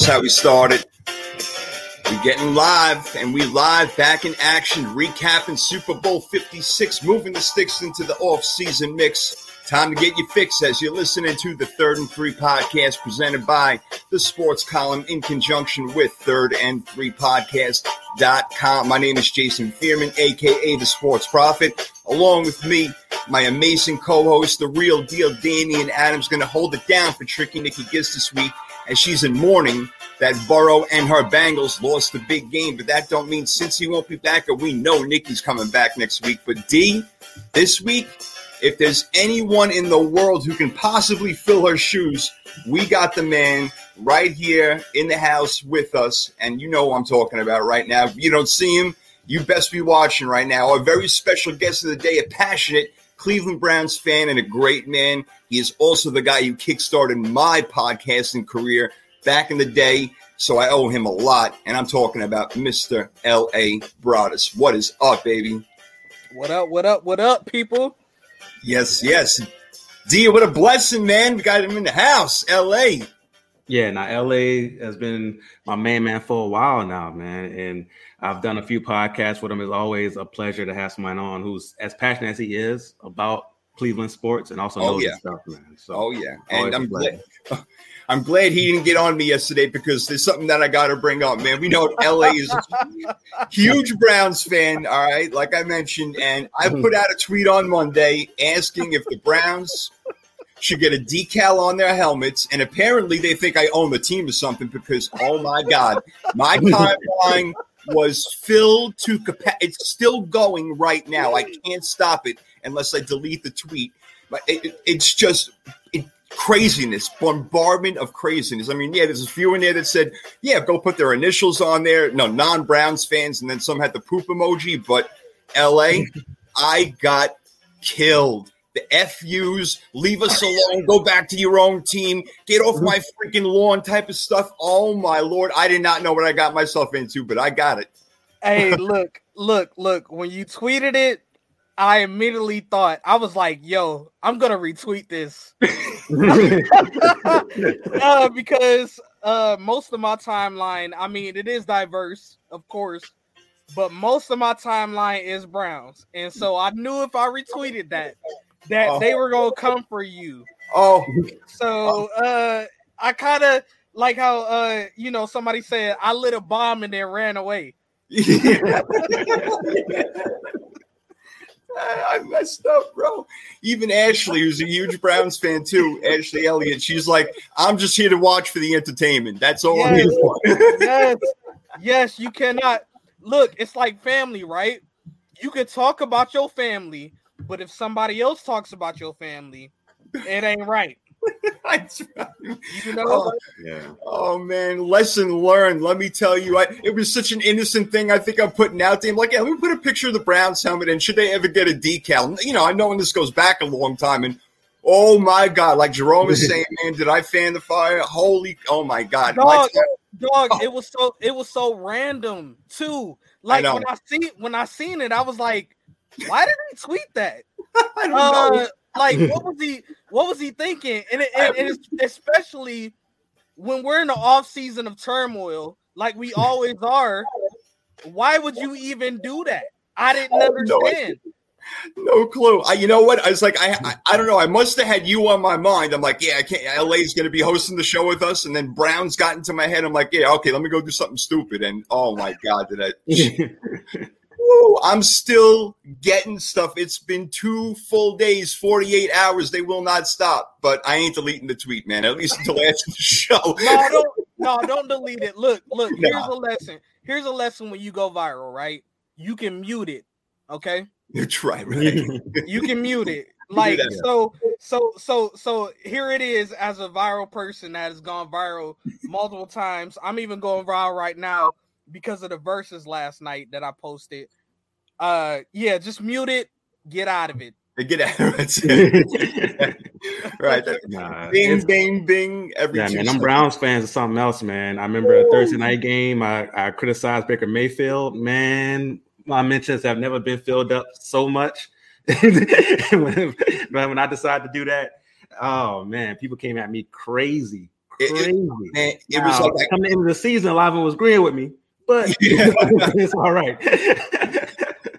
how we started. We're getting live, and we live back in action, recapping Super Bowl 56, moving the sticks into the off-season mix. Time to get your fix as you're listening to the Third and Three podcast presented by the Sports Column in conjunction with Third and Three Podcast.com. My name is Jason Fearman, aka the Sports Prophet. Along with me, my amazing co-host, the real deal, Damian Adams, to hold it down for Tricky Nikki Giz this week as she's in mourning that Burrow and her Bengals lost the big game. But that don't mean since he won't be back, or we know Nikki's coming back next week. But D, this week, if there's anyone in the world who can possibly fill her shoes, we got the man right here in the house with us. And you know I'm talking about right now. If you don't see him, you best be watching right now. Our very special guest of the day, a passionate Cleveland Browns fan and a great man. He is also the guy who kickstarted my podcasting career back in the day. So I owe him a lot. And I'm talking about Mr. L.A. Broadus. What is up, baby? What up, what up, what up, people? Yes, yes. D, what a blessing, man. We got him in the house, L.A. Yeah, now LA has been my main man for a while now, man. And I've done a few podcasts with him. It's always a pleasure to have someone on who's as passionate as he is about Cleveland sports and also Oh, knows yeah. stuff, man. So Oh yeah, and I'm glad. I'm glad he didn't get on me yesterday because there's something that I got to bring up, man. We know LA is a huge Browns fan, all right, like I mentioned, and I mm-hmm. put out a tweet on Monday asking if the Browns should get a decal on their helmets, and apparently they think I own the team or something because oh my god, my timeline was filled to capacity. It's still going right now. I can't stop it unless I delete the tweet. But it, it- it's just it, craziness, bombardment of craziness. I mean, yeah, there's a few in there that said, yeah, go put their initials on there. No, non Browns fans, and then some had the poop emoji. But LA, I got killed. The FUs, leave us alone, go back to your own team, get off my freaking lawn type of stuff. Oh my lord, I did not know what I got myself into, but I got it. Hey, look, look, look. When you tweeted it, I immediately thought I was like, "Yo, I'm gonna retweet this," uh, because uh, most of my timeline, I mean, it is diverse, of course, but most of my timeline is Browns, and so I knew if I retweeted that, that Oh. they were gonna come for you. Oh, So uh I kind of like how uh you know somebody said I lit a bomb and then ran away. I messed up, bro. Even Ashley, who's a huge Browns fan too, Ashley Elliott, she's like, I'm just here to watch for the entertainment. That's all I'm Yes. here for. yes, yes, you cannot look. It's like family, right? You can talk about your family, but if somebody else talks about your family, it ain't right. You know, Oh, yeah. Oh man, lesson learned. Let me tell you, I, it was such an innocent thing. I think I'm putting out there. I'm like, yeah, let me put a picture of the Browns helmet, and should they ever get a decal? You know, I know when this goes back a long time, and oh my god, like Jerome is saying, man, did I fan the fire? Holy, oh my god, My dog, time- dog. Oh. It was so it was so random too. Like know. when I see when I seen it, I was like, why did he tweet that? I don't know. uh, like what was he what was he thinking and, it, and, and especially when we're in the off season of turmoil like we always are why would you even do that i didn't I have no understand No clue. I, you know what? I was like, I, I, I don't know. I must have had you on my mind. I'm like, yeah, I can't. LA's going to be hosting the show with us, and then Brown's got into my head. I'm like, yeah, okay, let me go do something stupid. And oh my god, did I? Woo, I'm still getting stuff. It's been two full days, 48 hours. They will not stop. But I ain't deleting the tweet, man. At least until after the show. no don't no don't delete it look look here's Nah. a lesson here's a lesson when you go viral right you can mute it okay That's right, right. you can mute it like that. so so so so here it is as a viral person that has gone viral multiple times i'm even going viral right now because of the verses last night that i posted uh yeah just mute it get out of it Get out of it. right. Nah, Bing, bing, bing. Every Yeah, two man, them seconds. Browns fans are something else, man. I remember a Thursday night game. I, I criticized Baker Mayfield. Man, my mentions have never been filled up so much. when, when I decided to do that, oh man, people came at me crazy, Crazy. It, it, it was like coming into the season, a lot was agreeing with me, but yeah. it's all right.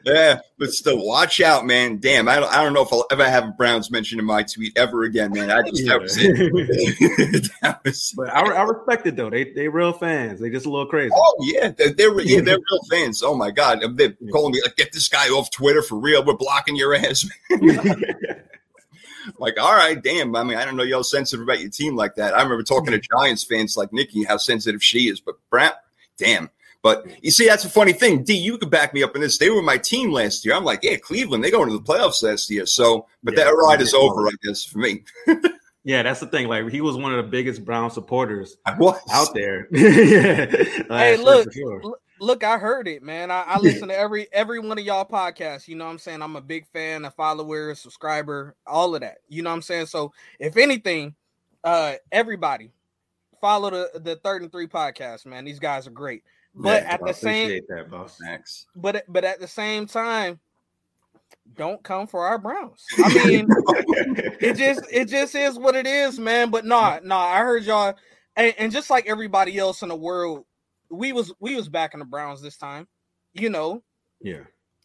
Yeah, but still, watch out, man. Damn, I don't, I don't know if I'll ever have Browns mentioned in my tweet ever again, man. I just yeah. that was it. that was, but I, I respect it though. They they real fans. They just a little crazy. Oh yeah, they're, they're yeah, they're real fans. Oh my god, they're calling me like, get this guy off Twitter for real. We're blocking your ass. like, all right, damn. I mean, I don't know y'all sensitive about your team like that. I remember talking to Giants fans like Nikki, how sensitive she is, but Brad, damn. But you see, that's a funny thing. D, you could back me up in this. They were my team last year. I'm like, yeah, Cleveland, they go into the playoffs last year. So, but yeah, that ride is over, I guess, for me. yeah, that's the thing. Like, he was one of the biggest Brown supporters out there. yeah. Hey, look, sure. look, I heard it, man. I, I listen to every every one of y'all podcasts. You know what I'm saying? I'm a big fan, a follower, a subscriber, all of that. You know what I'm saying? So, if anything, uh, everybody follow the the third and three podcast, man. These guys are great. But yeah, at the same that, boss. Thanks. But but at the same time, don't come for our Browns. I mean, it just it just is what it is, man. But nah, nah, I heard y'all, and, and just like everybody else in the world, we was we was back in the Browns this time, you know. Yeah.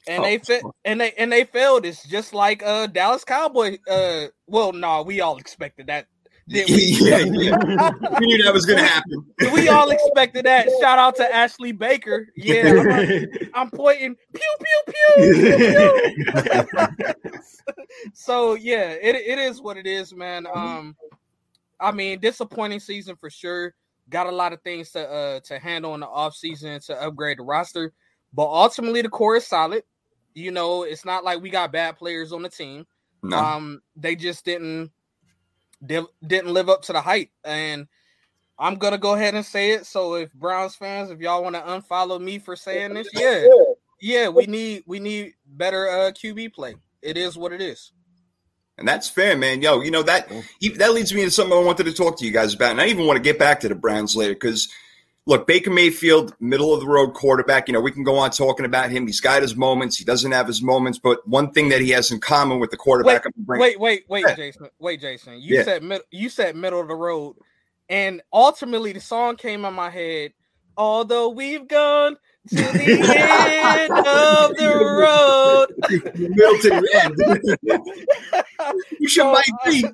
And oh, they fit and they and they failed. It's just like uh Dallas Cowboy. Uh well, no, nah, we all expected that we? yeah, yeah. we knew that was going to happen. we all expected that. Shout out to Ashley Baker. Yeah, I'm, I'm pointing. Pew pew pew. pew, pew. so yeah, it, it is what it is, man. Um, I mean, disappointing season for sure. Got a lot of things to uh to handle in the off season to upgrade the roster, but ultimately the core is solid. You know, it's not like we got bad players on the team. No. Um, they just didn't didn't live up to the hype. And I'm gonna go ahead and say it. So if Browns fans, if y'all want to unfollow me for saying this, yeah, yeah, we need we need better uh, QB play. It is what it is. And that's fair, man. Yo, you know that that leads me to something I wanted to talk to you guys about, and I even want to get back to the Browns later because look, Baker Mayfield, middle of the road quarterback. You know, we can go on talking about him. He's got his moments. He doesn't have his moments, but one thing that he has in common with the quarterback. Wait, wait, wait, wait, yeah. Jason. Wait, Jason. You yeah. said mid- you said middle of the road, and ultimately the song came in my head. Although we've gone to the end of the road, middle end. you should so, might uh, be.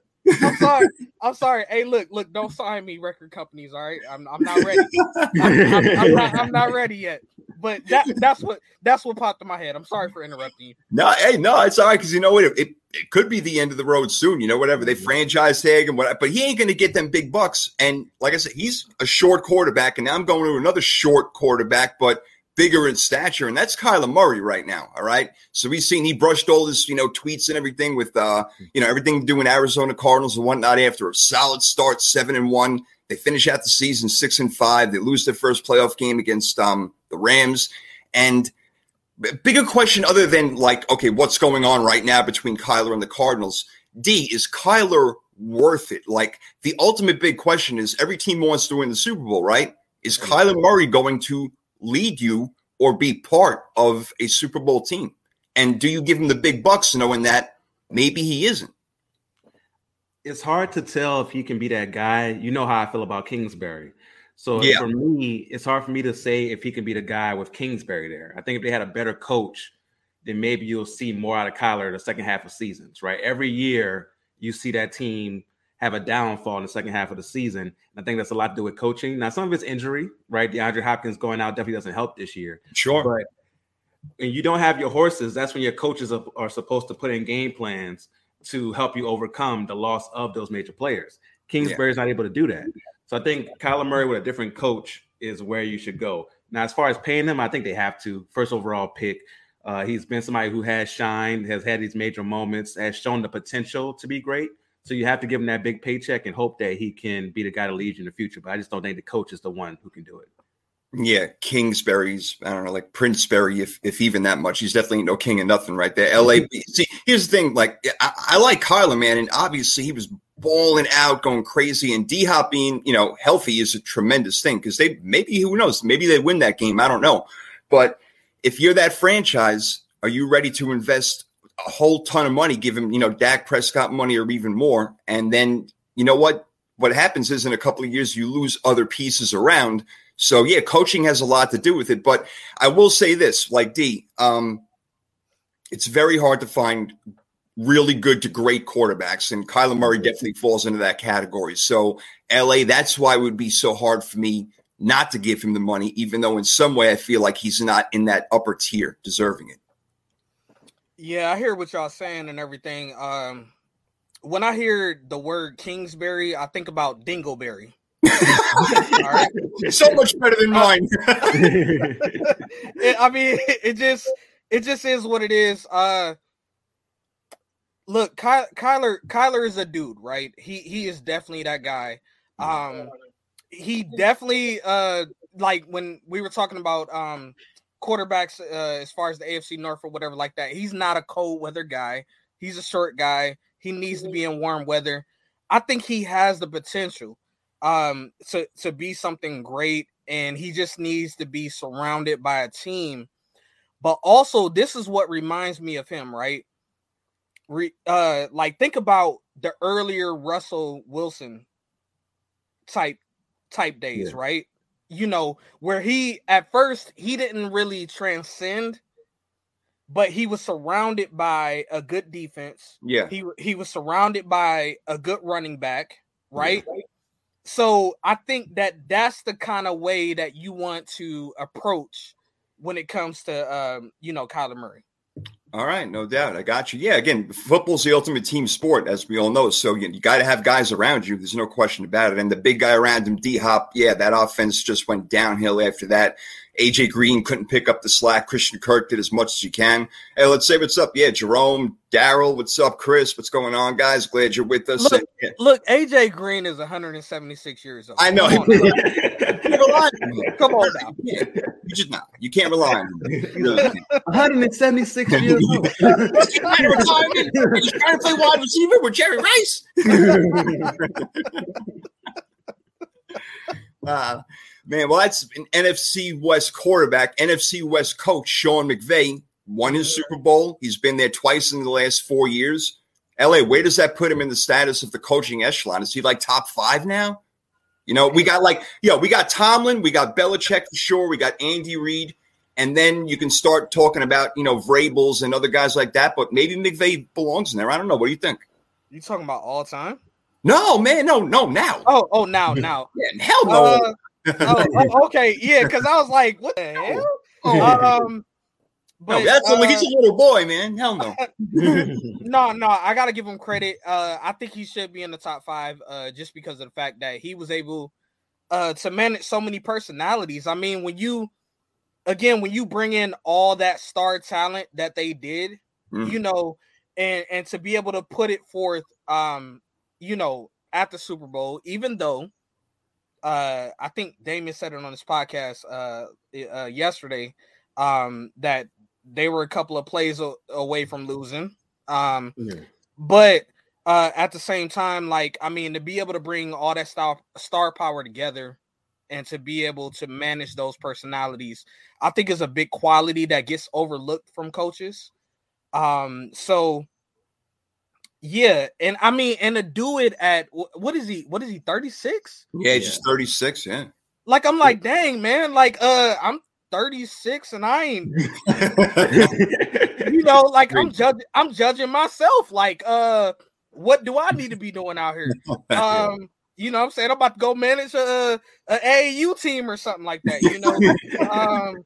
I'm sorry. I'm sorry. Hey, look, look, don't sign me record companies, all right? I'm, I'm not ready. I'm, I'm, I'm, not, I'm not ready yet. But that that's what that's what popped in my head. I'm sorry for interrupting you. No, hey, no, it's all right because you know what? It, it, it, could be the end of the road soon. You know, whatever they franchise tag and what, but he ain't going to get them big bucks. And like I said, he's a short quarterback, and now I'm going to another short quarterback, but bigger in stature, and that's Kyler Murray right now. All right. So we've seen he brushed all his, you know, tweets and everything with uh, you know, everything doing Arizona Cardinals and whatnot after a solid start, seven and one. They finish out the season six and five. They lose their first playoff game against um the Rams. And bigger question other than like, okay, what's going on right now between Kyler and the Cardinals? D, is Kyler worth it? Like the ultimate big question is every team wants to win the Super Bowl, right? Is Kyler Murray going to lead you or be part of a Super Bowl team? And do you give him the big bucks knowing that maybe he isn't? It's hard to tell if he can be that guy. You know how I feel about Kingsbury. So yeah. for me, it's hard for me to say if he can be the guy with Kingsbury there. I think if they had a better coach, then maybe you'll see more out of Kyler the second half of seasons, right? Every year you see that team have a downfall in the second half of the season. And I think that's a lot to do with coaching. Now, some of it's injury, right? DeAndre Hopkins going out definitely doesn't help this year. Sure. But when you don't have your horses, that's when your coaches are, are supposed to put in game plans to help you overcome the loss of those major players. Kingsbury's yeah. not able to do that. So I think Kyler Murray with a different coach is where you should go. Now, as far as paying him, I think they have to. First overall pick. Uh, he's been somebody who has shined, has had these major moments, has shown the potential to be great. So you have to give him that big paycheck and hope that he can be the guy to lead you in the future. But I just don't think the coach is the one who can do it. Yeah, Kingsbury's, I don't know, like Princeberry, if if even that much. He's definitely no king of nothing right there. LA. See, here's the thing, like I, I like Kyler, man, and obviously he was balling out, going crazy, and D Hop being, you know, healthy is a tremendous thing because they maybe who knows, maybe they win that game. I don't know. But if you're that franchise, are you ready to invest a whole ton of money, give him, you know, Dak Prescott money or even more. And then, you know what? what happens is in a couple of years you lose other pieces around. So yeah, coaching has a lot to do with it. But I will say this, like D, um, it's very hard to find really good to great quarterbacks, and Kyler Murray definitely falls into that category. So LA, that's why it would be so hard for me not to give him the money, even though in some way I feel like he's not in that upper tier, deserving it. Yeah, I hear what y'all saying and everything. Um, when I hear the word Kingsbury, I think about Dingleberry. right. So much better than mine. it, I mean, it just it just is what it is. Uh look, Ky- Kyler Kyler is a dude, right? He he is definitely that guy. Um he definitely uh like when we were talking about um quarterbacks uh, as far as the AFC North or whatever like that. He's not a cold weather guy. He's a short guy. He needs to be in warm weather. I think he has the potential um to to be something great and he just needs to be surrounded by a team. But also this is what reminds me of him, right? Re, uh like think about the earlier Russell Wilson type type days, yeah. right? You know, where he at first he didn't really transcend but he was surrounded by a good defense. Yeah. He he was surrounded by a good running back, right? Yeah. So I think that that's the kind of way that you want to approach when it comes to um, you know Kyler Murray. All right, no doubt. I got you. Yeah, again, football's the ultimate team sport, as we all know. So you, you got to have guys around you. There's no question about it. And the big guy around him, D Hop, yeah, that offense just went downhill after that. AJ Green couldn't pick up the slack. Christian Kirk did as much as he can. Hey, let's say what's up. Yeah, Jerome, Daryl, what's up, Chris? What's going on, guys? Glad you're with us. Look, yeah. look AJ Green is 176 years old. I know. Come on, Come on now. Yeah. You just not. You can't rely on him. 176 years old. He's trying to play wide receiver with Jerry Rice. uh, Man, well, that's an NFC West quarterback, NFC West coach, Sean McVay, won his Super Bowl. He's been there twice in the last four years. LA, where does that put him in the status of the coaching echelon? Is he like top five now? You know, we got like, yo, we got Tomlin, we got Belichick for sure, we got Andy Reid, and then you can start talking about, you know, Vrabels and other guys like that. But maybe McVay belongs in there. I don't know. What do you think? You talking about all time? No, man, no, no, now. Oh, oh, now, now. yeah, hell no. Uh, oh, oh, okay, yeah, because I was like, what the hell? Oh. Um, but no, that's uh, a, he's a little boy, man. Hell no. no, no, I gotta give him credit. Uh, I think he should be in the top five, uh, just because of the fact that he was able uh to manage so many personalities. I mean, when you again, when you bring in all that star talent that they did, mm. you know, and and to be able to put it forth, um, you know, at the Super Bowl, even though uh, I think Damien said it on his podcast uh, uh, yesterday um, that they were a couple of plays o- away from losing. Um, yeah. But uh, at the same time, like I mean, to be able to bring all that star star power together and to be able to manage those personalities, I think is a big quality that gets overlooked from coaches. Um, so yeah, and I mean, and to do it at what is he? What is he? Thirty six? Yeah, he's yeah. just thirty six. Yeah. Like I'm like, dang man, like uh, I'm 36 and I ain't, you know, like I'm judging, I'm judging myself. Like, uh, what do I need to be doing out here? Um, you know, I'm saying I'm about to go manage a, a AAU team or something like that. You know, um,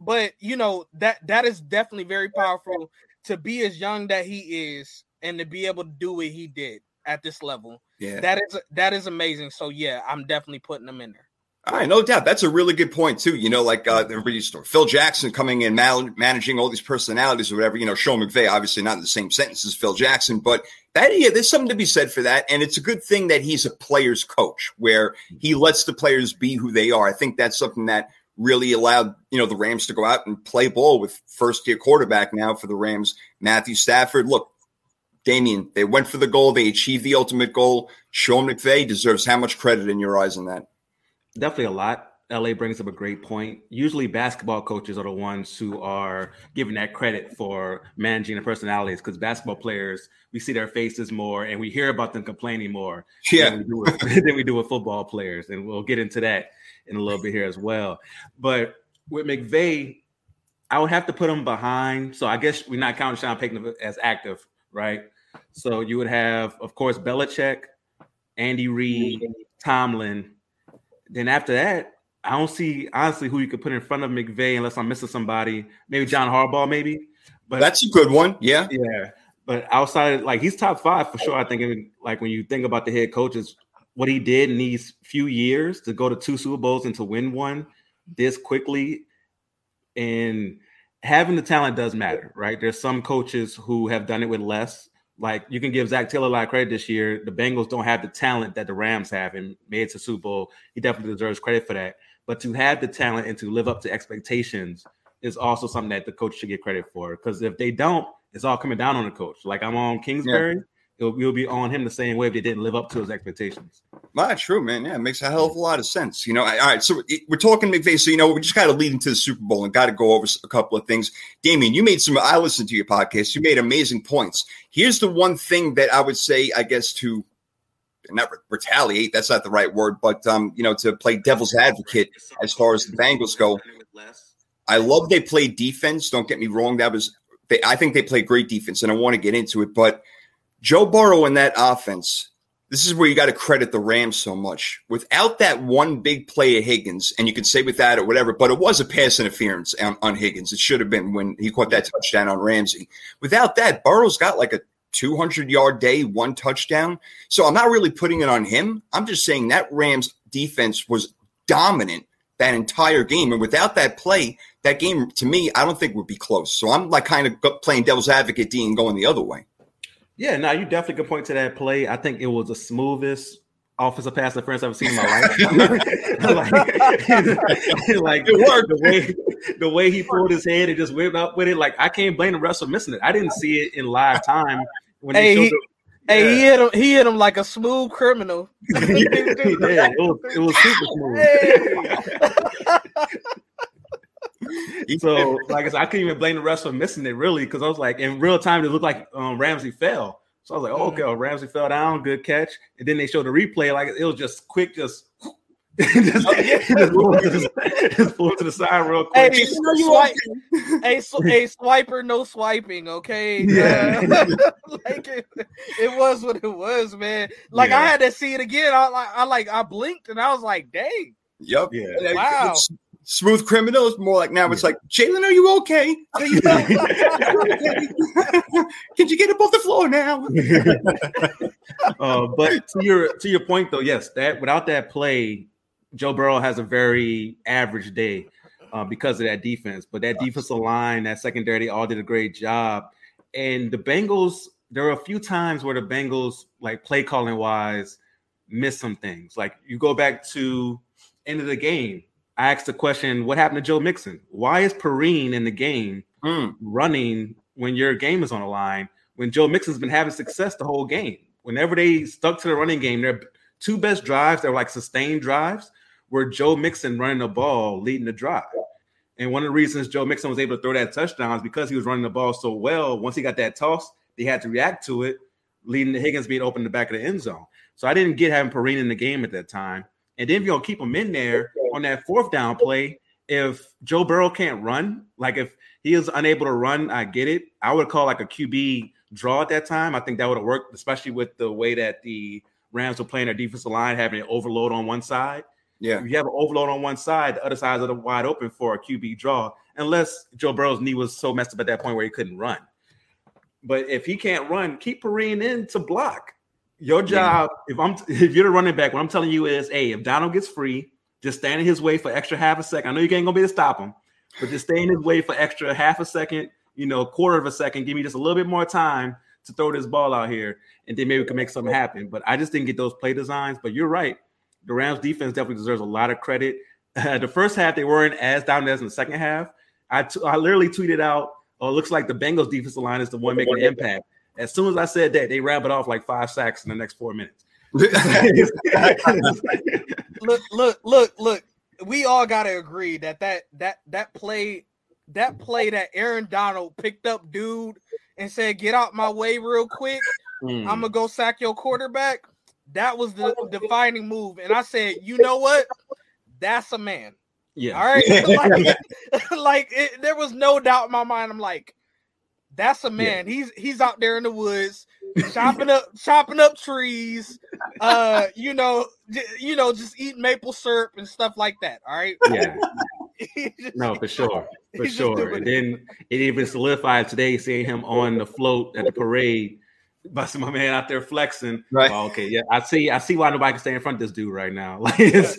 but you know that that is definitely very powerful to be as young that he is and to be able to do what he did at this level. Yeah, that is that is amazing. So yeah, I'm definitely putting him in there. All right, no doubt. That's a really good point too. You know, like uh. Phil Jackson coming in, mal- managing all these personalities or whatever. You know, Sean McVay, obviously not in the same sentence as Phil Jackson, but that yeah, there's something to be said for that. And it's a good thing that he's a player's coach, where he lets the players be who they are. I think that's something that really allowed you know the Rams to go out and play ball with first year quarterback now for the Rams, Matthew Stafford. Look, Damien, they went for the goal. They achieved the ultimate goal. Sean McVay deserves how much credit in your eyes on that? Definitely a lot. LA brings up a great point. Usually, basketball coaches are the ones who are given that credit for managing the personalities because basketball players, we see their faces more and we hear about them complaining more Yeah. than, we do with, than we do with football players. And we'll get into that in a little bit here as well. But with McVay, I would have to put him behind. So I guess we're not counting Sean Payton as active, right? So you would have, of course, Belichick, Andy Reid, mm-hmm. Tomlin. Then after that, I don't see honestly who you could put in front of McVay unless I'm missing somebody. Maybe John Harbaugh, maybe. But That's a good one. Yeah. yeah, but outside, like he's top five for sure. I think, like when you think about the head coaches, what he did in these few years to go to two Super Bowls and to win one this quickly, and having the talent does matter, right? There's some coaches who have done it with less. Like you can give Zac Taylor a lot of credit this year. The Bengals don't have the talent that the Rams have and made it to Super Bowl. He definitely deserves credit for that. But to have the talent and to live up to expectations is also something that the coach should get credit for. Because if they don't, it's all coming down on the coach. Like I'm on Kingsbury, it'll, it'll be on him the same way if they didn't live up to his expectations. Well, true, man. Yeah, it makes a hell of a lot of sense. You know, all right. So we're talking McVay. So you know, we just got to lead into the Super Bowl and got to go over a couple of things. Damien, you made some. I listened to your podcast. You made amazing points. Here's the one thing that I would say, I guess, to not re- retaliate. That's not the right word, but um, you know, to play devil's advocate as far as the Bengals go. I love they played defense. Don't get me wrong. That was, they, I think they played great defense, and I want to get into it. But Joe Burrow in that offense, this is where you got to credit the Rams so much. Without that one big play of Higgins, and you can say without or whatever, but it was a pass interference on, on Higgins. It should have been when he caught that touchdown on Ramsey. Without that, Burrow's got like a 200 yard day, one touchdown. So I'm not really putting it on him. I'm just saying that Rams defense was dominant that entire game. And without that play, that game to me, I don't think would be close. So I'm like kind of playing devil's advocate, Dean, going the other way. Yeah, now you definitely can point to that play. I think it was the smoothest offensive pass interference I've ever seen in my life. like, like It worked. the way the way he pulled his head and just went up with it. Like I can't blame the rest for missing it. I didn't see it in live time when Hey, they he- showed Hey, he hit him. He hit him like a smooth criminal. yeah, it was, it was super smooth. Hey. So, like I said, I couldn't even blame the rest for missing it really because I was like, in real time, it looked like um, Ramsey fell. So I was like, oh, okay, well, Ramsey fell down, good catch. And then they showed the replay, like it was just quick, just. just, just, pulled to the, just pulled to the side real quick. Hey, swipe, hey, sw- hey, swiper, no swiping, okay? Yeah. Uh, like it, it was what it was, man. Like I had to see it again. I like, I like, I blinked and I was like, "Dang, Yep. Yeah. Wow. Smooth criminal is more like now it's like, Jalen, are you okay? Are you Can you get up off the floor now? uh, but to your to your point though, yes, that without that play, Joe Burrow has a very average day uh, because of that defense. But that defensive line, that secondary, they all did a great job. And the Bengals, there were a few times where the Bengals, like play calling wise, missed some things. Like you go back to end of the game. I asked the question, what happened to Joe Mixon? Why is Perine in the game Mm. running when your game is on the line when Joe Mixon's been having success the whole game. Whenever they stuck to the running game, their two best drives, they're like sustained drives, were Joe Mixon running the ball, leading the drive. And one of the reasons Joe Mixon was able to throw that touchdown is because he was running the ball so well. Once he got that toss, they had to react to it, leading to Higgins being open in the back of the end zone. So I didn't get having Perine in the game at that time. And then if you're gonna keep him in there on that fourth down play, if Joe Burrow can't run, like if he is unable to run, I get it. I would call like a QB draw at that time. I think that would have worked, especially with the way that the Rams were playing their defensive line, having an overload on one side. Yeah. If you have an overload on one side, the other sides are wide open for a QB draw, unless Joe Burrow's knee was so messed up at that point where he couldn't run. But if he can't run, keep Perine in to block. Your job, if I'm if you're the running back, what I'm telling you is, hey, if Donald gets free, just stand in his way for extra half a second. I know you ain't gonna be able to stop him, but just stay in his way for extra half a second, you know, quarter of a second. Give me just a little bit more time to throw this ball out here, and then maybe we can make something happen. But I just didn't get those play designs. But you're right. The Rams defense definitely deserves a lot of credit. the first half they weren't as dominant as in the second half. I t- I literally tweeted out, "Oh, it looks like the Bengals defensive line is the one making the impact." As soon as I said that, they wrap it off like five sacks in the next four minutes. look, look, look, look." we all got to agree that that that that play that play that Aaron Donald picked up dude and said, "Get out my way real quick. Mm. I'm gonna go sack your quarterback." That was the defining move, and I said, "You know what? That's a man." yeah. All right, like, like it, there was no doubt in my mind. I'm like, that's a man. He's he's out there in the woods chopping up chopping up trees. Uh, you know, j- you know, just eating maple syrup and stuff like that. All right. Yeah. Just- No, for sure, for He's sure. And it. then it even solidified today, seeing him on the float at the parade, busting my man out there flexing. Right. Oh, okay, yeah, I see. I see why nobody can stay in front of this dude right now. Like, it's,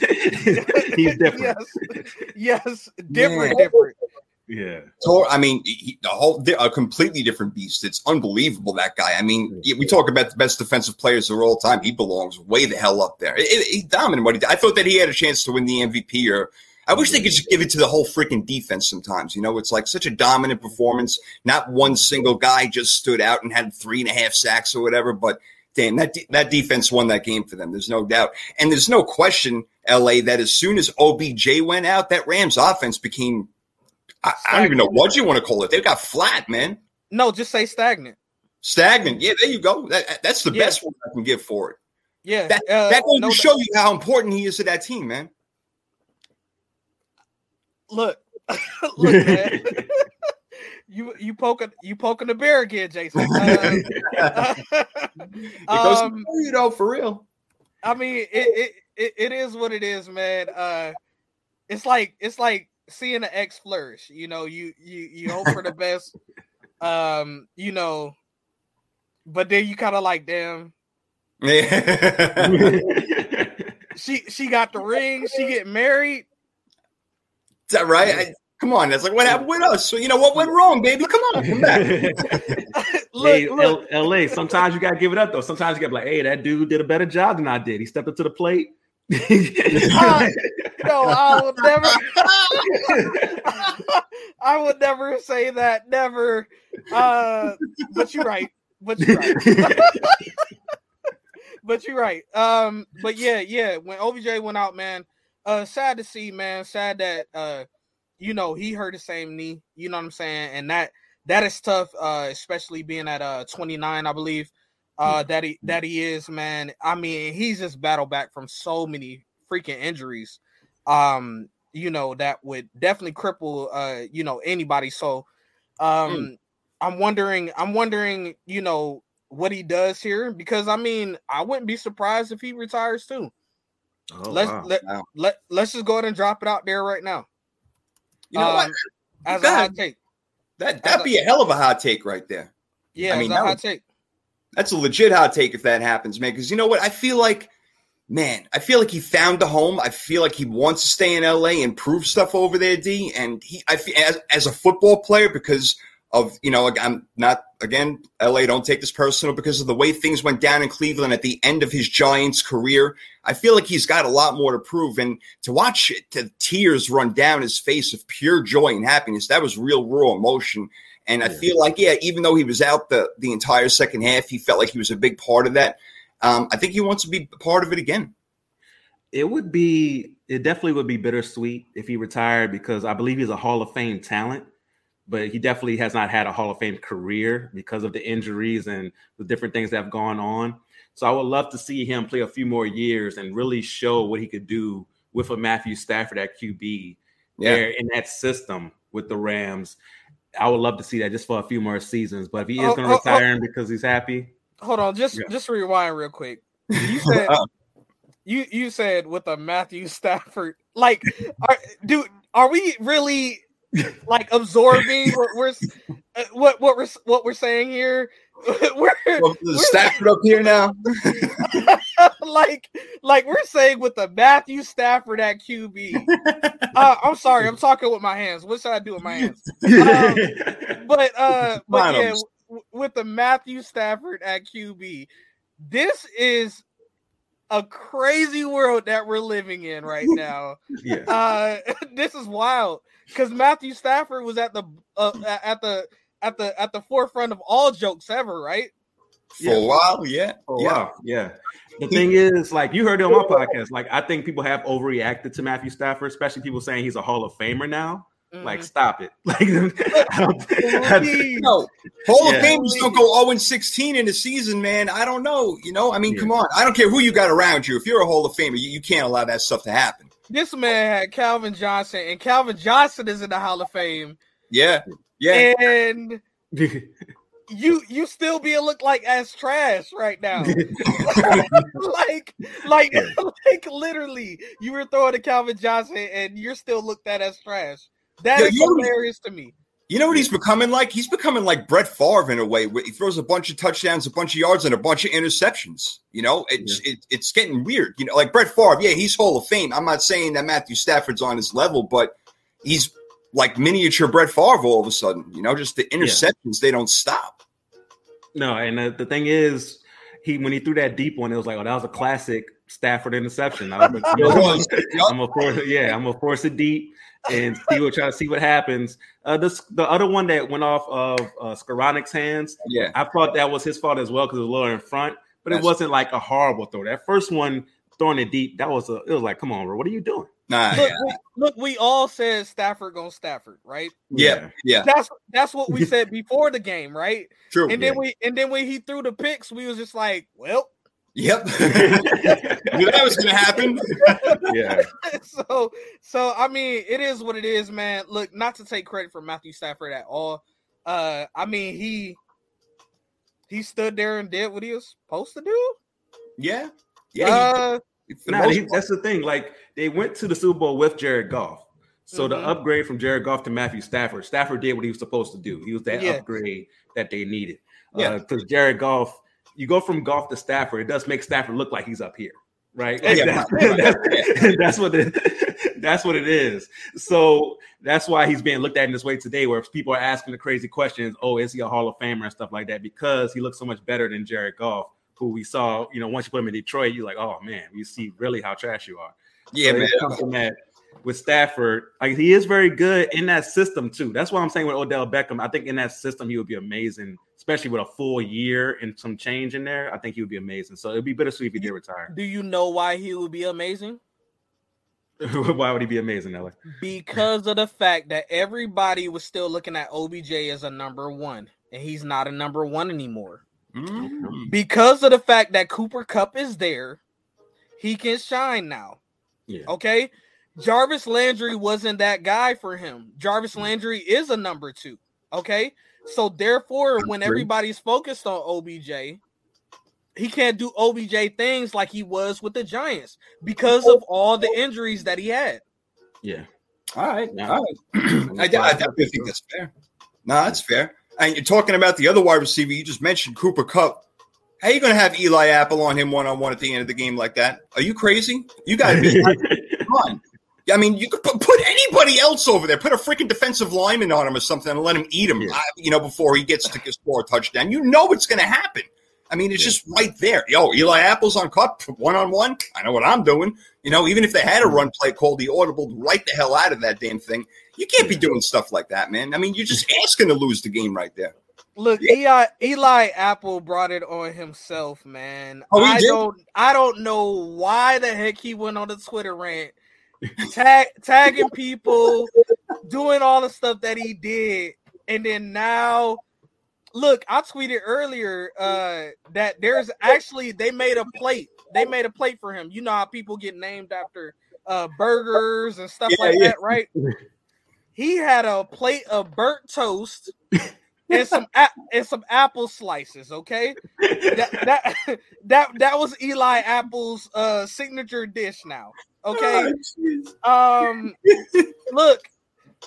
he's different. Yes, yes, different, Man. different. Yeah, I mean, he, the whole a completely different beast. It's unbelievable that guy. I mean, we talk about the best defensive players of all time. He belongs way the hell up there. It, it, he's dominant. What he did. I thought that he had a chance to win the MVP. Or I wish they could just give it to the whole freaking defense. Sometimes, you know, it's like such a dominant performance. Not one single guy just stood out and had three and a half sacks or whatever. But damn, that de- that defense won that game for them. There's no doubt, and there's no question, LA, that as soon as OBJ went out, that Rams offense became. I, I don't even know what you want to call it. They've got flat, man. No, just say stagnant. Stagnant. Yeah, there you go. That, that's the Yeah. best one I can give for it. Yeah, That, uh, that goes no to show you how important he is to that team, man. Look, look, man. you you poking you poking the bear again, Jason. Uh, it goes um, you though, for real. I mean, it, it it it is what it is, man. Uh, it's like it's like seeing an ex flourish. You know, you you you hope for the best. Um, you know, but then you kind of like, damn, Yeah. she she got the ring, she get married. Is that right? I, come on. That's like what happened with us. So you know what went wrong, baby? Come on, come back. look, hey, look, L- LA. Sometimes you gotta give it up though. Sometimes you gotta be like, hey, that dude did a better job than I did. He stepped up to the plate. Uh, no, I would never. I would never say that. Never. Uh, but you're right. But you're right. but you're right. Um, but yeah, yeah. When OBJ went out, man, uh, sad to see, man. Sad that uh, you know, he hurt the same knee. You know what I'm saying? And that that is tough, uh, especially being at uh 29, I believe. Uh, that he that he is, man. I mean, he's just battled back from so many freaking injuries. Um, you know, that would definitely cripple uh, you know, anybody. So um I'm wondering, I'm wondering, you know, what he does here because I mean, I wouldn't be surprised if he retires too. Oh, let's wow. let, Wow. let let's just go ahead and drop it out there right now. You know what? Um, As Go a hot take. That that'd be a hell of a hot take right there. Yeah, I mean, as a hot would- take. That's a legit hot take if that happens, man. Because you know what? I feel like, man, I feel like he found a home. I feel like he wants to stay in LA and prove stuff over there, D. And he, I feel as, as a football player because of you know, I'm not again, LA. Don't take this personal because of the way things went down in Cleveland at the end of his Giants career. I feel like he's got a lot more to prove, and to watch it, the tears run down his face of pure joy and happiness. That was real raw emotion. And I Yeah. feel like, yeah, even though he was out the, the entire second half, he felt like he was a big part of that. Um, I think he wants to be part of it again. It would be, it definitely would be bittersweet if he retired because I believe he's a Hall of Fame talent, but he definitely has not had a Hall of Fame career because of the injuries and the different things that have gone on. So I would love to see him play a few more years and really show what he could do with a Matthew Stafford at QB there in that system with the Rams. I would love to see that just for a few more seasons. But if he is Oh, going oh, to retire him because he's happy, Hold on, just Yeah. just rewind real quick. You said you you said with a Matthew Stafford, like, are, dude, are we really like absorbing what we're uh, what what we're what we're saying here? we're well, the Stafford up here now. like like we're saying with the Matthew Stafford at QB. Uh, I'm sorry, I'm talking with my hands. What should I do with my hands? But uh, but yeah, w- with the Matthew Stafford at QB, this is a crazy world that we're living in right now. yeah. uh, this is wild because Matthew Stafford was at the uh, at the at the at the forefront of all jokes ever, right? For a while, yeah. Oh yeah. wow, yeah. The thing is, like you heard it on my podcast, like I think people have overreacted to Matthew Stafford, especially people saying he's a Hall of Famer now. Mm-hmm. Like, stop it! Like, no, Hall yeah. of Famers don't go 0 and 16 in a season, man. I don't know. You know, I mean, yeah. come on. I don't care who you got around you. If you're a Hall of Famer, you, you can't allow that stuff to happen. This man had Calvin Johnson, and Calvin Johnson is in the Hall of Fame. Yeah, yeah, and you you still being looked like as trash right now. like like like literally, you were throwing to Calvin Johnson, and you're still looked at as trash. That yeah, is hilarious to me. You know what he's becoming like? He's becoming like Brett Favre in a way. Where he throws a bunch of touchdowns, a bunch of yards, and a bunch of interceptions. You know, it's yeah. it, it's getting weird. You know, like Brett Favre, yeah, he's Hall of Fame. I'm not saying that Matthew Stafford's on his level, but he's like miniature Brett Favre all of a sudden. You know, just the interceptions yeah. they don't stop. No, and the, the thing is, he when he threw that deep one, it was like, oh, that was a classic Stafford interception. I was like, I'm a force, yeah, I'm a force it deep and he will try to see what happens. Uh, this the other one that went off of uh, Skowronek's hands. Yeah, I thought that was his fault as well because it was lower in front, but That's it wasn't like a horrible throw. That first one throwing it deep, that was a. It was like, come on, bro, what are you doing? Nah, look, yeah. we, look, we all said Stafford going Stafford, right? Yeah, yeah. That's that's what we said before the game, right? True. And then yeah. we and then when he threw the picks, we was just like, well, Yep. Knew that was gonna happen. yeah. So so I mean it is what it is, man. Look, not to take credit for Matthew Stafford at all. Uh I mean he he stood there and did what he was supposed to do. Yeah. Yeah. Uh, nah, that's the thing. Like they went to the Super Bowl with Jared Goff. So mm-hmm. the upgrade from Jared Goff to Matthew Stafford, Stafford did what he was supposed to do. He was that yeah. upgrade that they needed. Yeah, because uh, Jared Goff you go from Goff to Stafford, it does make Stafford look like he's up here, right? Yeah, that's, that's, that's, what it, that's what it is. So that's why he's being looked at in this way today, where people are asking the crazy questions. Oh, is he a Hall of Famer and stuff like that? Because he looks so much better than Jared Goff, who we saw. You know, once you put him in Detroit, you're like, oh man, you see really how trash you are. Yeah, so man with Stafford, like he is very good in that system too. That's why I'm saying with Odell Beckham, I think in that system he would be amazing, especially with a full year and some change in there. I think he would be amazing. So it'd be bittersweet if he did retire. Do you know why he would be amazing? why would he be amazing, Ellie? Because of the fact that everybody was still looking at OBJ as a number one, and he's not a number one anymore. Mm-hmm. Because of the fact that Cooper Kupp is there, he can shine now. Yeah. Okay. Jarvis Landry wasn't that guy for him. Jarvis mm. Landry is a number two. Okay. So therefore, when everybody's focused on OBJ, he can't do OBJ things like he was with the Giants because of all the injuries that he had. Yeah. All right. All right. I, I definitely think that's fair. No, that's fair. And you're talking about the other wide receiver. You just mentioned Cooper Kupp. How are you going to have Eli Apple on him one on one at the end of the game like that? Are you crazy? You got to be. on. I mean, you could put anybody else over there. Put a freaking defensive lineman on him or something and let him eat him, yeah. uh, you know, before he gets to score a touchdown. You know it's going to happen. I mean, it's yeah. just right there. Yo, Eli Apple's on Kupp one on one. I know what I'm doing. You know, even if they had a run play called the audible right the hell out of that damn thing, you can't be doing stuff like that, man. I mean, you're just asking to lose the game right there. Look, yeah. Eli Eli Apple brought it on himself, man. Oh, I did? don't I don't know why the heck he went on the Twitter rant tag tagging people, doing all the stuff that he did, and then now look, I tweeted earlier uh that there's actually they made a plate. They made a plate for him. You know how people get named after uh burgers and stuff yeah, like yeah. that, right? He had a plate of burnt toast and some and some apple slices. Okay, that, that that that was Eli Apple's uh signature dish now. Okay. Oh, um look,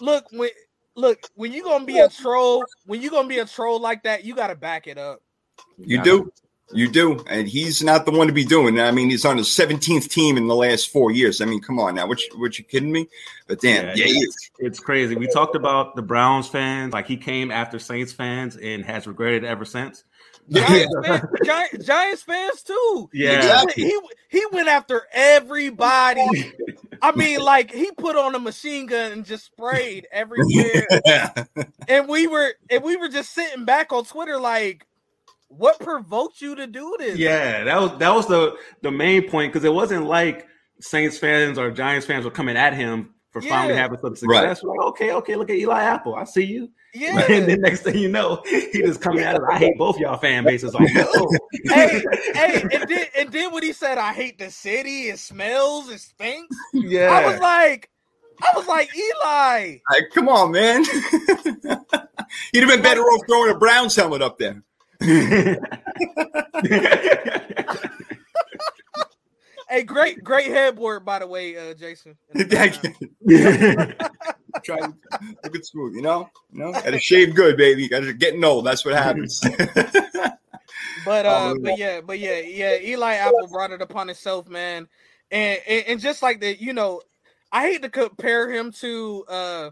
look, when look, when you gonna be a troll, when you gonna be a troll like that, you gotta back it up. You, do. You do. And he's not the one to be doing that. I mean, he's on his 17th team in the last four years. I mean, come on now. What you, what you kidding me? But damn, yeah, yeah it's, it's crazy. We talked about the Browns fans, like he came after Saints fans and has regretted ever since. Giants, fans, Giants, Giants fans too. Yeah, he, he, he went after everybody. I mean, like he put on a machine gun and just sprayed everywhere. and we were and we were just sitting back on Twitter, like, what provoked you to do this? Yeah, that was that was the the main point because it wasn't like Saints fans or Giants fans were coming at him for yeah. finally having some success. Right. Like, okay, okay, look at Eli Apple. I see you. Yeah. And then next thing you know, he just coming at us. I hate both y'all fan bases. Like, oh. hey, hey, and then, and then when he said, I hate the city, it smells, it stinks. Yeah. I was like, I was like, Eli. Like, come on, man. He'd have been better off throwing a Browns helmet up there. hey, great, great headboard, by the way, uh, Jason. Try to look at smooth, you know. You know, got to shave good, baby. Got to getting old. That's what happens. but uh, oh, but yeah, but yeah, yeah. Eli Apple brought it upon himself, man, and, and and just like that, you know, I hate to compare him to uh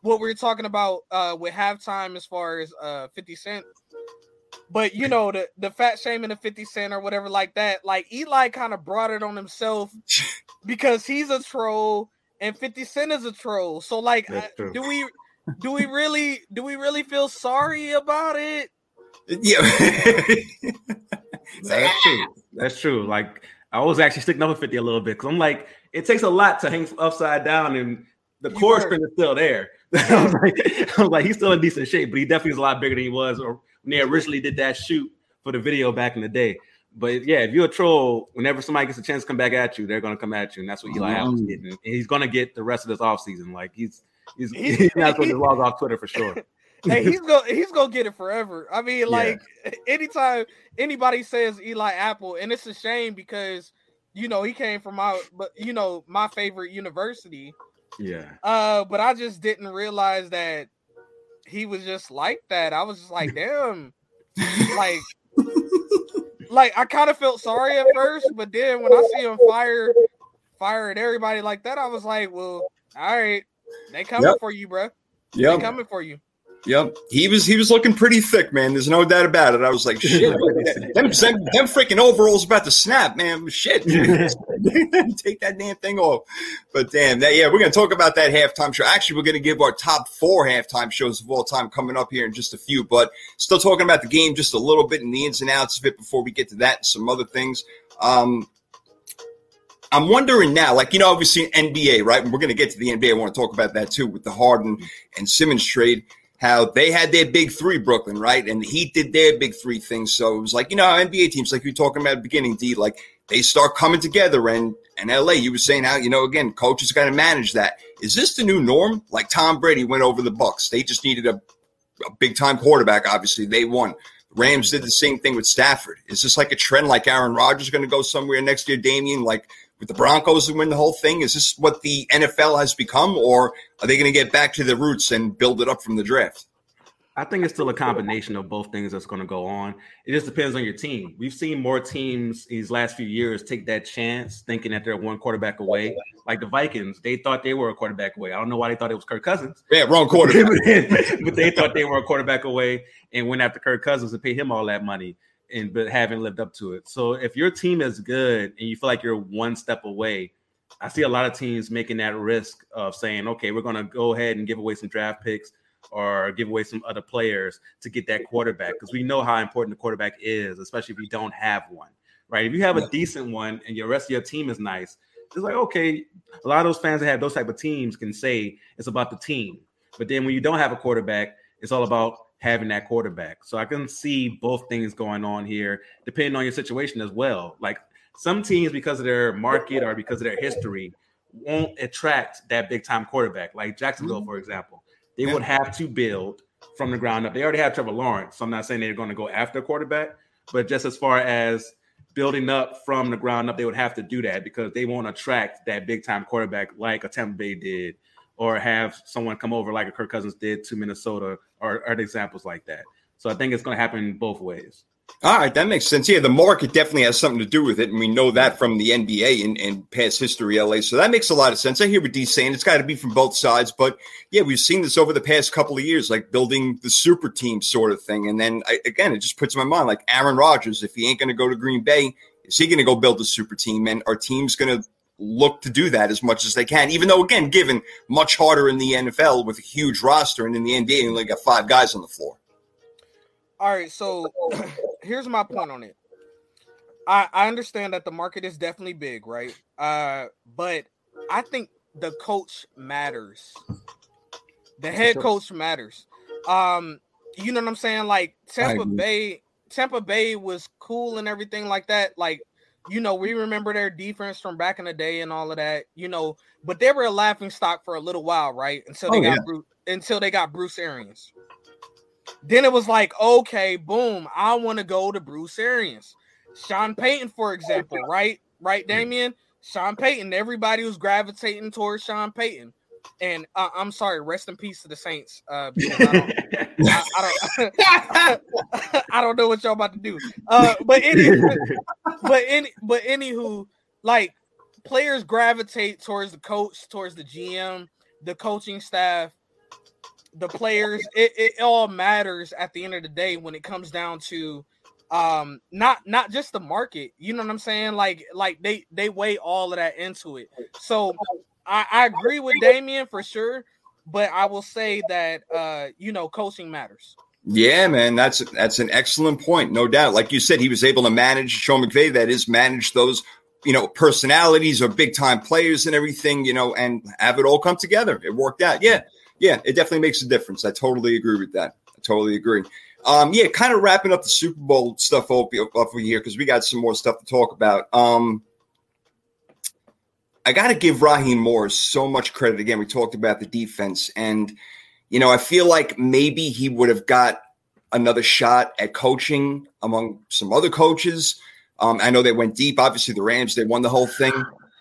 what we are talking about uh with halftime as far as uh 50 Cent. But you know, the the fat shaming of 50 Cent or whatever like that, like Eli kind of brought it on himself because he's a troll and 50 Cent is a troll. So like do we do we really do we really feel sorry about it? Yeah. That's true. That's true. Like I was actually sticking up for 50 a little bit because I'm like, it takes a lot to hang upside down and the core spin is still there. I, was like, I was like, he's still in decent shape, but he definitely is a lot bigger than he was or when they originally did that shoot for the video back in the day. But yeah, if you're a troll, whenever somebody gets a chance to come back at you, they're gonna come at you, and that's what Eli Apple's getting. And he's gonna get the rest of this offseason. Like he's he's he's not going to log off Twitter for sure. hey, he's gonna he's gonna get it forever. I mean, like yeah. anytime anybody says Eli Apple, and it's a shame because you know he came from my but you know my favorite university. Yeah. Uh, but I just didn't realize that he was just like that. I was just like, damn, like, like I kind of felt sorry at first, but then when I see him fire, fire at everybody like that, I was like, well, all right, they coming yep. for you, bro. Yeah, coming for you. Yep, he was he was looking pretty thick, man. There's no doubt about it. I was like, shit, them, them, them freaking overalls about to snap, man. Shit, take that damn thing off. But damn, that yeah, we're gonna talk about that halftime show. Actually, we're gonna give our top four halftime shows of all time coming up here in just a few. But still talking about the game just a little bit and the ins and outs of it before we get to that and some other things. Um, I'm wondering now, like, you know, obviously NBA, right? And we're going to get to the NBA. I want to talk about that too with the Harden and Simmons trade how they had their big three, Brooklyn, right? And the Heat did their big three things. So it was like, you know, NBA teams, like you were talking about at the beginning, D, like they start coming together. And and LA, you were saying how, you know, again, coaches got to manage that. Is this the new norm? Like Tom Brady went over the Bucks. They just needed a, a big time quarterback. Obviously, they won. Rams did the same thing with Stafford. Is this like a trend like Aaron Rodgers going to go somewhere next year, Damien? Like with the Broncos and win the whole thing? Is this what the NFL has become, or are they going to get back to the roots and build it up from the draft? I think it's still a combination of both things that's going to go on. It just depends on your team. We've seen more teams these last few years take that chance, thinking that they're one quarterback away. Like the Vikings, they thought they were a quarterback away. I don't know why they thought it was Kirk Cousins. Yeah, wrong quarterback. but they thought they were a quarterback away and went after Kirk Cousins and pay him all that money and but haven't lived up to it. So if your team is good and you feel like you're one step away, I see a lot of teams making that risk of saying, okay, we're going to go ahead and give away some draft picks or give away some other players to get that quarterback because we know how important the quarterback is, especially if you don't have one, right? If you have a decent one and your rest of your team is nice, it's like okay, a lot of those fans that have those type of teams can say it's about the team, but then when you don't have a quarterback, it's all about having that quarterback. So I can see both things going on here, depending on your situation as well. Like some teams, because of their market or because of their history, won't attract that big time quarterback, like Jacksonville, mm-hmm. for example. They would have to build from the ground up. They already have Trevor Lawrence, so I'm not saying they're going to go after a quarterback, but just as far as building up from the ground up, they would have to do that because they won't attract that big time quarterback like a Tampa Bay did, or have someone come over like a Kirk Cousins did to Minnesota, or, or examples like that. So I think it's going to happen both ways. All right, that makes sense. Yeah, the market definitely has something to do with it, and we know that from the NBA and, and past history, LA. So that makes a lot of sense. I hear what Dee's saying; it's got to be from both sides. But yeah, we've seen this over the past couple of years, like building the super team sort of thing. And then I, again, it just puts in my mind, like Aaron Rodgers, if he ain't going to go to Green Bay, is he going to go build a super team? And our team's going to look to do that as much as they can, even though, again, given much harder in the NFL with a huge roster, and in the NBA, you only got five guys on the floor. All right, so here's my point on it. I, I understand that the market is definitely big, right? Uh, but I think the coach matters. The head coach matters. Um, you know what I'm saying? Like Tampa Bay, Tampa Bay was cool and everything like that. Like, you know, we remember their defense from back in the day and all of that, you know, but they were a laughing stock for a little while, right? Until they oh, got yeah. Bruce, until they got Bruce Arians. Then it was like, okay, boom, I want to go to Bruce Arians. Sean Payton, for example, right? Right, Damien? Sean Payton, everybody was gravitating towards Sean Payton. And uh, I'm sorry, rest in peace to the Saints. Uh, I don't, I, I, don't, I don't know what y'all about to do. Uh, but any, but any, but anywho, like players gravitate towards the coach, towards the GM, the coaching staff, the players. It, it all matters at the end of the day when it comes down to um not not just the market you know what i'm saying like like they they weigh all of that into it so i i agree with damien for sure but i will say that uh you know coaching matters yeah, man, that's that's an excellent point, no doubt. Like you said, he was able to manage Sean McVay. That is, manage those you know personalities or big time players and everything, you know, and have it all come together. It worked out. Yeah, yeah, it definitely makes a difference. I totally agree with that. I totally agree. Um, yeah, kind of wrapping up the Super Bowl stuff over, over here because we got some more stuff to talk about. Um, I got to give Raheem Morris so much credit. Again, we talked about the defense, and you know, I feel like maybe he would have got another shot at coaching among some other coaches. Um, I know they went deep. Obviously, the Rams they won the whole thing,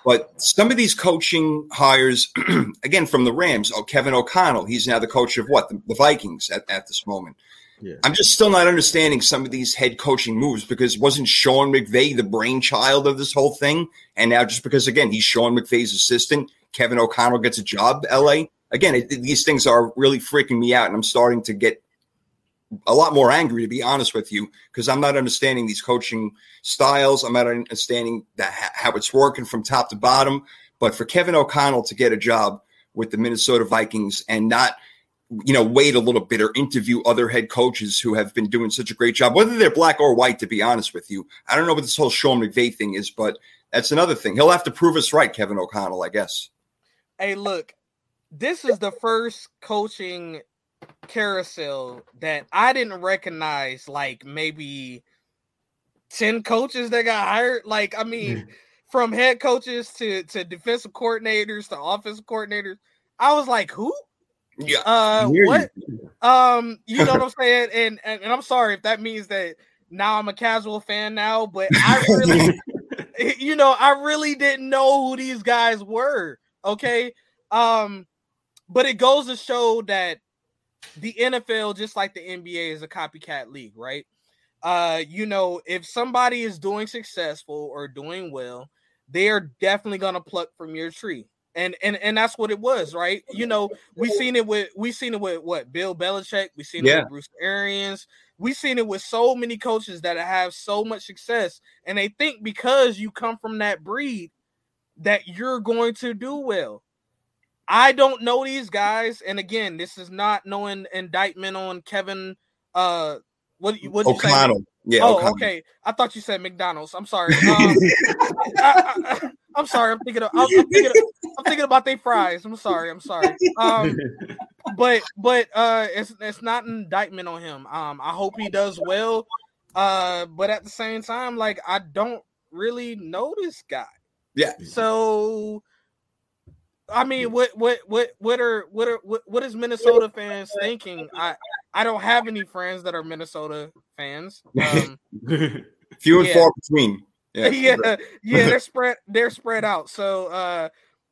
but some of these coaching hires, again from the Rams. Oh, Kevin O'Connell, he's now the coach of what the, the Vikings at, at this moment. Yeah. I'm just still not understanding some of these head coaching moves because wasn't Sean McVay the brainchild of this whole thing? And now just because again he's Sean McVay's assistant, Kevin O'Connell gets a job. LA again, it, these things are really freaking me out, and I'm starting to get a lot more angry to be honest with you because I'm not understanding these coaching styles. I'm not understanding that how it's working from top to bottom. But for Kevin O'Connell to get a job with the Minnesota Vikings and not – you know, wait a little bit or interview other head coaches who have been doing such a great job, whether they're black or white, to be honest with you. I don't know what this whole Sean McVay thing is, but that's another thing. He'll have to prove us right, Kevin O'Connell, I guess. Hey, look, this is the first coaching carousel that I didn't recognize like maybe 10 coaches that got hired. Like, I mean, hmm. from head coaches to, to defensive coordinators to offensive coordinators. I was like, who? Yeah. Uh, what? Um, you know what I'm saying? And, and and I'm sorry if that means that now I'm a casual fan now, but I really, you know, I really didn't know who these guys were. Okay. Um, but it goes to show that the NFL, just like the NBA, is a copycat league, right? Uh, you know, if somebody is doing successful or doing well, they are definitely gonna pluck from your tree and and and that's what it was, right? You know, we seen it with we seen it with what Bill Belichick, we seen it yeah. with Bruce Arians, we seen it with so many coaches that have so much success, and they think because you come from that breed that you're going to do well. I don't know these guys, and again, this is not knowing indictment on Kevin. Uh, what what O'Connell? Yeah. Oh, O'Connell. okay. I thought you said McDonald's. I'm sorry. Um, I, am sorry. I'm thinking. Of, I'm, I'm thinking. Of, I'm thinking about their fries. I'm sorry. I'm sorry. Um, but but uh, it's it's not an indictment on him. Um, I hope he does well. Uh, but at the same time, like I don't really know this guy. Yeah. So. I mean, what what what what are what are what, what is Minnesota fans thinking? I I don't have any friends that are Minnesota fans. Um, Few and yeah. far between. Yeah, yeah, yeah, they're spread they're spread out. So uh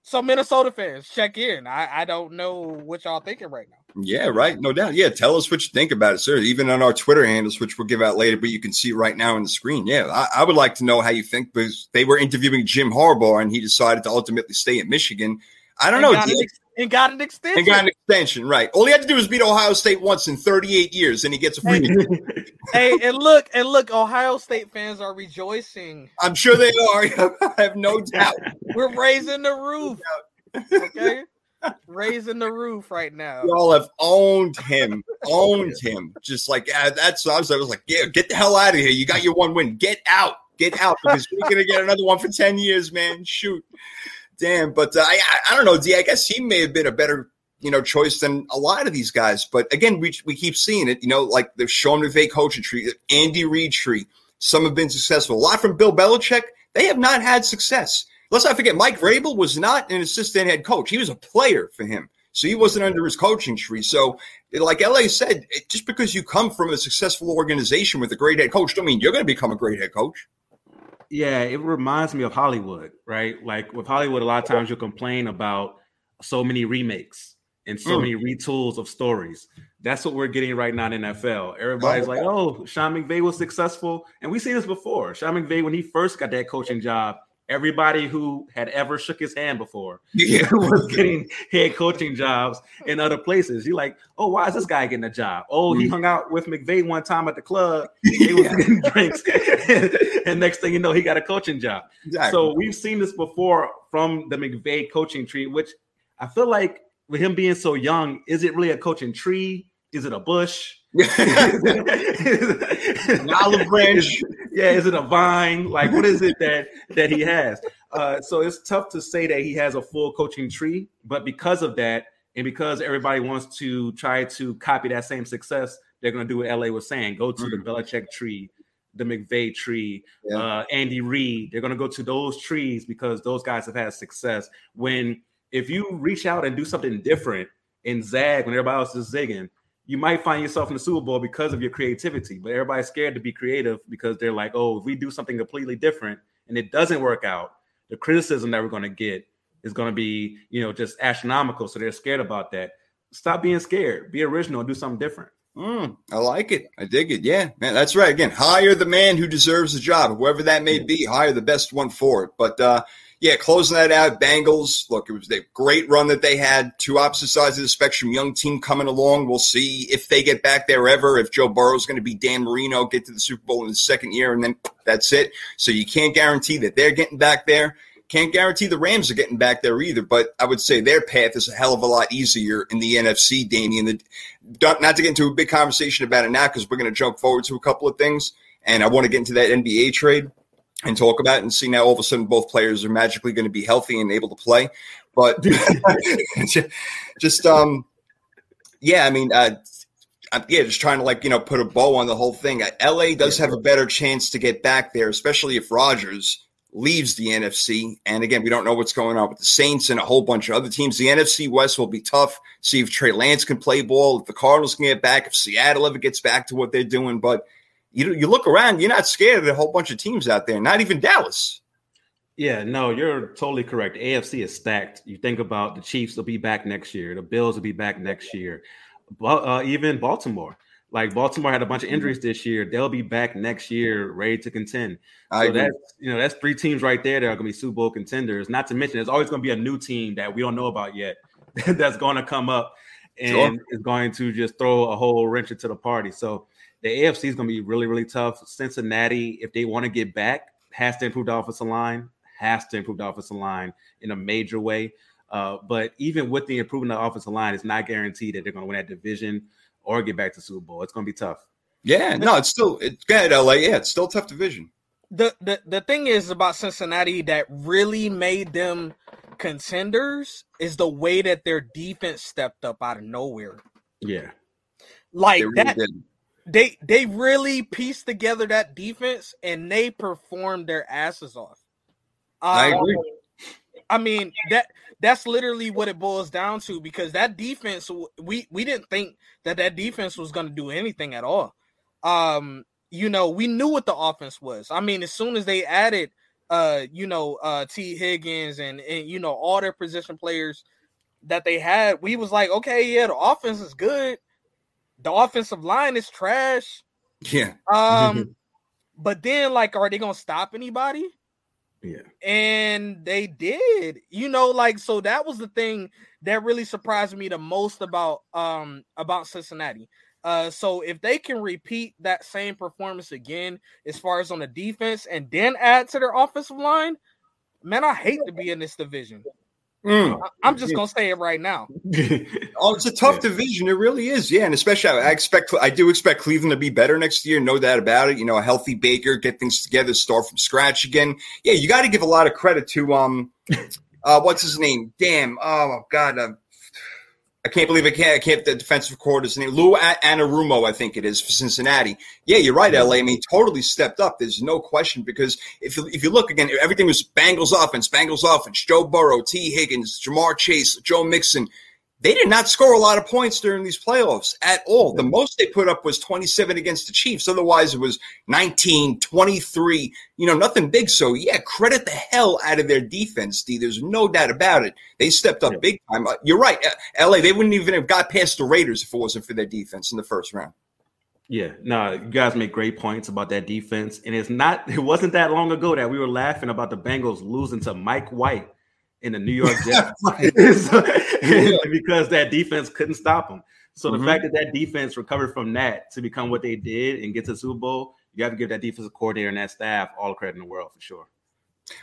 so Minnesota fans, check in. I, I don't know what y'all thinking right now. Yeah, right. No doubt. Yeah, tell us what you think about it, sir. Even on our Twitter handles, which we'll give out later, but you can see right now on the screen. Yeah, I, I would like to know how you think because they were interviewing Jim Harbaugh and he decided to ultimately stay in Michigan. I don't and know. And got an extension. And got an extension, right. All he had to do was beat Ohio State once in 38 years, and he gets a free. hey, and look, and look, Ohio State fans are rejoicing. I'm sure they are. I have no doubt. We're raising the roof. Okay. raising the roof right now. Y'all have owned him, owned him. Just like uh, that's. I was, I was like, yeah, get the hell out of here. You got your one win. Get out, get out, because we're gonna get another one for ten years, man. Shoot, damn. But uh, I, I don't know, D. I guess he may have been a better you know, choice than a lot of these guys. But again, we, we keep seeing it, you know, like the Sean McVay coaching tree, Andy Reid tree. Some have been successful. A lot from Bill Belichick. They have not had success. Let's not forget, Mike Vrabel was not an assistant head coach. He was a player for him. So he wasn't under his coaching tree. So, like LA said, just because you come from a successful organization with a great head coach, don't mean you're going to become a great head coach. Yeah, it reminds me of Hollywood, right? Like with Hollywood, a lot of times you complain about so many remakes and so mm. many retools of stories. That's what we're getting right now in NFL. Everybody's like, oh, Sean McVay was successful. And we've seen this before. Sean McVay, when he first got that coaching job, everybody who had ever shook his hand before yeah. was getting head coaching jobs in other places. You're like, oh, why is this guy getting a job? Oh, he mm. hung out with McVay one time at the club. He was getting drinks. and next thing you know, he got a coaching job. Exactly. So we've seen this before from the McVay coaching tree, which I feel like with him being so young, is it really a coaching tree? Is it a bush? An olive branch. yeah, is it a vine? Like, what is it that that he has? Uh, so it's tough to say that he has a full coaching tree, but because of that, and because everybody wants to try to copy that same success, they're going to do what LA was saying: go to mm-hmm. the Belichick tree, the McVay tree, yeah. uh, Andy Reid. They're going to go to those trees because those guys have had success. When if you reach out and do something different and zag when everybody else is zigging, you might find yourself in the Super Bowl because of your creativity. But everybody's scared to be creative because they're like, oh, if we do something completely different and it doesn't work out, the criticism that we're going to get is going to be, you know, just astronomical. So they're scared about that. Stop being scared. Be original and do something different. Mm, I like it. I dig it. Yeah, man, that's right. Again, hire the man who deserves the job, whoever that may be. Hire the best one for it. But uh, yeah, closing that out, Bengals. Look, it was a great run that they had. Two opposite sides of the spectrum. Young team coming along. We'll see if they get back there ever. If Joe Burrow's going to be Dan Marino, get to the Super Bowl in the second year, and then that's it. So you can't guarantee that they're getting back there. Can't guarantee the Rams are getting back there either. But I would say their path is a hell of a lot easier in the NFC, Danny. And the, not to get into a big conversation about it now because we're going to jump forward to a couple of things. And I want to get into that NBA trade and talk about it and see now all of a sudden both players are magically going to be healthy and able to play. But just um yeah, I mean uh yeah, just trying to like you know put a bow on the whole thing. LA does have a better chance to get back there, especially if Rodgers leaves the NFC. And again, we don't know what's going on with the Saints and a whole bunch of other teams. The NFC West will be tough. See if Trey Lance can play ball, if the Cardinals can get back, if Seattle ever gets back to what they're doing. But you you look around, you're not scared of a whole bunch of teams out there, not even Dallas. Yeah, no, you're totally correct. AFC is stacked. You think about the Chiefs will be back next year, the Bills will be back next year, but uh, even Baltimore. Like Baltimore had a bunch of injuries this year, they'll be back next year, ready to contend. So that's you know that's three teams right there that are going to be Super Bowl contenders. Not to mention, there's always going to be a new team that we don't know about yet that's going to come up and sure. is going to just throw a whole wrench into the party. So the AFC is going to be really, really tough. Cincinnati, if they want to get back, has to improve the offensive line, has to improve the offensive line in a major way. Uh, but even with the improvement of the offensive line, it's not guaranteed that they're going to win that division or get back to Super Bowl. It's going to be tough. Yeah, no, it's still it's good, LA. Yeah, it's still a tough division. The, the the thing is about Cincinnati that really made them contenders is the way that their defense stepped up out of nowhere. Yeah. Like really that did they they really pieced together that defense and they performed their asses off. I um, agree. I mean that that's literally what it boils down to because that defense we we didn't think that that defense was going to do anything at all. Um, you know, we knew what the offense was. I mean, as soon as they added uh, you know, uh Tee Higgins and and you know all their position players that they had, we was like, okay, yeah, the offense is good the offensive line is trash. Yeah. Um, but then like, are they gonna stop anybody? Yeah. And they did. You know, like so that was the thing that really surprised me the most about um about Cincinnati. Uh, so if they can repeat that same performance again, as far as on the defense, and then add to their offensive line, man, I hate to be in this division. Mm. I'm just gonna say it right now. oh, it's a tough yeah. division. It really is. Yeah, and especially I expect I do expect Cleveland to be better next year. No doubt about it. You know, a healthy Baker, get things together, start from scratch again. Yeah, you got to give a lot of credit to um, uh, what's his name? Damn. Oh God. Uh, I can't believe I can't. I can't. The defensive coordinator's name, Lou Anarumo, I think it is for Cincinnati. Yeah, you're right, LA. I mean, totally stepped up. There's no question because if you, if you look again, everything was Bengals offense, Bengals offense. Joe Burrow, Tee Higgins, Ja'Marr Chase, Joe Mixon they did not score a lot of points during these playoffs at all. The most they put up was 27 against the Chiefs. Otherwise, it was 19, 23, you know, nothing big. So, yeah, credit the hell out of their defense, D. There's no doubt about it. They stepped up yeah. big time. Uh, you're right. Uh, LA, they wouldn't even have got past the Raiders if it wasn't for their defense in the first round. Yeah, no, you guys make great points about that defense. And it's not, it wasn't that long ago that we were laughing about the Bengals losing to Mike White in the New York Jets because that defense couldn't stop them. So the mm-hmm. fact that that defense recovered from that to become what they did and get to the Super Bowl, you have to give that defensive coordinator and that staff all the credit in the world for sure.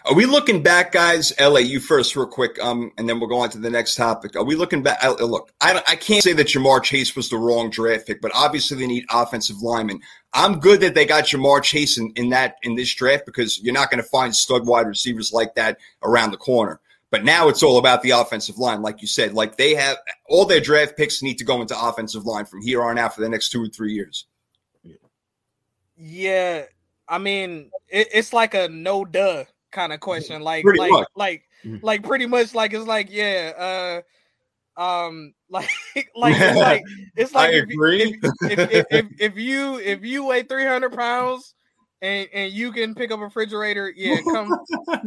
Are we looking back, guys? LA, you first, real quick, um, and then we'll go on to the next topic. Are we looking back? I, look, I, I can't say that Ja'Marr Chase was the wrong draft pick, but obviously they need offensive linemen. I'm good that they got Ja'Marr Chase in, in that in this draft because you're not going to find stud wide receivers like that around the corner. But now it's all about the offensive line, like you said. Like they have all their draft picks need to go into offensive line from here on out for the next two or three years. Yeah, I mean, it, it's like a no duh kind of question. Like, pretty like, much. like, mm-hmm. like, pretty much like it's like, yeah, uh, um, like, like, it's like, it's like, if, if, if, if, if you if you weigh three hundred pounds and and you can pick up a refrigerator, yeah, come,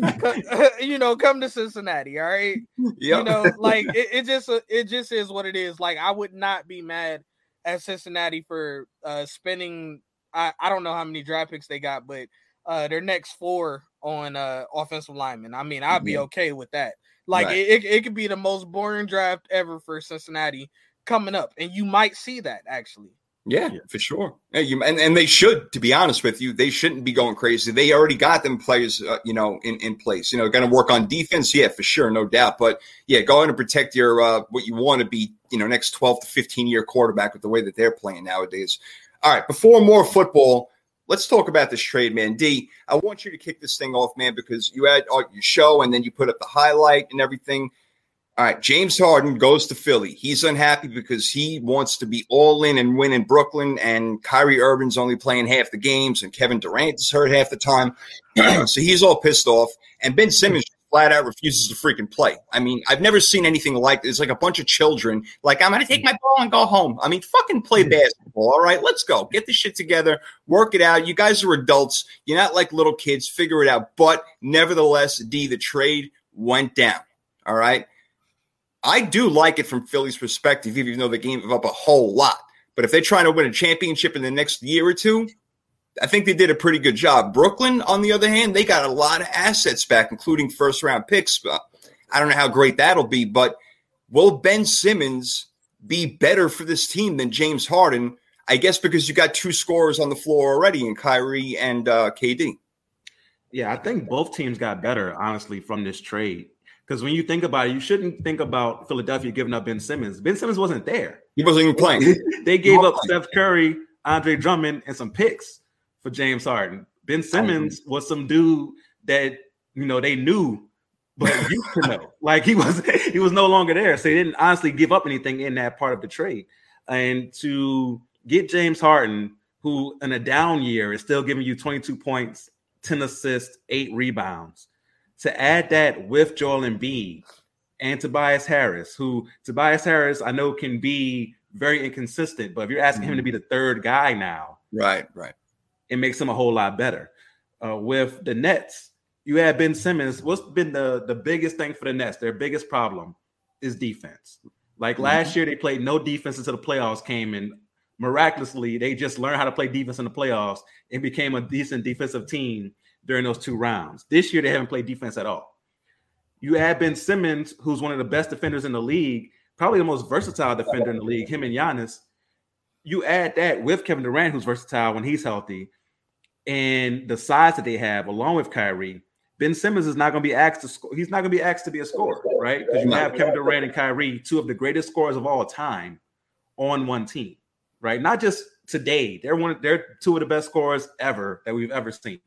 you know, come to Cincinnati, all right. Yep. You know, like it, it just it just is what it is. Like I would not be mad at Cincinnati for uh spending I, I don't know how many draft picks they got, but uh their next four on uh offensive linemen. I mean, I'd be okay with that. Like right. it, it, it could be the most boring draft ever for Cincinnati coming up, and you might see that actually. Yeah, yeah, for sure. Yeah, you, and, and they should, to be honest with you, they shouldn't be going crazy. They already got them players, uh, you know, in, in place. You know, going to work on defense, yeah, for sure, no doubt. But yeah, going to protect your uh, what you want to be, you know, next twelve to fifteen year quarterback with the way that they're playing nowadays. All right, before more football, let's talk about this trade, man. D, I want you to kick this thing off, man, because you had uh, your show and then you put up the highlight and everything. All right, James Harden goes to Philly. He's unhappy because he wants to be all in and win in Brooklyn, and Kyrie Irving's only playing half the games, and Kevin Durant is hurt half the time. so he's all pissed off. And Ben Simmons flat out refuses to freaking play. I mean, I've never seen anything like this. It's like a bunch of children, like, I'm going to take my ball and go home. I mean, fucking play basketball. All right, let's go. Get this shit together, work it out. You guys are adults. You're not like little kids. Figure it out. But nevertheless, D, the trade went down. All right. I do like it from Philly's perspective, even though they gave up a whole lot. But if they're trying to win a championship in the next year or two, I think they did a pretty good job. Brooklyn, on the other hand, they got a lot of assets back, including first round picks. I don't know how great that'll be, but will Ben Simmons be better for this team than James Harden? I guess because you got two scorers on the floor already in Kyrie and uh, KD. Yeah, I think both teams got better, honestly, from this trade. Because when you think about it, you shouldn't think about Philadelphia giving up Ben Simmons. Ben Simmons wasn't there. He wasn't even playing. they gave up playing. Seth Curry, Andre Drummond, and some picks for James Harden. Ben Simmons was some dude that you know they knew, but you can know, like he was he was no longer there. So they didn't honestly give up anything in that part of the trade. And to get James Harden, who in a down year is still giving you 22 points, 10 assists, eight rebounds to add that with Joel Embiid and Tobias Harris, who Tobias Harris I know can be very inconsistent, but if you're asking mm-hmm. him to be the third guy now, right, right, it makes him a whole lot better. Uh, with the Nets, you had Ben Simmons. What's been the the biggest thing for the Nets? Their biggest problem is defense. Like mm-hmm. last year, they played no defense until the playoffs came, and miraculously, they just learned how to play defense in the playoffs and became a decent defensive team during those two rounds. This year, they haven't played defense at all. You add Ben Simmons, who's one of the best defenders in the league, probably the most versatile defender in the league, him and Giannis. You add that with Kevin Durant, who's versatile when he's healthy, and the size that they have, along with Kyrie, Ben Simmons is not going to be asked to score. He's not going to be asked to be a scorer, right? Because you have Kevin Durant and Kyrie, two of the greatest scorers of all time, on one team, right? Not just today. They're one. They're two of the best scorers ever that we've ever seen.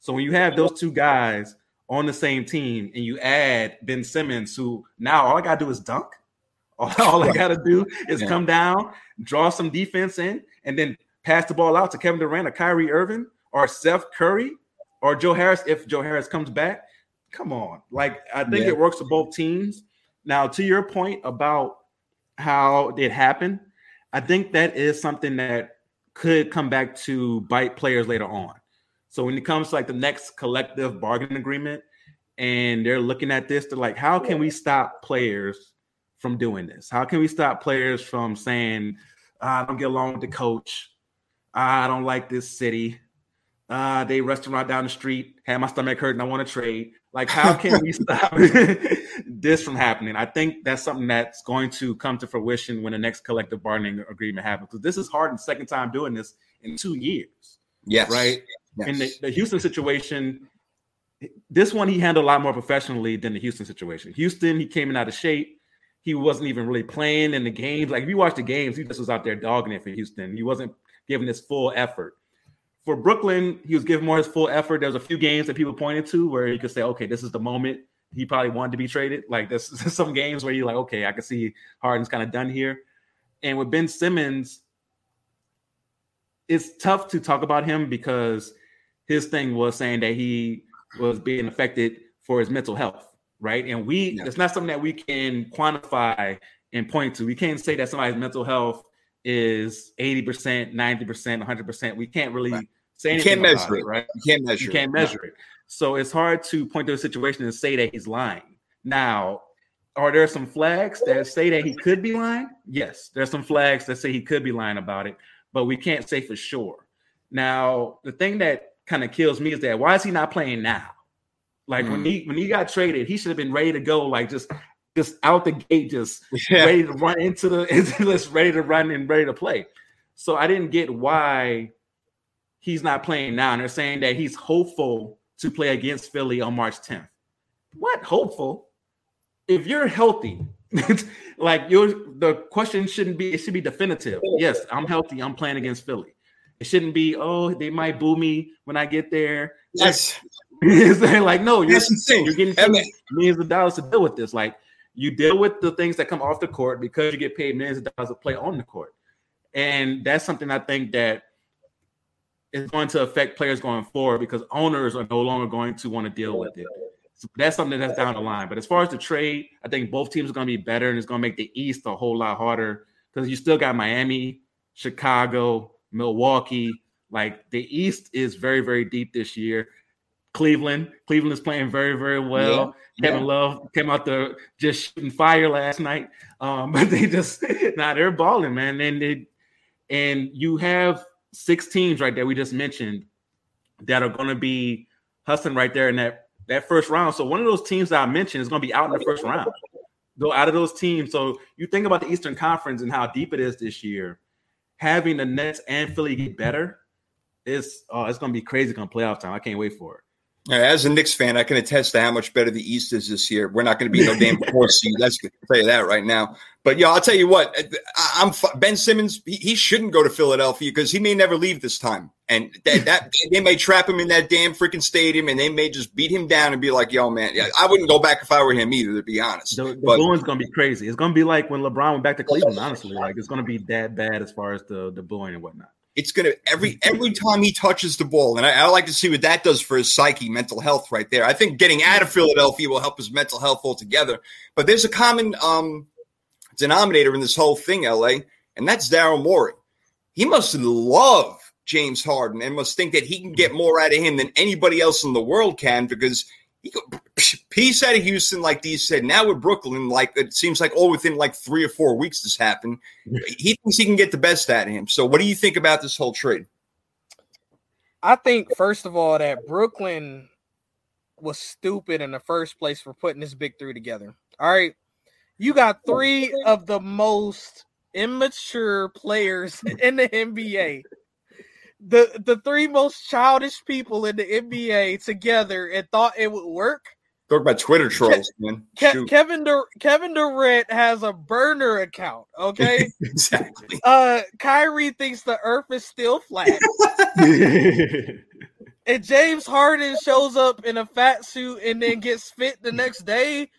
So when you have those two guys on the same team, and you add Ben Simmons, who now all I gotta do is dunk. All, all I gotta do is yeah. come down, draw some defense in, and then pass the ball out to Kevin Durant or Kyrie Irving or Seth Curry or Joe Harris if Joe Harris comes back. Come on. Like I think yeah. it works for both teams. Now, to your point about how it happened, I think that is something that could come back to bite players later on. So when it comes to like the next collective bargaining agreement and they're looking at this, they're like, how can we stop players from doing this? How can we stop players from saying, I don't get along with the coach. I don't like this city uh, they restaurant down the street, had my stomach hurt, and I want to trade. Like, how can we stop this from happening? I think that's something that's going to come to fruition when the next collective bargaining agreement happens. Because this is Harden's second time doing this in two years. Yes. Right. Yes. In the, the Houston situation, this one he handled a lot more professionally than the Houston situation. Houston, he came in out of shape. He wasn't even really playing in the games. Like if you watch the games, he just was out there dogging it for Houston. He wasn't giving his full effort for Brooklyn, he was giving more his full effort. There was a few games that people pointed to where you could say, okay, this is the moment he probably wanted to be traded. Like there's some games where you're like, okay, I can see Harden's kind of done here. And with Ben Simmons, it's tough to talk about him because his thing was saying that he was being affected for his mental health, right? And we, yeah. it's not something that we can quantify and point to. We can't say that somebody's mental health is 80%, 90%, 100%. We can't really right say anything. You can't measure it, right? You can't measure. You can't measure it. So it's hard to point to a situation and say that he's lying. Now, are there some flags that say that he could be lying? Yes, there's some flags that say he could be lying about it, but we can't say for sure. Now, the thing that kind of kills me is that why is he not playing now? Like mm. when he when he got traded, he should have been ready to go, like just just out the gate, just yeah. ready to run into the just ready to run and ready to play. So I didn't get why he's not playing now. And they're saying that he's hopeful to play against Philly on March 10th. What hopeful? If you're healthy, like you're the question shouldn't be, it should be definitive. Yes, I'm healthy. I'm playing against Philly. It shouldn't be, oh, they might boo me when I get there. Yes. like, no, you're, you're getting millions of dollars to deal with this. Like, you deal with the things that come off the court because you get paid millions of dollars to play on the court. And that's something I think that is going to affect players going forward because owners are no longer going to want to deal with it. So that's something that's down the line. But as far as the trade, I think both teams are going to be better and it's going to make the East a whole lot harder because you still got Miami, Chicago, Milwaukee. Like the East is very, very deep this year. Cleveland, Cleveland is playing very, very well. Yeah. Kevin yeah. Love came out there just shooting fire last night. Um, but they just now nah, they're balling, man. And they and you have six teams right there we just mentioned that are going to be hustling right there in that that first round. So one of those teams that I mentioned is going to be out in the first round. Go out of those teams. So you think about the Eastern Conference and how deep it is this year. Having the Nets and Philly get better is oh, it's uh, going to be crazy come playoff time. I can't wait for it. As a Knicks fan, I can attest to how much better the East is this year. We're not going to be no damn four seed. Let's tell you that right now. But yeah, I'll tell you what. I'm Ben Simmons. He, he shouldn't go to Philadelphia because he may never leave this time, and that, that they may trap him in that damn freaking stadium, and they may just beat him down and be like, "Yo, man, yeah, I wouldn't go back if I were him either." To be honest, the, the but, booing's going to be crazy. It's going to be like when LeBron went back to Cleveland. Honestly, like it's going to be that bad as far as the the booing and whatnot it's gonna every every time he touches the ball, and I, I, like to see what that does for his psyche, mental health, right there. I think getting out of Philadelphia will help his mental health altogether. But there's a common um, denominator in this whole thing, LA, and that's Daryl Morey. He must love James Harden and must think that he can mm-hmm. get more out of him than anybody else in the world can because he go, peace out of Houston, like Dee said. Now with Brooklyn, like it seems like all within like three or four weeks this happened. He thinks he can get the best out of him. So, what do you think about this whole trade? I think first of all that Brooklyn was stupid in the first place for putting this big three together. All right, you got three of the most immature players in the NBA the the three most childish people in the NBA together and thought it would work. Talk about Twitter trolls, man. Ke- Kevin Dur- Kevin Durant has a burner account. Okay, exactly. Uh, Kyrie thinks the Earth is still flat. and James Harden shows up in a fat suit and then gets fit the next day.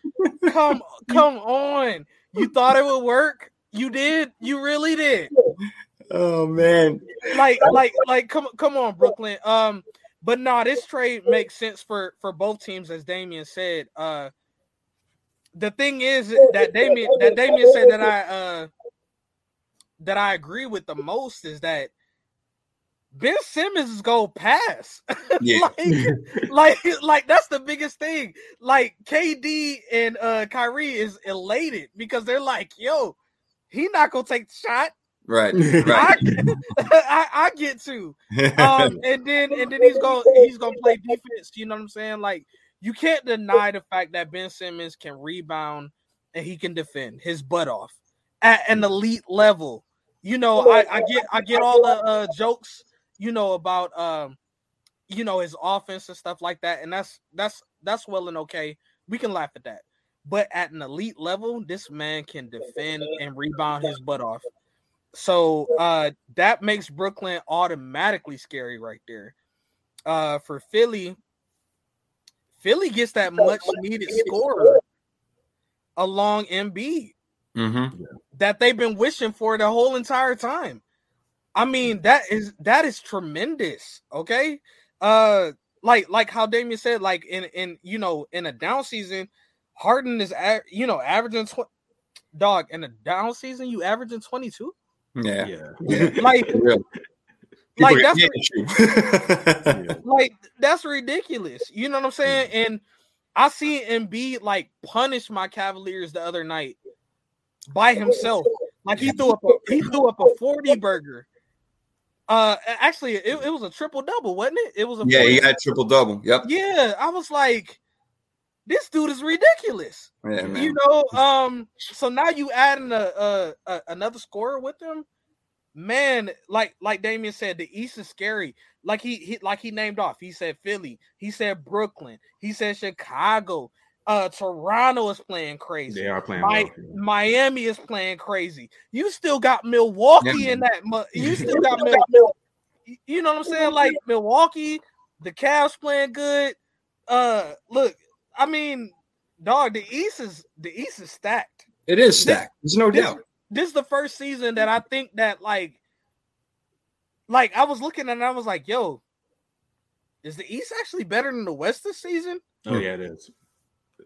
Come, come on! You thought it would work? You did. You really did. Oh man! Like, like, like, come, come on, Brooklyn. Um, but no, nah, this trade makes sense for for both teams, as Damian said. Uh, the thing is that Damian that Damian said that I uh that I agree with the most is that Ben Simmons is gonna pass. Yeah. like, like, like that's the biggest thing. Like KD and uh Kyrie is elated because they're like, yo, he not gonna take the shot. Right. right. I, I, I, get to. Um, and then and then he's gonna he's gonna play defense. You know what I'm saying? Like you can't deny the fact that Ben Simmons can rebound and he can defend his butt off at an elite level. You know, I, I get I get all the uh, jokes, you know, about um, you know, his offense and stuff like that, and that's that's that's well and okay. We can laugh at that. But at an elite level, this man can defend and rebound his butt off. So uh that makes Brooklyn automatically scary right there. Uh for Philly, Philly gets that much needed scorer along Embiid mm-hmm. that they've been wishing for the whole entire time. I mean, that is that is tremendous. Okay. Uh like like how Damian said, like in in you know, in a down season, Harden is you know averaging tw- dog in a down season, you averaging 22. Yeah. Yeah. like, like that's like that's ridiculous. You know what I'm saying? And I see Embiid like punish my Cavaliers the other night by himself. Like he threw up a he threw up a 40 burger. Uh actually it, it was a triple double, wasn't it? It was a Yeah, he got triple double. Yep. Yeah, I was like this dude is ridiculous. Yeah, you know, um, so now you adding a, a, a another scorer with them, man. Like like Damian said, the East is scary. Like he, he like he named off. He said Philly. He said Brooklyn. He said Chicago. Uh, Toronto is playing crazy. They are playing. My, well, yeah. Miami is playing crazy. You still got Milwaukee yeah. in that. You still got Mil- You know what I'm saying? Like Milwaukee, the Cavs playing good. Uh, look, I mean, dog, the East is the East is stacked. It is stacked. This, There's no this, doubt. This is the first season that I think that like, like I was looking and I was like, yo, is the East actually better than the West this season? Oh yeah, it is.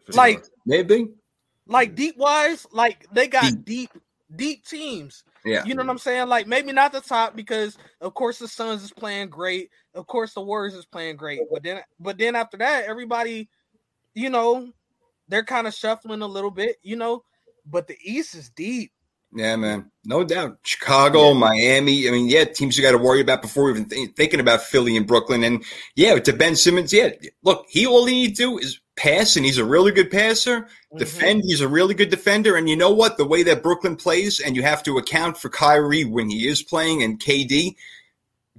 For like sure. maybe, like deep wise, like they got deep, deep, deep teams. Yeah, you know what I'm saying. Like maybe not the top because of course the Suns is playing great. Of course the Warriors is playing great. But then, but then after that, everybody you know, they're kind of shuffling a little bit, you know, but the East is deep. Yeah, man, no doubt. Chicago, yeah. Miami. I mean, yeah, teams you got to worry about before even th- thinking about Philly and Brooklyn. And yeah, to Ben Simmons, yeah, look, he all he needs to do is pass, and he's a really good passer. Mm-hmm. Defend, he's a really good defender. And you know what? The way that Brooklyn plays, and you have to account for Kyrie when he is playing, and KD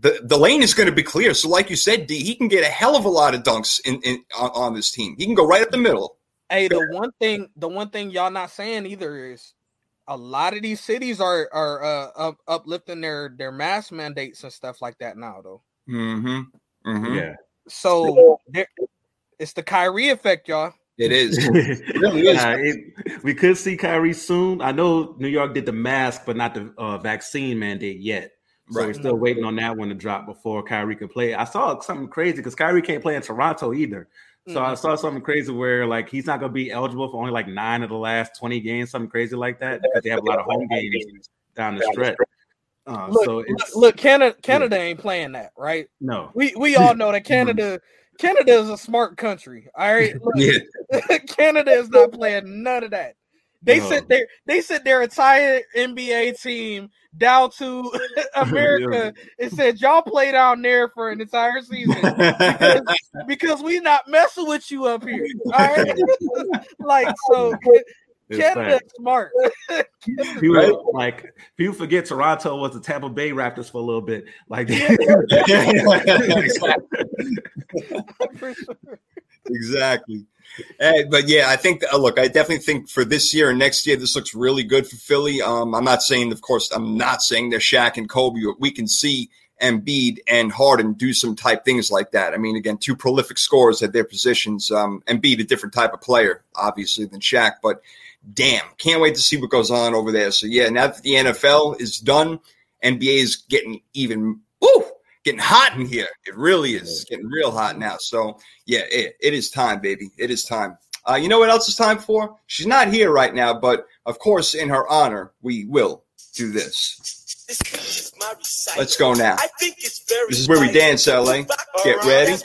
the, the lane is going to be clear. So, like you said, D, he can get a hell of a lot of dunks in, in on, on this team. He can go right up the middle. Hey, the one thing, the one thing y'all not saying either is a lot of these cities are are uh, up, uplifting their their mask mandates and stuff like that now, though. Mm-hmm. mm-hmm. Yeah. So it's the Kyrie effect, y'all. It is. it really is. Uh, it, we could see Kyrie soon. I know New York did the mask, but not the uh, vaccine mandate yet. So right. we're still waiting on that one to drop before Kyrie can play. I saw something crazy because Kyrie can't play in Toronto either. So mm-hmm. I saw something crazy where like he's not gonna be eligible for only like nine of the last 20 games, something crazy like that, because they have a lot of home games down the stretch. Uh, look, so it's, look, Canada Canada yeah. ain't playing that, right? No. We we all know that Canada Canada is a smart country. All right. Look, yeah. Canada is not playing none of that. They no. sent their they sent their entire NBA team down to America and said, "Y'all play down there for an entire season because, because we not messing with you up here." All right, like so. Canada smart. people right? like people forget Toronto was the Tampa Bay Raptors for a little bit. Like exactly. Hey, but yeah, I think uh, look, I definitely think for this year and next year, this looks really good for Philly. Um, I'm not saying, of course, I'm not saying they're Shaq and Kobe. We can see Embiid and Harden do some type things like that. I mean, again, two prolific scorers at their positions. Um, Embiid, a different type of player, obviously, than Shaq, but damn, can't wait to see what goes on over there. So yeah, now that the NFL is done, NBA is getting even woo, getting hot in here. It really is getting real hot now. So yeah, it, it is time, baby. It is time. Uh, you know what else is time for? She's not here right now, but of course, in her honor, we will do this. Let's go now. This is where we dance, LA. Get ready.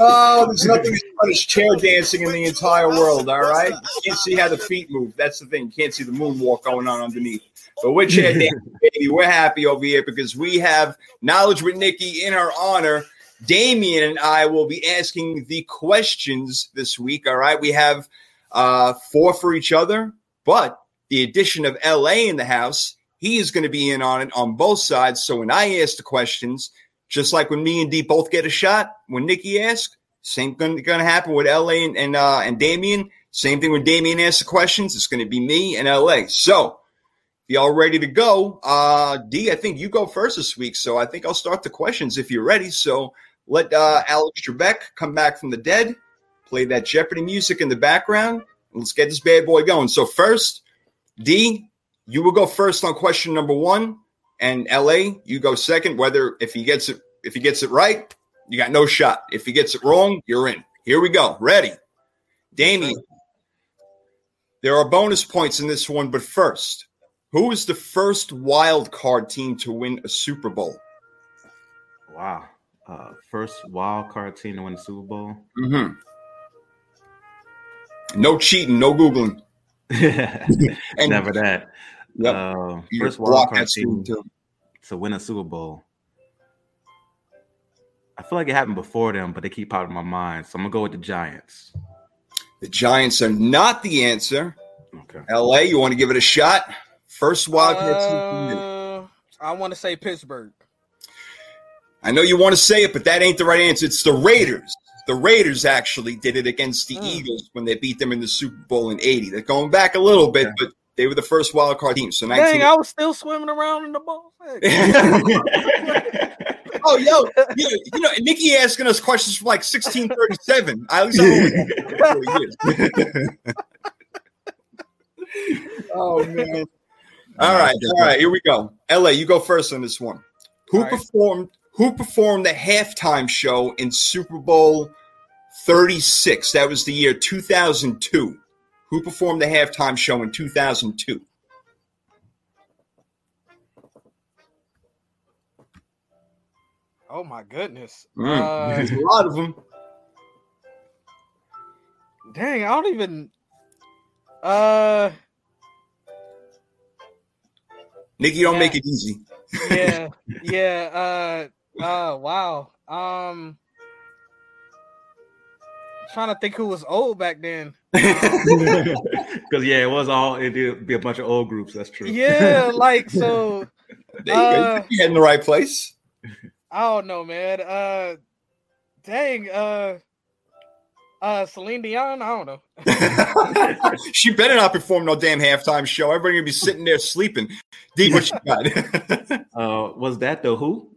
Oh, there's nothing as fun as chair dancing in the entire world. All right, you can't see how the feet move. That's the thing. You can't see the moonwalk going on underneath. But we're chair dancing, baby. We're happy over here because we have knowledge with Nikki in her honor. Damien and I will be asking the questions this week. All right, we have uh, four for each other, but the addition of LA in the house he is going to be in on it on both sides. So when I ask the questions, just like when me and D both get a shot, when Nikki asks, same thing going to happen with LA and and, uh, and Damien. Same thing when Damien asks the questions. It's going to be me and LA. So y'all ready to go? Uh, D, I think you go first this week. So I think I'll start the questions if you're ready. So let uh, Alex Trebek come back from the dead, play that Jeopardy music in the background. Let's get this bad boy going. So first, D, you will go first on question number one, and LA, you go second. Whether if he gets it, if he gets it right, you got no shot. If he gets it wrong, you're in. Here we go. Ready, Damien. There are bonus points in this one, but first, who is the first wild card team to win a Super Bowl? Wow. Uh, first wild card team to win a Super Bowl. Mm-hmm. No cheating, no googling. Never that. Yep. Uh, first wild card team to win a Super Bowl. I feel like it happened before them, but they keep out of my mind. So I'm gonna go with the Giants. The Giants are not the answer. Okay. LA, you want to give it a shot? First wild card uh, team. I want to say Pittsburgh. I know you want to say it, but that ain't the right answer. It's the Raiders. The Raiders actually did it against the mm. Eagles when they beat them in the Super Bowl in '80. They're going back a little bit, but they were the first wild card team. So 19- Dang, I was still swimming around in the ball. oh, yo, you know, you know, Nikki asking us questions from like 1637. I was Oh man. All right, all right, here we go. LA, you go first on this one. Who performed who performed the halftime show in Super Bowl 36? That was the year 2002 who performed the halftime show in 2002? Oh my goodness. Mm, uh, there's a lot of them. Dang, I don't even uh Nikki, don't yeah. make it easy. yeah, yeah. Uh uh wow. Um trying to think who was old back then. Because yeah, it was all it did be a bunch of old groups. That's true. Yeah, like so. there you uh, go. You in the right place. I don't know, man. Uh, dang. Uh, uh, Celine Dion. I don't know. she better not perform no damn halftime show. Everybody gonna be sitting there sleeping. D, what you got? uh, was that the Who?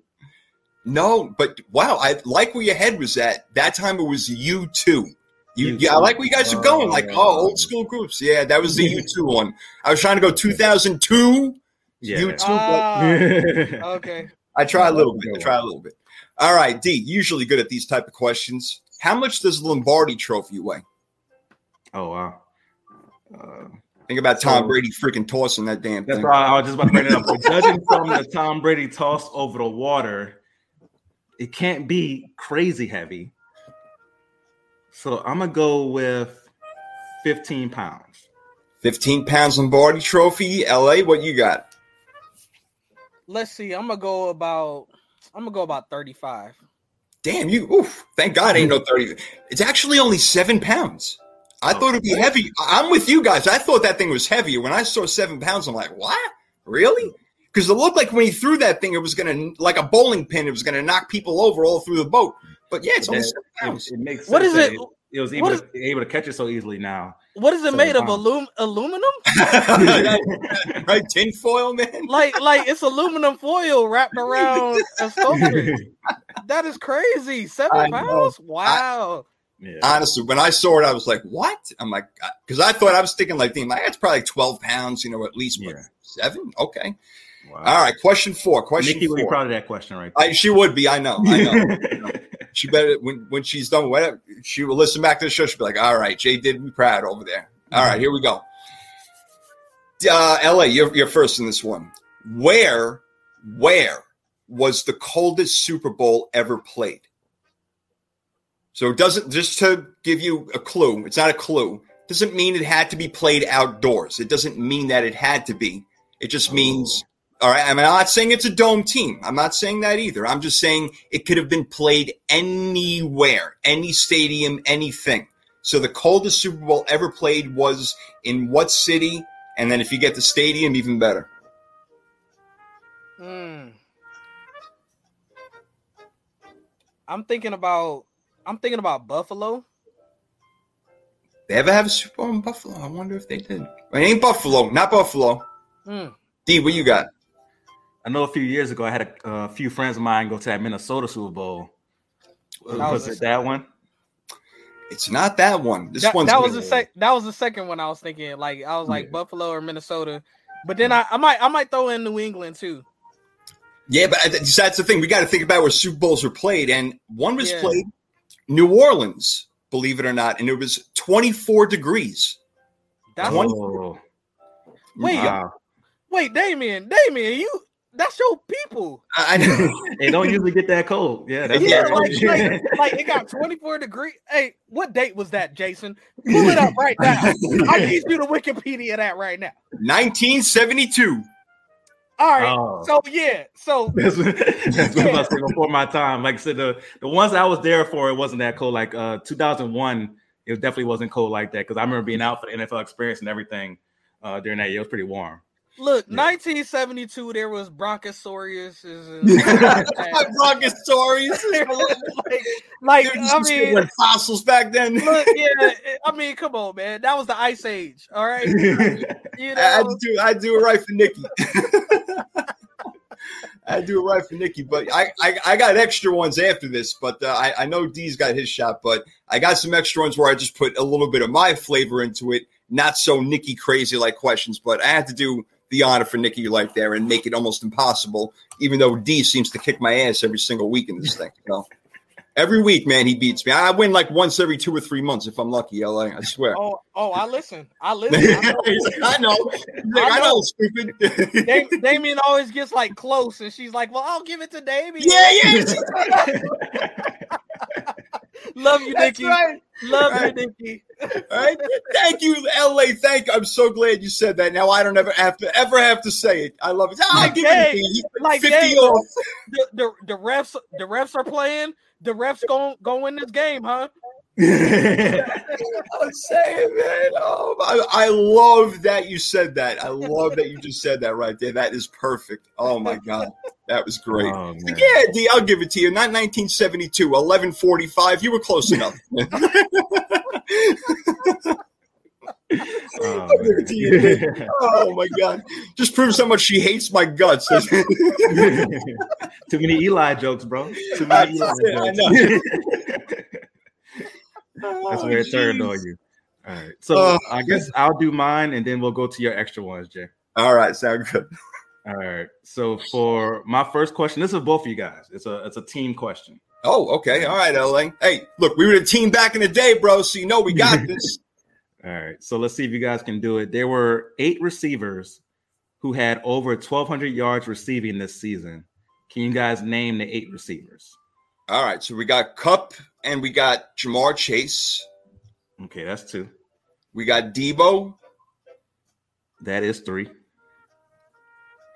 No, but wow, I like where your head was at. That time it was U2. You, yeah, I like where you guys are going. Like, oh, old school groups. Yeah, that was the U2 one. I was trying to go 2002. Yeah. U2. Uh, okay. I try a little bit. I try a little bit. All right, D. Usually good at these type of questions. How much does Lombardi Trophy weigh? Oh wow. Uh, Think about Tom so, Brady freaking tossing that damn that's thing. That's why I was just about to bring it up. judging from the Tom Brady toss over the water, it can't be crazy heavy. So I'm gonna go with 15 pounds. 15 pounds Lombardi Trophy, LA. What you got? Let's see. I'm gonna go about. I'm gonna go about 35. Damn you! Oof! Thank God, ain't no 30. It's actually only seven pounds. I Oh, thought it'd be heavy. I'm with you guys. I thought that thing was heavier. When I saw seven pounds, I'm like, what? Really? Because it looked like when he threw that thing, it was gonna like a bowling pin. It was gonna knock people over all through the boat. But yeah, it's only Yeah, seven It, pounds. it makes What sense is it? It, was what able, to, able to catch it so easily now. What is it Seven made of? pounds. Alum- aluminum? right? Tin foil, man. Like, like it's aluminum foil wrapped around a sculpture. That is crazy. I Seven know. pounds? Wow. yeah. Honestly, when I saw it, I was like, "What?" I'm like, uh, because I thought I was thinking like, thinking like, it's probably 12 pounds, you know, at least. But Yeah. seven, okay. Wow. All right, question four. Question Nikki would be proud of that question right I, she would be. I know. I know. she better when when she's done with whatever she will listen back to the show. She'll be like, "All right, Jay did me proud over there." All right, here we go. Uh, La, you're, you're first in this one. Where, where was the coldest Super Bowl ever played? So it doesn't just to give you a clue. It's not a clue. Doesn't mean it had to be played outdoors. It doesn't mean that it had to be. It just means all right. I'm not saying it's a dome team. I'm not saying that either. I'm just saying it could have been played anywhere, any stadium, anything. So the coldest Super Bowl ever played was in what city? And then if you get the stadium, even better. Hmm. I'm thinking about. I'm thinking about Buffalo. They ever have a Super Bowl in Buffalo? I wonder if they did. It ain't Buffalo, not Buffalo. Hmm. D, what you got? I know a few years ago I had a, a few friends of mine go to that Minnesota Super Bowl. That was, was it that one? It's not that one. This that, one's that was the sec- That was the second one I was thinking. Like I was like Yeah. Buffalo or Minnesota, but then I, I might I might throw in New England too. Yeah, but uh, that's that's the thing. We got to think about where Super Bowls were played, and one was Yeah. played New Orleans, believe it or not, and it was 24 degrees. That's Twenty- Oh, Wait, wow. wait, Damien, Damien, you that's your people. I, I they don't usually get that cold. Yeah, that's Yeah, right. like, like, like it got 24 degrees. Hey, what date was that, Jason? Pull it up right now. I need you to Wikipedia that right now. 1972. All right. Oh. So yeah. So That's, what- that's what I was saying before my time. Like I said, the, the ones I was there for, it wasn't that cold. Like uh 2001, it definitely wasn't cold like that because I remember being out for the NFL experience and everything uh, during that year. It was pretty warm. Look, Yeah. 1972, there was Bronchosaurus. and- Bronchosaurus. like, like Dude, I you mean, went fossils back then. look, yeah. I mean, come on, man. That was the Ice Age. All right. You I, I do I do it right for Nikki. I do it right for Nikki, but I, I, I got extra ones after this. But uh, I, I know D's got his shot, but I got some extra ones where I just put a little bit of my flavor into it. Not so Nikki crazy like questions, but I had to do the honor for Nikki like there and make it almost impossible. Even though D seems to kick my ass every single week in this thing. You know? Every week, man, he beats me. I win like once every two or three months if I'm lucky. LA, I swear. Oh, oh, I listen. I listen. I know. I know. Like, I I know, know. stupid. Dam- Damien always gets like close, and she's like, "Well, I'll give it to Damien." yeah, yeah. Love you, Nikki. right. Love Right. you, Nikki. All right. Thank you, LA. Thank you. I'm so glad you said that. Now I don't ever have to ever have to say it. I love it. Ah, I Like give Dave. it to you. He's Like 50 Dave. off. The, the the refs the refs are playing. The refs going go win this game, huh? I'm saying, man. Oh, I, I love that you said that. I love that you just said that right there. That is perfect. Oh my god, that was great. Oh. Yeah, D, I'll give it to you. Not 1972, 1145. You were close enough. Oh, I'll give it to you, oh my god, just proves how much she hates my guts. Too many Eli jokes, bro. Too many Eli jokes. That's Oh, where it turned jeez. on you. All right. So Oh. I guess I'll do mine and then we'll go to your extra ones, Jay. All right, sound good. All right. So for my first question, this is both of you guys. It's a it's a team question. Oh, okay. All right, LA. Hey, look, we were a team back in the day, bro. So you know we got this. All right. So let's see if you guys can do it. There were eight receivers who had over 1,200 yards receiving this season. Can you guys name the eight receivers? All right, so we got Kupp, and we got Ja'Marr Chase. Okay, that's two. We got Deebo. That is three.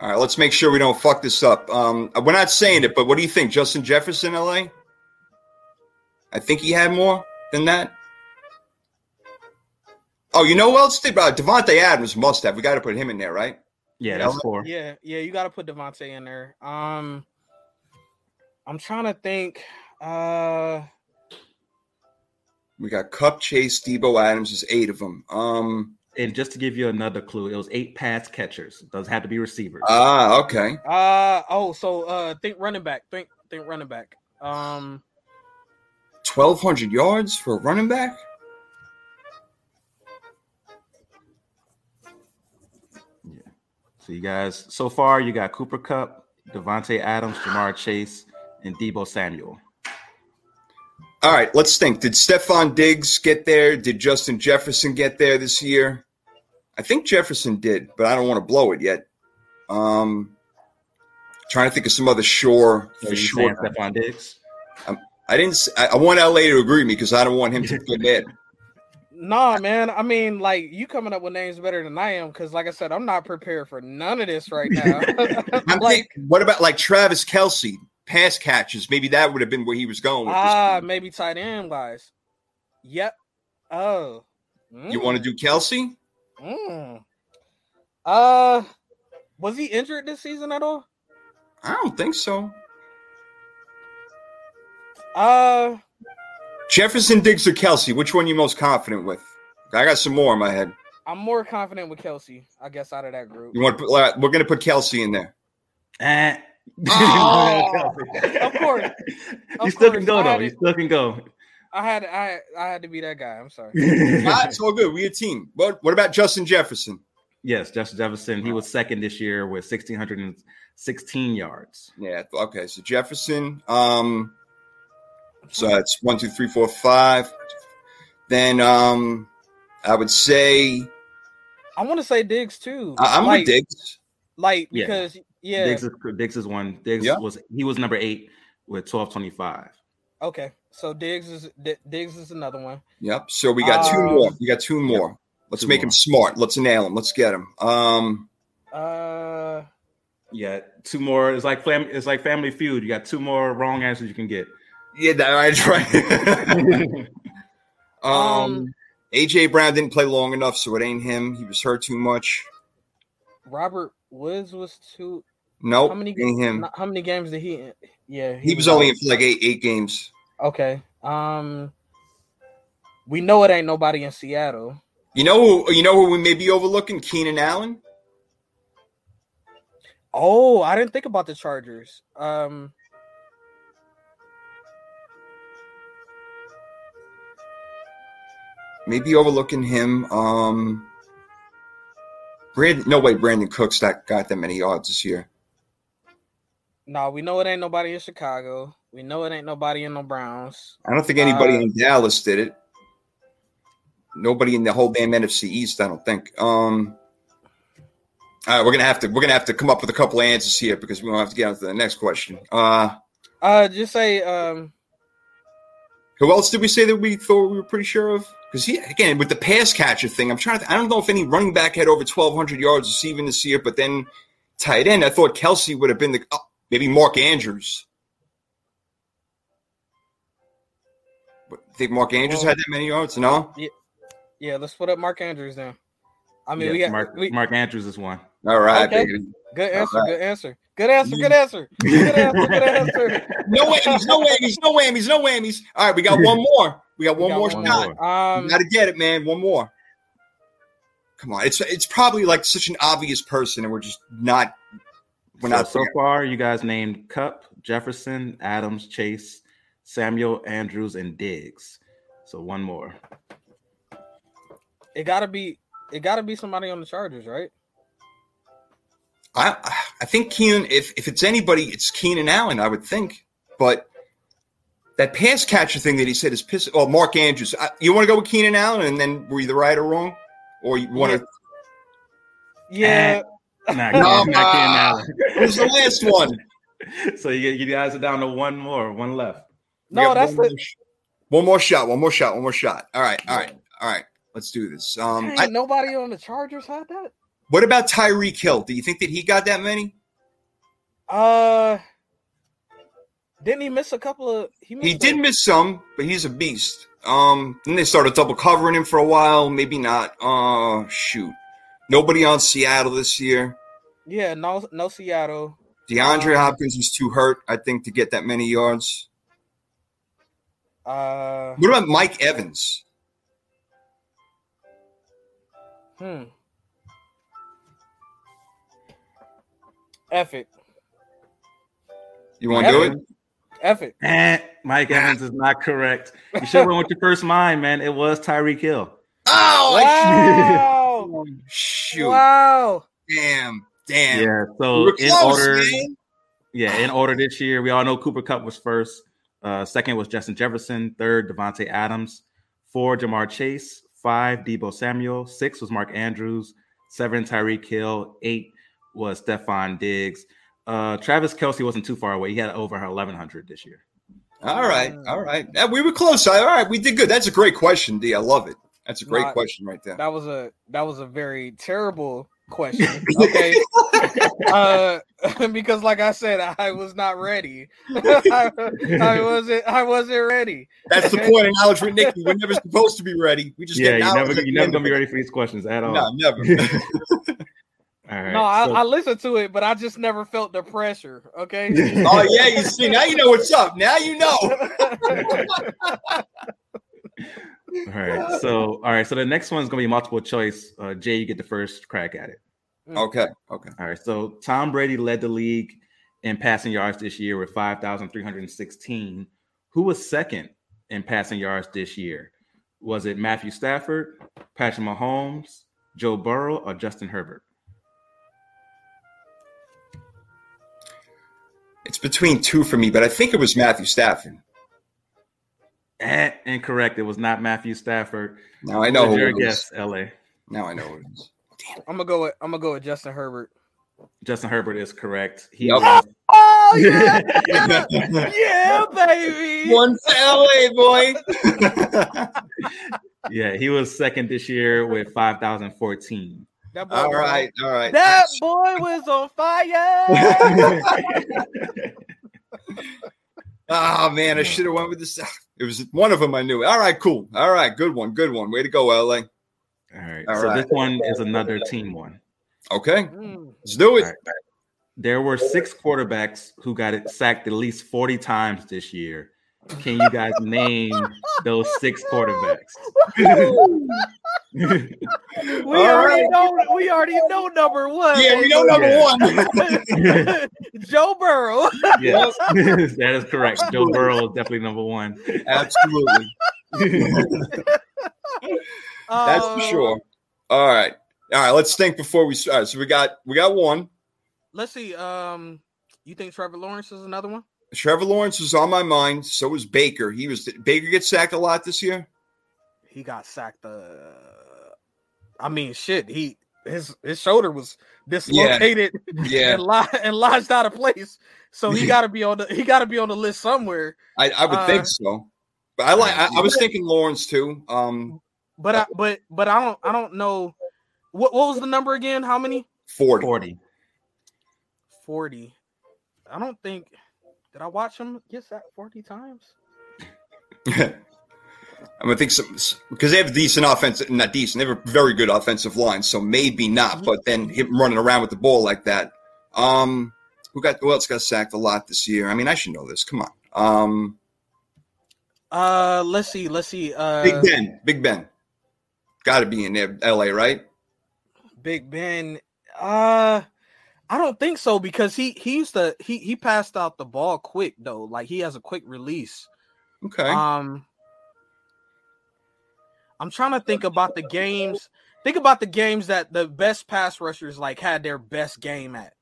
All right, let's make sure we don't fuck this up. Um, we're not saying it, but what do you think, Justin Jefferson, LA? I think he had more than that. Oh, you know what else did? Uh, Davante Adams must have. We got to put him in there, right? Yeah, that's four. Yeah, yeah, you got to put Davante in there. Um, I'm trying to think. Uh, we got Kupp, Chase, Deebo, Adams. Is eight of them. Um, and just to give you another clue, it was eight pass catchers. It does have to be receivers. Ah, okay. Uh oh, so uh, think running back. Think think running back. Um, twelve hundred yards for a running back. Yeah. So you guys, so far you got Cooper Kupp, Davante Adams, Ja'Marr Chase, and Deebo Samuel. All right, let's think. Did Stefon Diggs get there? Did Justin Jefferson get there this year? I think Jefferson did, but I don't want to blow it yet. Um, trying to think of some other sure for sure. Stefon Diggs. Um, I didn't. I, I, want LA to agree with me because I don't want him to get mad. Nah, man. I mean, like you coming up with names better than I am because, like I said, I'm not prepared for none of this right now. I'm like, thinking, what about like Travis Kelce? Pass catches. Maybe that would have been where he was going. ah, maybe tight end guys. Yep. Oh. Mm. You want to do Kelce? Mm. Uh, was he injured this season at all? I don't think so. Uh, Jefferson, Diggs, or Kelce? Which one you most confident with? I got some more in my head. I'm more confident with Kelce, I guess out of that group. You want? we're gonna put Kelce in there. Eh. Oh, of course. Of you still course. can go though. You still can go. I had I I had to be that guy. I'm sorry. it's all good. We a team. But what about Justin Jefferson? Yes, Justin Jefferson. He was second this year with 1616 yards. Yeah. Okay. So Jefferson. Um. So that's one, two, three, four, five. Then um, I would say. I want to say Diggs too. I, am like, with Diggs. Like because yeah. Yeah, Diggs is, Diggs is one. Diggs yeah. was he was number eight with twelve twenty five. Okay, so Diggs is Diggs is another one. Yep. So we got two more. We got two more. Yep. Let's two make more. him smart. Let's nail him. Let's get him. Um. Uh. Yeah, two more. It's like fam- It's like Family Feud. You got two more wrong answers you can get. Yeah, that's right. um, um, AJ Brown didn't play long enough, so it ain't him. He was hurt too much. Robert Woods was too. Nope. How many him? How many games did he? Yeah, he, he was, was only in for like eight eight games. Okay. Um, we know it ain't nobody in Seattle. You know, who? you know who we may be overlooking? Keenan Allen. Oh, I didn't think about the Chargers. Um, maybe overlooking him. Um, Brandon, no way, Brandin Cooks that got that many yards this year. No, we know it ain't nobody in Chicago. We know it ain't nobody in the Browns. I don't think anybody uh, in Dallas did it. Nobody in the whole damn NFC East, I don't think. Um, all right, we're gonna have to we're gonna have to come up with a couple of answers here because we don't have to get on to the next question. Uh, uh, just say um, who else did we say that we thought we were pretty sure of? Because he again with the pass catcher thing, I'm trying to. I don't know if any running back had over 1,200 yards receiving this year, but then tight end, I thought Kelce would have been the. Oh, Maybe Mark Andrews. But think Mark Andrews well, had that many yards? No. Yeah, yeah. Let's put up Mark Andrews now. I mean, yeah, we got Mark, we, Mark Andrews is one. All right, okay. baby. Good answer. Right. Good answer. Good answer. Good answer. Good answer. Good answer. no whammies. No whammies. No whammies. No whammies. All right, we got one more. We got one got more one shot. More. Um, got to get it, man. One more. Come on. It's it's probably like such an obvious person, and we're just not we're so, not so far. You guys named Kupp, Jefferson, Adams, Chase, Samuel, Andrews, and Diggs. So one more. It gotta be. It gotta be somebody on the Chargers, right? I I think Keenan. If if it's anybody, it's Keenan Allen. I would think, but that pass catcher thing that he said is piss. Oh, Mark Andrews. I, you want to go with Keenan Allen, and then were you the right or wrong, or you want to? Yeah. Eh. Not, no, not uh, Who's the last one? so you, you guys are down to one more, one left. No, that's the One more shot. One more shot. One more shot. All right. All right. All right. Let's do this. Um, Dang, I, nobody on the Chargers had that. what about Tyreek Hill? Do you think that he got that many? Uh, didn't he miss a couple of? He, He did miss some, but he's a beast. Um, then they started double covering him for a while. Maybe not. Uh, shoot. Nobody on Seattle this year. Yeah, no, no Seattle. DeAndre Um, Hopkins was too hurt, I think, to get that many yards. Uh, What about Mike Evans? hmm. F it. You want to do it? Evans. F it. Eh, Mike Evans is not correct. You should have went with your first mind, man. It was Tyreek Hill. Oh, I- Wow. shoot! wow. Damn, damn. Yeah. So were in order, man. yeah, in order this year, we all know Cooper Kupp was first. Uh, second was Justin Jefferson. Third, Davante Adams. Four, Ja'Marr Chase. Five, Deebo Samuel. Six was Mark Andrews. Seven, Tyreek Hill. Eight was Stefon Diggs. Uh, Travis Kelce wasn't too far away. He had over 1,100 this year. All right, all right. We were close. All right, we did good. That's a great question, D. I love it. That's a great Not- question right there. That was a that was a very terrible question. Okay. uh because like I said, I was not ready. I, I wasn't I wasn't ready. That's the point of knowledge with Nikki. We're never supposed to be ready. We just Yeah, get you knowledge never, at the you never gonna be ready for these questions at all. No, never. All right. no, I, so- I listened to it, but I just never felt the pressure. Okay. oh yeah, you see now you know what's up. Now you know. All right. So, all right. So the next one's gonna be multiple choice. Uh, Jay, you get the first crack at it. Okay, okay. All right. So Tom Brady led the league in passing yards this year with five thousand three hundred sixteen. Who was second in passing yards this year? Was it Matthew Stafford, Patrick Mahomes, Joe Burrow, or Justin Herbert? It's between two for me, but I think it was Matthew Stafford. Eh, incorrect. It was not Matthew Stafford. Now I know Who's who your it is. guess, LA. Now I know who it is. I'm gonna go with I'm gonna go with Justin Herbert. Justin Herbert is correct. He Yep. was Oh yeah, yeah, baby. One for LA, boy. yeah, he was second this year with 5,014. That boy all was right, all right. That boy was on fire. Oh man, I should have went with this. It was one of them I knew. All right, cool. All right, good one, good one. Way to go, LA. All right. All so right. this one is another team one. Okay, Mm. let's do it. All right. There were six quarterbacks who got it sacked at least 40 times this year. Can you guys name those six quarterbacks? We All already right. know. We already know number one. Yeah, we know number Yeah. one. Joe Burrow. yes, that is correct. Joe Burrow is definitely number one. Absolutely, that's for Uh, sure. All right, all right. Let's think before we. All right, so we got we got one. Let's see. Um, you think Trevor Lawrence is another one? Trevor Lawrence is on my mind. So was Baker. He was Baker get sacked a lot this year. He got sacked. Uh, I mean, shit. He his his shoulder was dislocated Yeah, and, li- and lodged out of place. So he got to be on the he got to be on the list somewhere. I, I would Uh, think so. But I like. I, I was thinking Lawrence too. Um, But I but but I don't I don't know what what was the number again? How many? forty. 40. Forty. I don't think. Did I watch him get sacked forty times? I mean, I think some because they have decent offensive, not decent. They have a very good offensive line, so maybe not. But then him running around with the ball like that. Um, who got who else got sacked a lot this year? I mean, I should know this. Come on. Um, Uh, let's see. Let's see. Uh, Big Ben, Big Ben, got to be in there, L.A. Right? Big Ben. Uh I don't think so because he he used to he he passed out the ball quick though. Like he has a quick release. Okay. Um I'm trying to think about the games. Think about the games that the best pass rushers like had their best game at.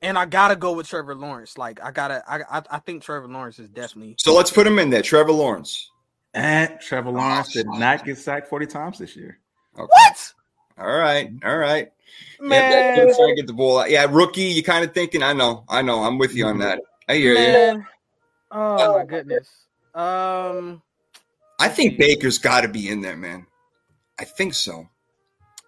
And I gotta go with Trevor Lawrence. Like I gotta, I, I, I think Trevor Lawrence is definitely. so let's put him in there. Trevor Lawrence. And Trevor Lawrence did not get sacked 40 times this year. Okay. What All right. All right. Yeah, man? yeah, trying to get the ball. out. Yeah, rookie. You kind of thinking. I know. I know. I'm with you on that. I hear you. Oh my goodness. Um, I think Baker's got to be in there, man. I think so.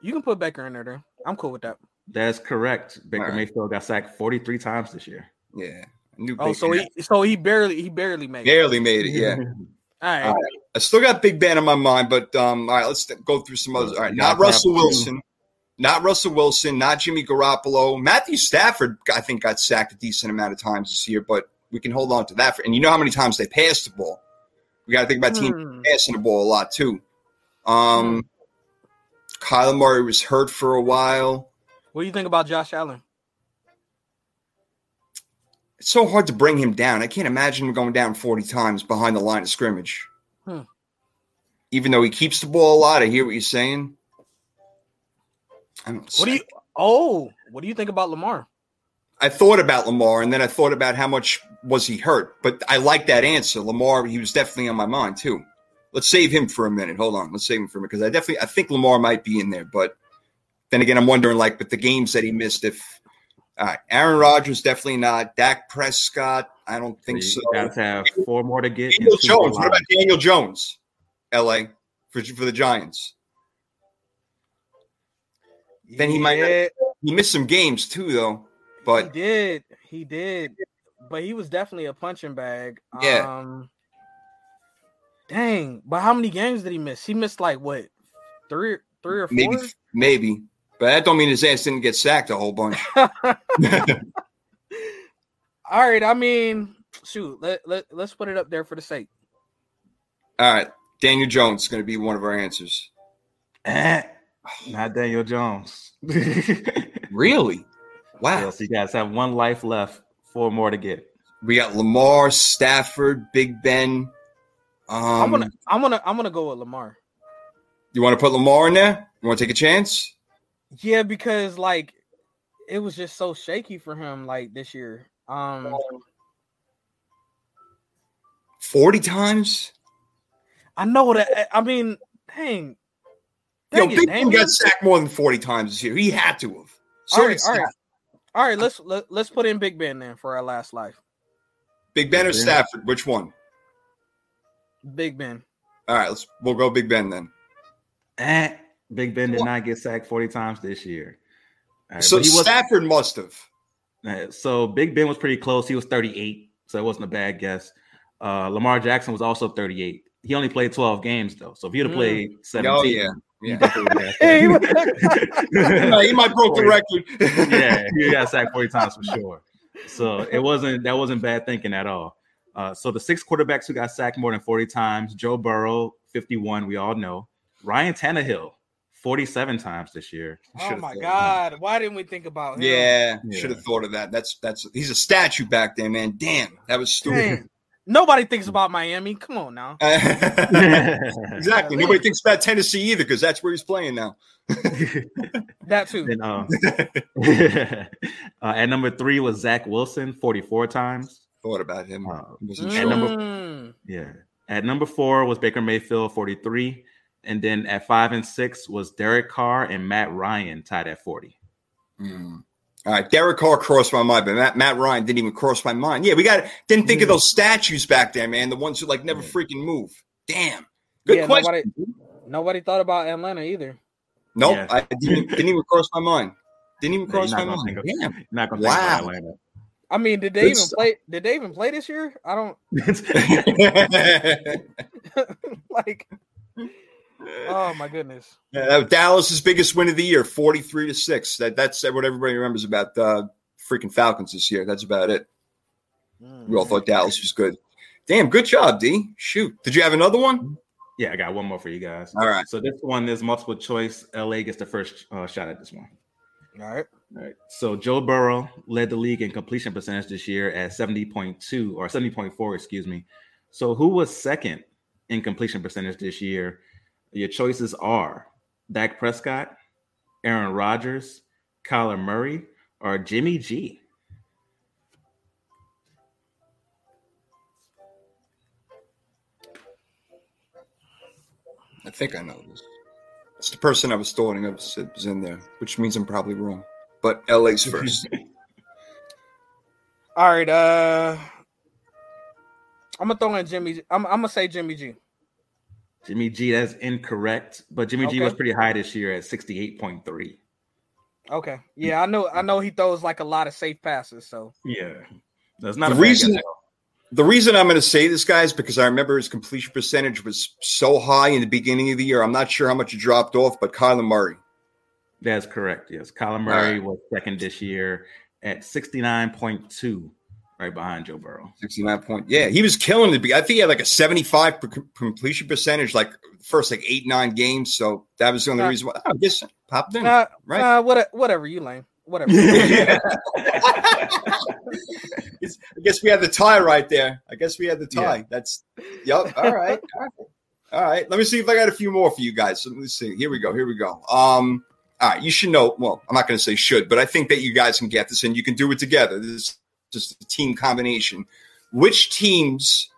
you can put Baker in there. Though. I'm cool with that. That's correct. Baker All right. Mayfield got sacked 43 times this year. Yeah. I knew Oh, Baker so he so he barely he barely made it. barely made it. Yeah. All right. All right. I still got Big Ben in my mind, but um, all right, let's go through some others. All right, not Russell. Wilson, not Russell Wilson, not Jimmy Garoppolo. Matthew Stafford, I think, got sacked a decent amount of times this year, but we can hold on to that. For, and you know how many times they passed the ball. We got to think about teams Hmm. passing the ball a lot too. Um, Kyler Murray was hurt for a while. What do you think about Josh Allen? It's so hard to bring him down. I can't imagine him going down 40 times behind the line of scrimmage. Hmm. Even though he keeps the ball a lot, I hear what you're saying. I don't What do you? Oh, what do you think about Lamar? I thought about Lamar, and then I thought about how much was he hurt. But I like that answer. Lamar, he was definitely on my mind too. Let's save him for a minute. Hold on, let's save him for a minute because I definitely I think Lamar might be in there. But then again, I'm wondering like with the games that he missed, if all right, Aaron Rodgers definitely not. Dak Prescott, I don't think you so. guys have four more to get. and Daniel Jones. What about Daniel Jones? L.A. for for the Giants. Then he might- Yeah, He missed some games too, though. But he did. He did. But he was definitely a punching bag. Yeah. Um, dang. But how many games did he miss? He missed like what, three, three or four? maybe maybe. But that don't mean his ass didn't get sacked a whole bunch. All right. I mean, shoot. Let let let's put it up there for the sake. All right, Daniel Jones is going to be one of our answers. Eh, not Daniel Jones. Really? Wow. Yes, you guys have one life left. Four more to get. We got Lamar, Stafford, Big Ben. Um, I'm gonna I'm gonna I'm gonna go with Lamar. You want to put Lamar in there? You want to take a chance? Yeah, because like it was just so shaky for him like this year. Um Forty times? I know that I mean, dang. Yo, Dang it, Big Ben got sacked more than forty times this year. He had to have. So all did right, all right. Stafford. All right, let's let, let's put in Big Ben then for our last life. Big Ben or Big Ben. Stafford? Which one? Big Ben. All right, let's we'll go Big Ben then. Eh, Big Ben did not get sacked 40 times this year. Right, so he was Stafford must have. Uh, so Big Ben was pretty close. He was 38, so it wasn't a bad guess. Uh, Lamar Jackson was also 38. He only played 12 games though. So if he'd have Mm. played 17, Oh yeah, he yeah. definitely would have Hey, he got he might broke the record. yeah, he got sacked 40 times for sure. So it wasn't that wasn't bad thinking at all. Uh, so the six quarterbacks who got sacked more than 40 times, Joe Burrow, 51, we all know. Ryan Tannehill, 47 times this year. Oh Should've my thought of God. Why didn't we think about him? Yeah, Yeah. should have thought of that. That's that's he's a statue back there, man. Damn, that was stupid. Dang. Nobody thinks about Miami. Come on now. exactly. Nobody thinks about Tennessee either because that's where he's playing now. That too. Then, uh, uh, at number three was Zach Wilson, 44 times. Thought about him. Uh, Wasn't and sure. number- Mm. Yeah. At number four was Baker Mayfield, 43. And then at five and six was Derek Carr and Matt Ryan tied at 40. Mm. All right, Derek Carr crossed my mind, but Matt, Matt Ryan didn't even cross my mind. Yeah, we got didn't think of those statues back there, man. The ones who like never freaking move. Damn. Good Yeah, question. nobody nobody thought about Atlanta either. Nope, Yeah. I didn't, didn't even cross my mind. Didn't even cross you're my mind. of- Damn. Not gonna Wow. think about Atlanta. I mean, did they Good even stuff. play? Did they even play this year? I don't like. Oh my goodness. Yeah, that was Dallas's biggest win of the year, forty-three to six. That that's what everybody remembers about the freaking Falcons this year. That's about it. Mm. We all thought Dallas was good. Damn, good job, D. Shoot, did you have another one? Yeah, I got one more for you guys. All right. So this one is multiple choice. LA gets the first uh, shot at this one. All right. All right. So Joe Burrow led the league in completion percentage this year at 70.2 or 70.4, excuse me. So who was second in completion percentage this year? Your choices are Dak Prescott, Aaron Rodgers, Kyler Murray, or Jimmy G. I think I know this. It's the person I was thought of was in there, which means I'm probably wrong. But LA's first. All right. Uh, I'm gonna throw in Jimmy. I'm, I'm gonna say Jimmy G. Jimmy G, that's incorrect. But Jimmy G was pretty high this year at 68.3. Okay. Yeah, I know. I know he throws like a lot of safe passes. So Yeah. That's not The a reason- The reason I'm going to say this, guys, because I remember his completion percentage was so high in the beginning of the year. I'm not sure how much it dropped off, but Kyler Murray. That's correct. Yes. Kyler Murray was second this year at 69.2, right behind Joe Burrow. 69 point. Yeah, he was killing it. I think he had like a 75 per- completion percentage, like first like eight, nine games. So that was the only Uh, reason why I guess popped in. uh, right. uh, what, whatever you lame. Whatever. I guess we had the tie right there. I guess we had the tie. That's yep. All right. All right. All right. Let me see if I got a few more for you guys. So let me see. Here we go. Here we go. Um. All right. You should know. Well, I'm not going to say should, but I think that you guys can get this, and you can do it together. This is just a team combination. Which teams?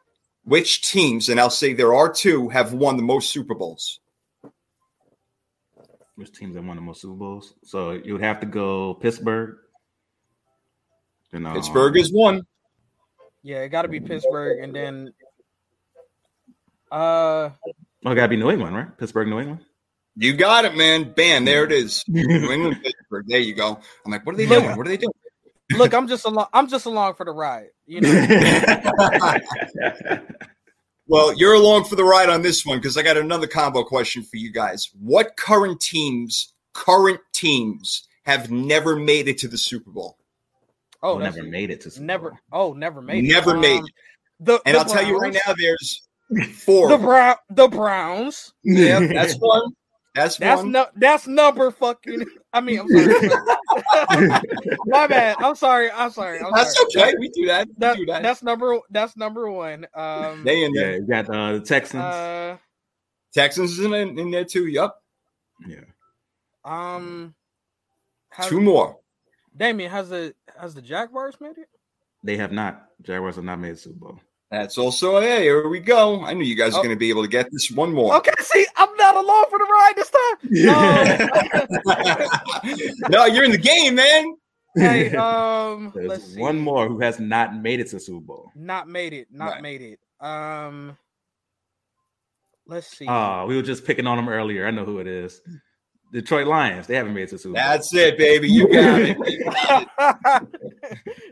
Which teams? And I'll say there are two have won the most Super Bowls. Which teams have won the most Super Bowls? So you would have to go Pittsburgh. Then, um, Pittsburgh is one. yeah, it got to be Pittsburgh, and then uh, Oh, it got to be New England, right? Pittsburgh, New England. You got it, man. Bam. There it is. New England, Pittsburgh. There you go. I'm like, what are they doing? What are they doing? Look, I'm just along. I'm just along for the ride. You know. Well, you're along for the ride on this one because I got another combo question for you guys. What current teams, current teams, have never made it to the Super Bowl? Oh, never made it to Super never. Bowl. Oh, never made. it. Never made Um, The, And the I'll tell you right now, there's four. the Brown, the Browns. yeah, that's one. That's, That's one. no. That's number fucking. I mean, I'm sorry. My bad. I'm sorry. I'm sorry. I'm that's sorry. okay. We do that. We That, do that. that's number. That's number one. Um. they in there. you got uh, the Texans. Uh. Texans is in, in there too. Yup. yeah. Um. Has, Two more. Damien has the has the Jaguars made it? They have not. Jaguars have not made the Super Bowl. That's also hey, here we go. I knew you guys are Oh. going to be able to get this one more. Okay. See, I'm not alone for the ride this time. Um, no, you're in the game, man. hey, um, let's see. one more who has not made it to Super Bowl. Not made it. Not Right. made it. Um. Let's see. Oh, we were just picking on them earlier. I know who it is. Detroit Lions. They haven't made it to Super Bowl. That's it, baby. You got it.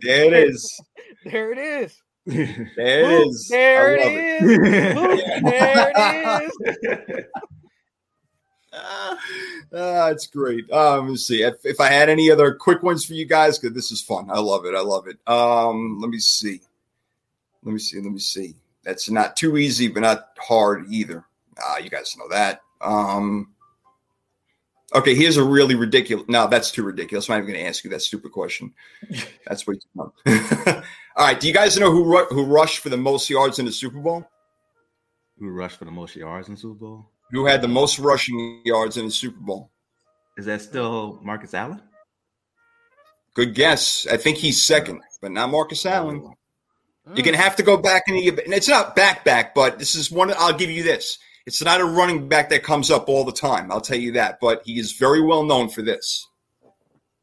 There it is. there it is. There it is. There I love it is. There it is. It's great. Um, let me see if, if I had any other quick ones for you guys because this is fun. I love it. I love it. Um, let me see. Let me see. Let me see. That's not too easy, but not hard either. Ah, you guys know that. Um, okay, here's a really ridiculous. No, that's too ridiculous. I'm not even going to ask you that stupid question. That's way too fun. All right. Do you guys know who ru- who rushed for the most yards in the Super Bowl? who rushed for the most yards in the Super Bowl? Who had the most rushing yards in the Super Bowl? Is that still Marcus Allen? Good guess. I think he's second, but not Marcus Allen. You're gonna have to go back and and it's not back back, but this is one. I'll give you this. It's not a running back that comes up all the time. I'll tell you that, but he is very well known for this.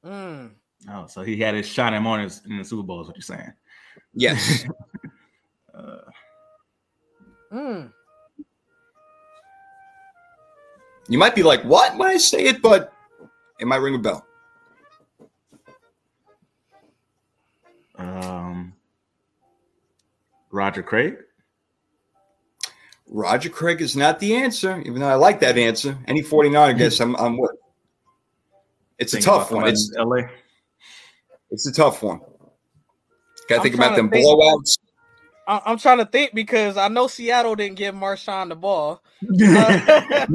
Mm. Oh, so he had his shot at Martin in the Super Bowl. Is what you're saying? Yes, Uh, Mm. you might be like, "What?" when I say it, but it might ring a bell. um, Roger Craig. Roger Craig is not the answer, even though I like that answer. Any 49er guess I'm, I'm with. It's a tough one. It's LA. it's a tough one. Got to think about them think. blowouts. I- I'm trying to think because I know Seattle didn't give Marshawn the ball. Uh,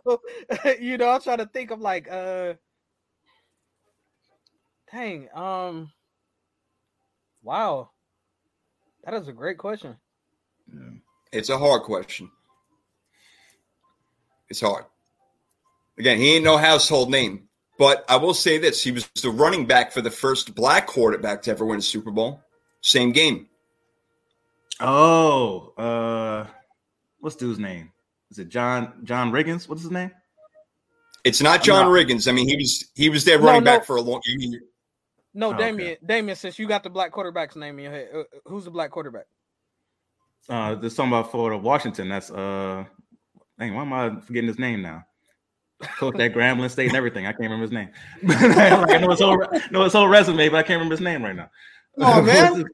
so, you know, I'm trying to think of like, uh, dang, um, wow, that is a great question. It's a hard question. It's hard. Again, he ain't no household name, but I will say this: he was the running back for the first black quarterback to ever win a Super Bowl. Same game. Oh, uh, what's dude's name? Is it John John Riggins? What's his name? It's not John not- Riggins. I mean, he was he was their No, running no. back for a long. you mean- No, Oh, okay. Damien, Damien, since you got the black quarterback's name in your head, uh, who's the black quarterback? Uh, there's something about Florida, Washington. That's uh, dang, why am I forgetting his name now? Coach that Grambling State and everything. I can't remember his name. like, I know his whole know his whole resume, but I can't remember his name right now. Oh man,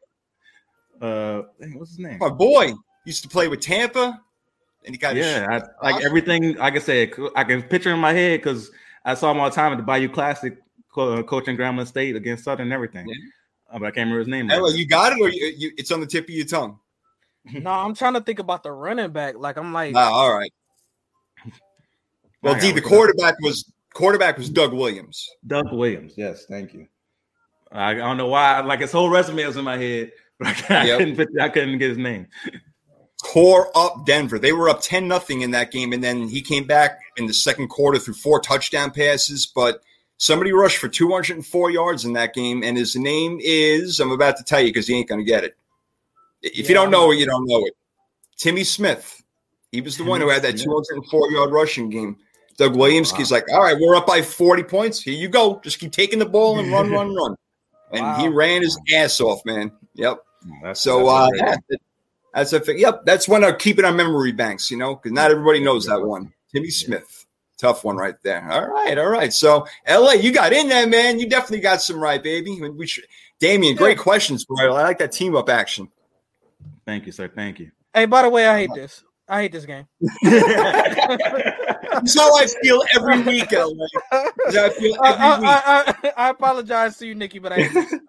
uh, dang, what's his name? my boy used to play with Tampa, and he got Yeah, I, like everything. Like I said, co- I can picture in my head because I saw him all the time at the Bayou Classic, co- uh, coaching Grambling State against Southern and everything. Yeah. Uh, but I can't remember his name. right Ella, you got it, or you, you, it's on the tip of your tongue? No, I'm trying to think about the running back. Like I'm like, Ah, all right. Well, I D, gotta the look it up. quarterback was quarterback was Doug Williams. Doug Williams. Yes, thank you. I, I don't know why. Like his whole resume was in my head, but I, Yep. I couldn't. I couldn't get his name. Tore up Denver. They were up ten nothing in that game, and then he came back in the second quarter through four touchdown passes. But somebody rushed for two hundred and four yards in that game, and his name is I'm about to tell you because he ain't going to get it. If Yeah, you don't know it, you don't know it. Timmy Smith. He was the one who had that Smith. 204 yard rushing game. Doug Williams, Wow. he's like, all right, we're up by 40 points. Here you go. Just keep taking the ball and run, run, run. And he ran his ass off, man. Yep. That's, So that's uh, that- that's a thing. Yep, that's one I keep it on memory banks, you know, because not everybody knows that one. Timmy Smith, tough one right there. All right, all right. So LA, you got in there, man. You definitely got some right, baby. We should, Damien, great questions, bro. I like that team up action. Thank you, sir. Thank you. hey, by the way, I hate uh-huh. this. I hate this game. That's how I feel every week, LA. That's how I feel I, every week. I, I, I apologize to you, Nikki, but I hate this.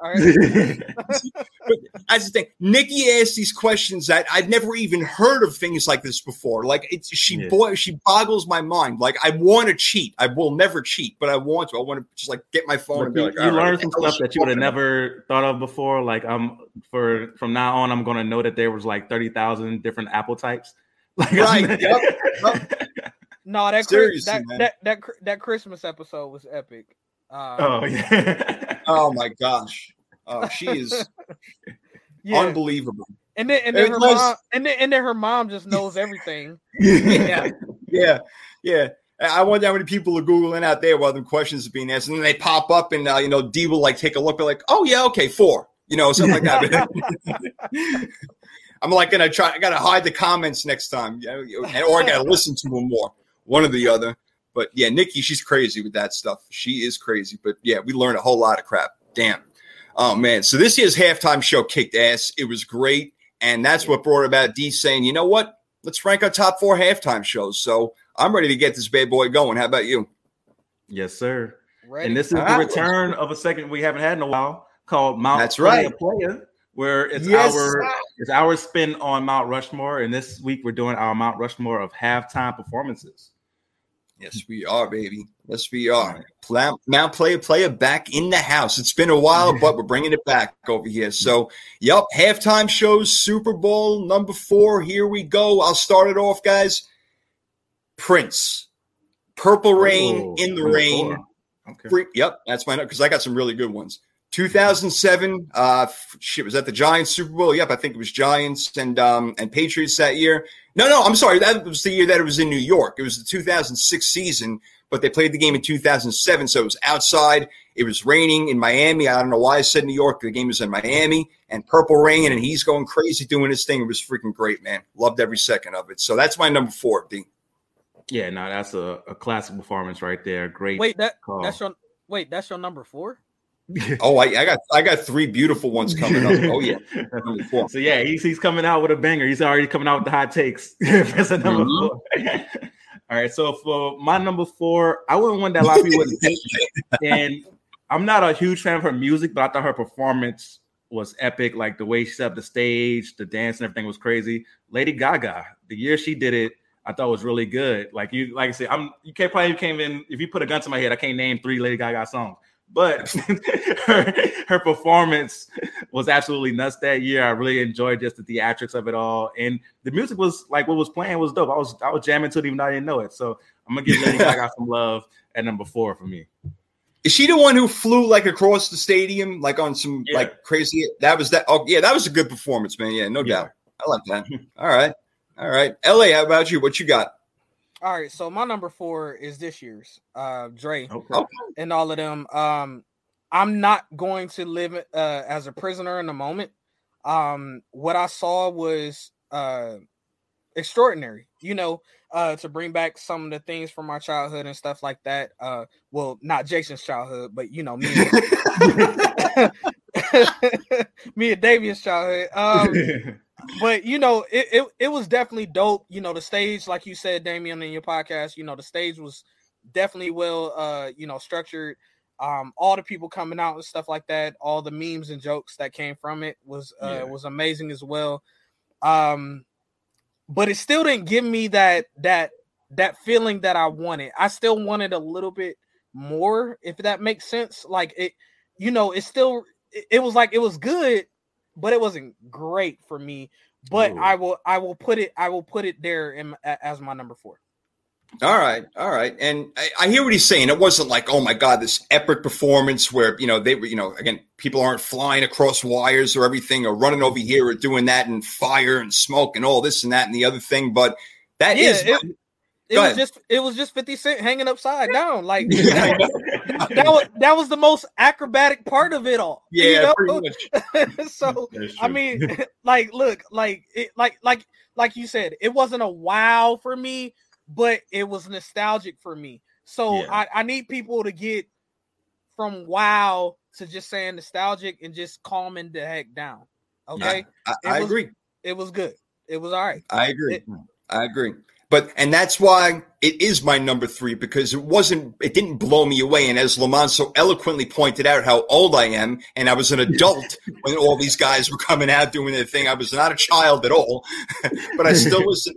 But that's the thing. Nikki asked these questions that I've never even heard of things like this before. Like it's she Yeah. boy, she boggles my mind. Like I want to cheat. I will never cheat, but I want to. I want to just like get my phone Look, and be you, like, you all right, learn some what the hell stuff that you would have never thought of before. Like I'm for from now on, I'm gonna know that there was like thirty thousand different apple types. Like, Right, yep, No, that, Seriously, that, that that that Christmas episode was epic. Uh, oh yeah. Oh my gosh. Oh, she is yeah, unbelievable. and then and then her mom and then and then her mom just knows everything. Yeah, yeah, yeah. I wonder how many people are googling out there while them questions are being asked, and then they pop up, and uh, you know, D will like take a look, be like, "Oh yeah, okay, four, you know, something like that." I'm like gonna try. I gotta hide the comments next time, or I gotta listen to them more, one or the other. But yeah, Nikki, she's crazy with that stuff. She is crazy. But yeah, we learned a whole lot of crap. Damn. Oh man. So this year's halftime show kicked ass. It was great, and that's what brought about D saying, "You know what? Let's rank our top four halftime shows." So I'm ready to get this bad boy going. How about you? yes, sir. Ready? And this is the return of a segment we haven't had in a while called Mount That's Player right. Player, where it's Yes, our it's our spin on Mount Rushmore. And this week we're doing our Mount Rushmore of halftime performances. Yes, we are, baby. Yes, we are. Mount Player Player back in the house. It's been a while, but we're bringing it back over here. So, yep, halftime shows, Super Bowl number four. Here we go. I'll start it off, guys. Prince, Purple Rain Oh, in the Rain. four. Okay. Free, yep, that's my note because I got some really good ones. 2007, uh, shit, was that the Giants Super Bowl? Yep, I think it was Giants and um and Patriots that year. No, no, I'm sorry, that was the year that it was in New York. It was the 2006 season, but they played the game in 2007, so it was outside. It was raining in Miami. I don't know why I said New York. The game was in Miami and Purple Rain, and he's going crazy doing his thing. It was freaking great, man. Loved every second of it. So that's my number four. D. Yeah, no, that's a, a classic performance right there. Great. wait, that call. that's your wait, that's your number four. Oh, I, I got I got three beautiful ones coming up. Oh yeah. So yeah, he's he's coming out with a banger. He's already coming out with the hot takes. That's a number Mhm. four. All right, so for my number four, I wouldn't want that a lot of people pick. And I'm not a huge fan of her music, but I thought her performance was epic. Like the way she set up the stage, the dance and everything was crazy. Lady Gaga, the year she did it, I thought was really good. Like you, like I said, I'm you can't probably came in if you put a gun to my head, I can't name three Lady Gaga songs. But her, her performance was absolutely nuts that year. I really enjoyed just the theatrics of it all, and the music was like what was playing was dope. I was I was jamming to it even though I didn't know it. So I'm gonna give Lady Gaga some love at number four for me. Is she the one who flew like across the stadium, like on some Yeah. like crazy? That was that. Oh yeah, that was a good performance, man. Yeah, no Yeah. doubt. I like that. All right, all right. La, how about you? What you got? All right, so my number four is this year's uh Dre Okay. Okay. and all of them. Um, I'm not going to live uh, as a prisoner in the moment. Um, what I saw was uh extraordinary. You know, uh to bring back some of the things from our childhood and stuff like that. Uh well, not Jason's childhood, but you know, me me and Davian's childhood. Um but you know, it, it it was definitely dope. You know, the stage, like you said, Damien, in your podcast, you know, the stage was definitely well uh, you know, structured. Um, all the people coming out and stuff like that, all the memes and jokes that came from it was uh Yeah. was amazing as well. Um, but it still didn't give me that that that feeling that I wanted. I still wanted a little bit more, if that makes sense. Like it, you know, it still it, it was like it was good, but it wasn't great for me. But Ooh. I will I will put it I will put it there in, as my number four. All right, all right, and I, I hear what he's saying. It wasn't like, oh my god, this epic performance where you know they were, you know, again, people aren't flying across wires or everything, or running over here or doing that and fire and smoke and all this and that and the other thing. But that Yeah, is, it, it Go was ahead. just it was just 50 Cent hanging upside down. Like Yeah, I that, that was that was the most acrobatic part of it all. you yeah, know? pretty much. so I mean, like, look, like, it, like, like, like you said, it wasn't a wow for me, but it was nostalgic for me. So Yeah. I, I need people to get from wow to just saying nostalgic and just calming the heck down. Okay, I, It I was- agree. it was good. It was all right. I agree. It- I agree. But and that's why it is my number three because it wasn't it didn't blow me away. And as Lamont so eloquently pointed out how old I am, and I was an adult when all these guys were coming out doing their thing. I was not a child at all, but I still was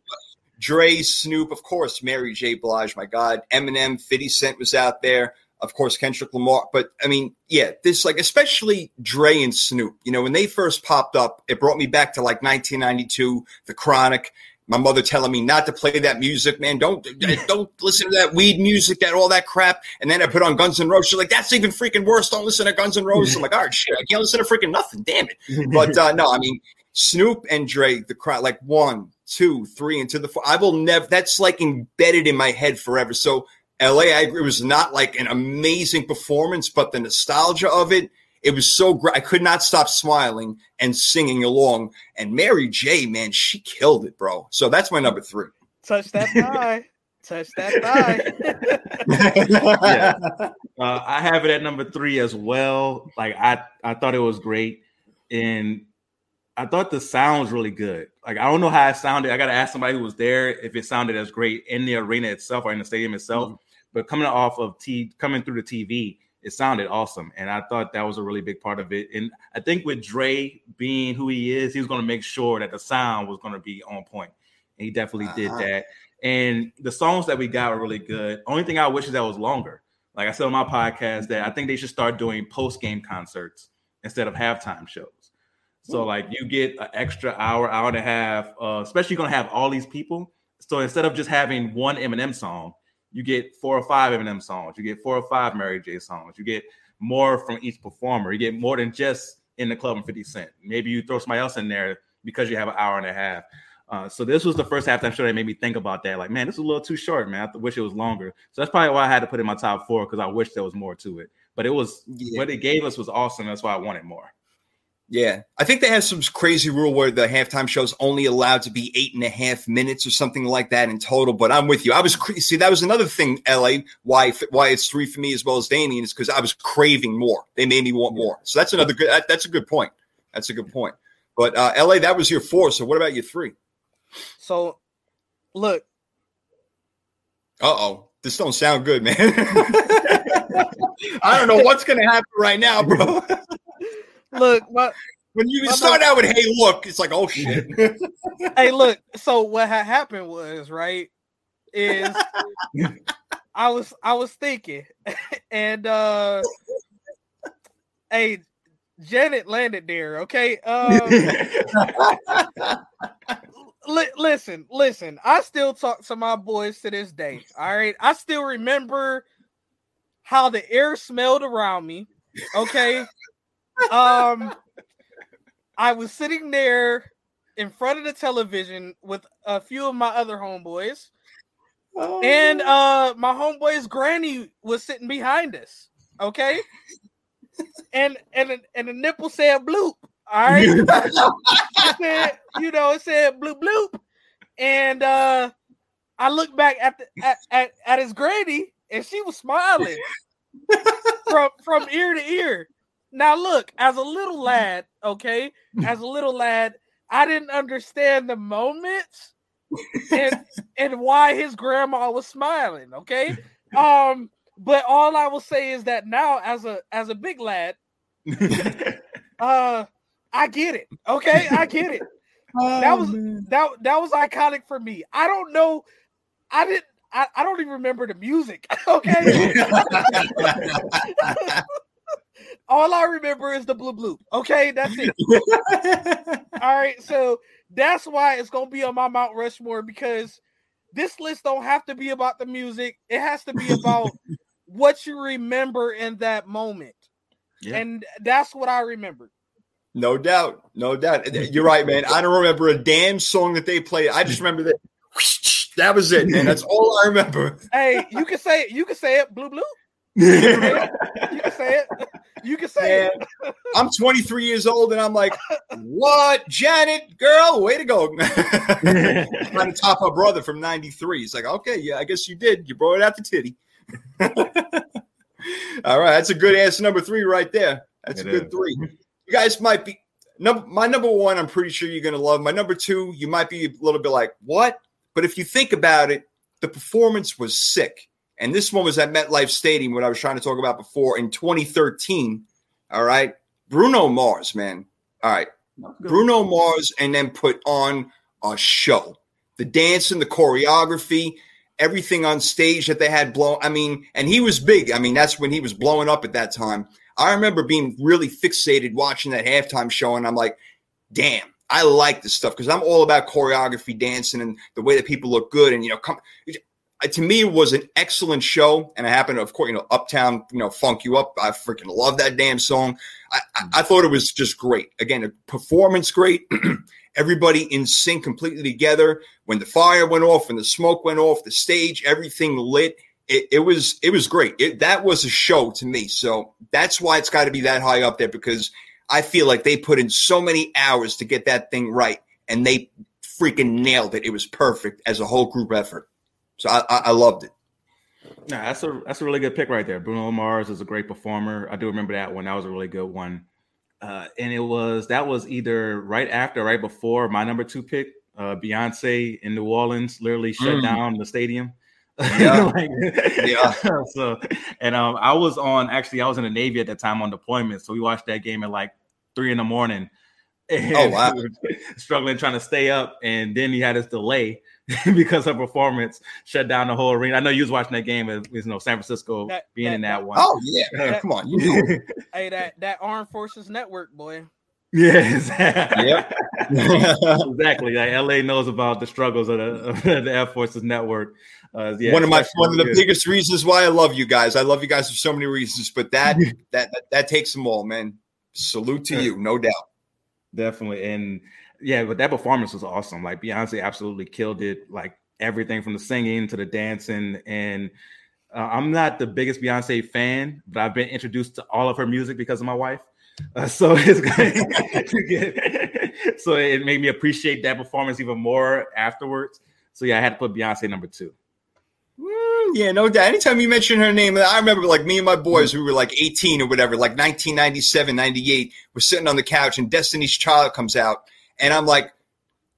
Dre, Snoop, of course, Mary J. Blige, my God, Eminem, 50 Cent was out there. Of course, Kendrick Lamar. But I mean, yeah, this like especially Dre and Snoop. You know, when they first popped up, it brought me back to like 1992, The Chronic. My mother telling me not to play that music, man. Don't don't listen to that weed music, that all that crap. And then I put on Guns N' Roses. She's like, that's even freaking worse. Don't listen to Guns N' Roses. I'm like, all right, shit, I can't listen to freaking nothing. Damn it. But uh, no, I mean, Snoop and Dre, the crowd, like one, two, three, and to the four. I will never. That's like embedded in my head forever. So L.A. I agree it was not like an amazing performance, but the nostalgia of it, it was so great. I could not stop smiling and singing along. And Mary J, man, she killed it, bro. So that's my number three. Touch that thigh. Touch that thigh. Yeah. Uh, I have it at number three as well. Like I, I thought it was great, and I thought the sound was really good. Like I don't know how it sounded. I got to ask somebody who was there if it sounded as great in the arena itself or in the stadium itself. But coming off of T, coming through the TV, it sounded awesome, and I thought that was a really big part of it. And I think with Dre being who he is, he was going to make sure that the sound was going to be on point, and he definitely did Uh-huh. that. And the songs that we got were really good. Only thing I wish is that was longer. Like I said on my podcast, that I think they should start doing post game concerts instead of halftime shows. So like you get an extra hour, hour and a half, uh, especially you're gonna have all these people. So instead of just having one Eminem song, you get four or five Eminem songs. You get four or five Mary J songs. You get more from each performer. You get more than just in the club and 50 Cent. Maybe you throw somebody else in there because you have an hour and a half. Uh, so this was the first halftime show that made me think about that. Like, man, this is a little too short, man. I wish it was longer. So that's probably why I had to put in my top four because I wish there was more to it. But it was Yeah. what it gave us was awesome. That's why I wanted more. Yeah, I think they have some crazy rule where the halftime show's only allowed to be eight and a half minutes or something like that in total. But I'm with you. I was cra- see that was another thing. La, why why it's three for me as well as Damien is because I was craving more. They made me want more. So that's another good. That, that's a good point. That's a good point. But uh, La, that was your four. So what about your three? So, look, Uh oh, this don't sound good, man. I don't know what's gonna happen right now, bro. look, what? when you My start out with "Hey, look," it's like, oh shit. hey, look. So what had happened was right is I was I was thinking, and uh, hey, Janet landed there. Okay, um, li- listen, listen. I still talk to my boys to this day. All right, I still remember how the air smelled around me. Okay, um, I was sitting there in front of the television with a few of my other homeboys, and uh, my homeboy's granny was sitting behind us. Okay, and and and the nipple said bloop. All right, said, you know, it said bloop bloop, and uh, I looked back at the at, at, at his granny, and she was smiling from from ear to ear. Now look, as a little lad, okay, as a little lad, I didn't understand the moments and and why his grandma was smiling, okay? Um, but all I will say is that now as a as a big lad, uh I get it. Okay, I get it. Oh, that was that that was iconic for me. I don't know. I didn't. I, I don't even remember the music. Okay. All I remember is the blue blue. Okay, that's it. All right, so that's why it's gonna be on my Mount Rushmore because this list don't have to be about the music. It has to be about what you remember in that moment. Yeah. And that's what I remember. No doubt, no doubt. You're right, man. I don't remember a damn song that they played. I just remember that. That was it, man. That's all I remember. Hey, you can say it. You can say it. Blue blue. You can say it. You can say Man, I'm 23 years old, and I'm like, "What, Janet, girl? Way to go!" Trying to top her brother from '93. It's like, okay, yeah, I guess you did. You brought it out the titty. All right, that's a good answer number three right there. That's It a good is. three. You guys might be number my number one. I'm pretty sure you're gonna love. My number two, you might be a little bit like what, but if you think about it, the performance was sick. And this one was at MetLife Stadium, what I was trying to talk about before in 2013. All right, Bruno Mars, man. All right, Bruno Mars, and then put on a show. The dancing, the choreography, everything on stage that they had blown. I mean, and he was big. I mean, that's when he was blowing up at that time. I remember being really fixated watching that halftime show, and I'm like, damn, I like this stuff because I'm all about choreography, dancing, and the way that people look good. And you know, come Uh, to me, it was an excellent show. And I happen to, of course, you know, Uptown, you know, funk you up. I freaking love that damn song. I, I, mm-hmm. I thought it was just great. Again, the performance great. Everybody in sync, completely together. When the fire went off, and the smoke went off, the stage, everything lit. It, it was it was great. It, that was a show to me. So that's why it's got to be that high up there because I feel like they put in so many hours to get that thing right, and they freaking nailed it. It was perfect as a whole group effort. So I, I, I loved it. Nah, that's a that's a really good pick right there. Bruno Mars is a great performer. I do remember that one. That was a really good one. Uh, and it was that was either right after, right before my number two pick. Uh, Beyonce in New Orleans literally shut Mm. down the stadium. Yeah. Like- Yeah. so, and um, I was on actually I was in the Navy at that time on deployment, so we watched that game at like three in the morning. And Oh, wow. we struggling trying to stay up, and then he had this delay because her performance shut down the whole arena. I know you was watching that game as you know San Francisco That- being that- in that one. Oh yeah, come on, you know. Hey, that that Armed Forces Network, boy. yes, Yep. exactly. Like LA knows about the struggles of the, of the Air Forces network. Uh, yeah, one of my that's one of the good. biggest reasons why I love you guys. I love you guys for so many reasons, but that that that, that takes them all, man. Salute to you, no doubt. definitely and yeah but that performance was awesome. Like beyonce absolutely killed it like everything from the singing to the dancing. And uh, i'm not the biggest beyonce fan but i've been introduced to all of her music because of my wife. Uh, so it's good so it made me appreciate that performance even more afterwards. So yeah i had to put beyonce number two. Yeah, no doubt. Anytime you mention her name, I remember like me and my boys who were like 18 or whatever, like 1997, 98, we're sitting on the couch and Destiny's Child comes out. And I'm like,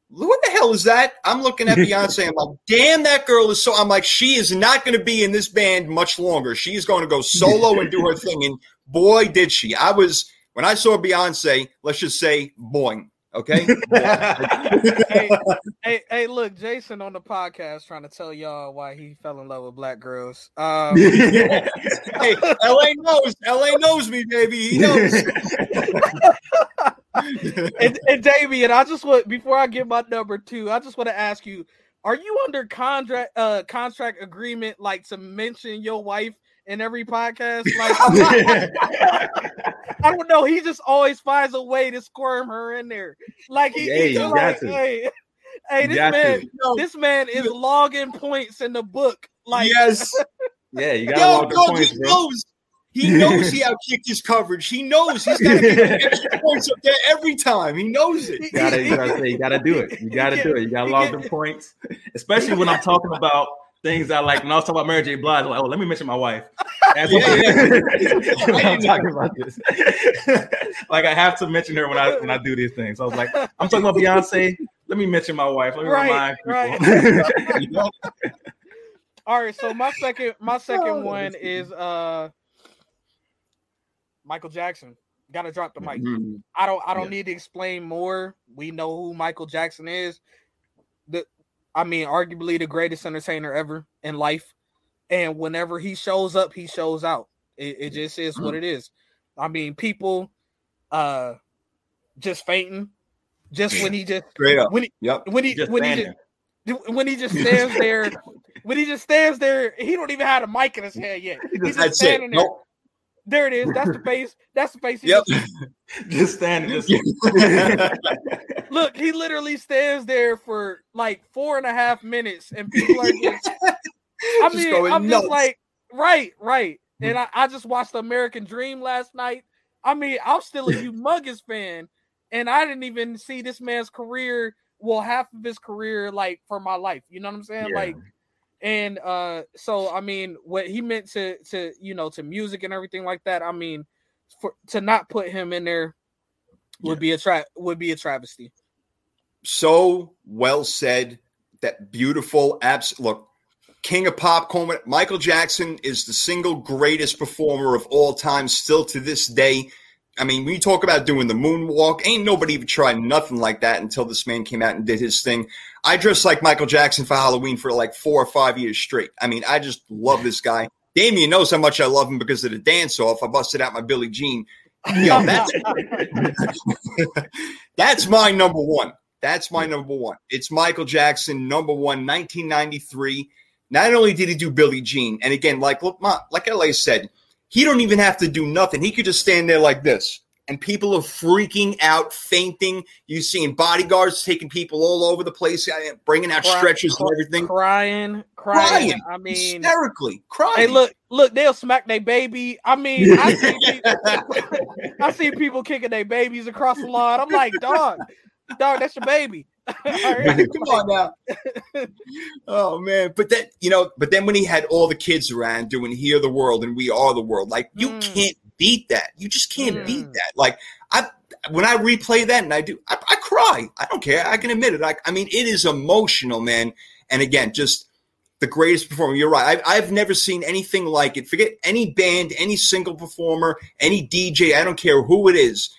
what the hell is that? I'm looking at Beyonce. I'm like, damn, that girl is so. I'm like, she is not going to be in this band much longer. She's going to go solo and do her thing. And boy, did she. I was, when I saw Beyonce, let's just say, boing. Okay. hey, hey, hey, look, Jason on the podcast trying to tell y'all why he fell in love with black girls. Um, hey, LA knows. LA knows me, baby. He knows. and, and Damien, I just want before I get my number two, I just want to ask you: Are you under contract uh contract agreement like to mention your wife in every podcast? Like, I don't know. He just always finds a way to squirm her in there. Like he, Hey, he's you just like, to. hey, hey, this got to. man, this man is logging points in the book. Like, yes. yeah you gotta Yo, log the dog, points he bro knows. He knows he outkicked his coverage. He knows he's got to get extra points up there every time. He knows it. You gotta, you gotta, say, you gotta do it. You gotta do it. You gotta log the points, especially when I'm talking about things I like. When I was talking about Mary J. Blige, like, oh, let me mention my wife. That's yeah, yeah. I'm talking about this. like I have to mention her when I when I do these things. I was like, I'm talking about Beyonce. Let me mention my wife. Let me right, remind people. Right. All right, so my second my second oh, one is uh Michael Jackson. Got to drop the mic. Mm-hmm. I don't. I don't yeah. need to explain more. We know who Michael Jackson is. The, I mean, arguably the greatest entertainer ever in life. And whenever he shows up, he shows out. It, it just is what it is. I mean, people, uh, just fainting, just when he just straight up. When he, yep. when he, just when he just, when he just stands there, when he just stands there, he don't even have a mic in his head yet. He's just standing there. Nope. There it is. That's the face. That's the face. Yep. just standing. Just... Look, he literally stands there for like four and a half minutes, and people are just. I mean, just I'm nuts. just like, right, right. And mm. I, I just watched American Dream last night. I mean, I'm still a humongous fan, and I didn't even see this man's career. Well, half of his career, like for my life. You know what I'm saying? Yeah. Like and uh so i mean what he meant to to you know to music and everything like that i mean for to not put him in there would yeah. be a tra- would be a travesty so well said that beautiful abs look king of pop michael jackson is the single greatest performer of all time still to this day I mean, when you talk about doing the moonwalk, ain't nobody even tried nothing like that until this man came out and did his thing. I dressed like Michael Jackson for Halloween for like four or five years straight. I mean, I just love this guy. Damien knows how much I love him because of the dance off. I busted out my Billie Jean. You know, that's that's my number one. That's my number one. It's Michael Jackson, number one, 1993. Not only did he do Billie Jean, and again, like look, like LA said, he don't even have to do nothing. He could just stand there like this. And people are freaking out, fainting. You seeing bodyguards taking people all over the place, uh, bringing out Cry, stretchers and everything, crying, crying. crying I mean, hysterically crying. Hey, look, look, they'll smack their baby. I mean, I see, people, I see people kicking their babies across the lawn. I'm like, dog, dog, that's your baby. Come on now. oh man, but then you know, but then when he had all the kids around doing "Heal the World" and "We Are the World," like you mm. can't beat that. You just can't mm. beat that. Like I, when I replay that and I do, I, I cry. I don't care. I can admit it. I, I mean, it is emotional, man. And again, just the greatest performer. You're right. I, I've never seen anything like it. Forget any band, any single performer, any DJ. I don't care who it is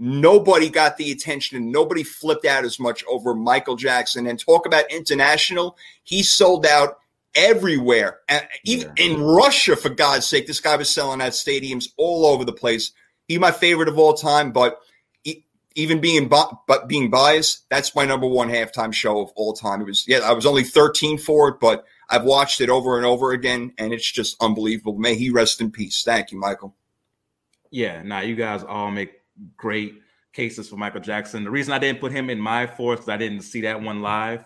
nobody got the attention and nobody flipped out as much over Michael Jackson. And talk about international, he sold out everywhere. Even yeah. in Russia, for God's sake, this guy was selling out stadiums all over the place. He's my favorite of all time, but even being but being biased, that's my number one halftime show of all time. It was yeah, I was only 13 for it, but I've watched it over and over again, and it's just unbelievable. May he rest in peace. Thank you, Michael. Yeah, now you guys all make great cases for Michael Jackson. The reason I didn't put him in my fourth because I didn't see that one live.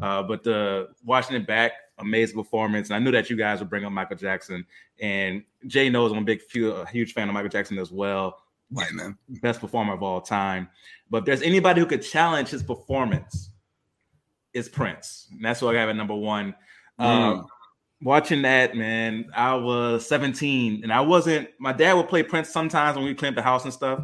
Uh, but the watching it back, amazing performance. And I knew that you guys would bring up Michael Jackson. And Jay knows I'm a big, a huge fan of Michael Jackson as well. Right, man. Best performer of all time. But if there's anybody who could challenge his performance, it's Prince. And that's what I have at number one. Mm. Um, watching that, man, I was 17 and I wasn't, my dad would play Prince sometimes when we cleaned the house and stuff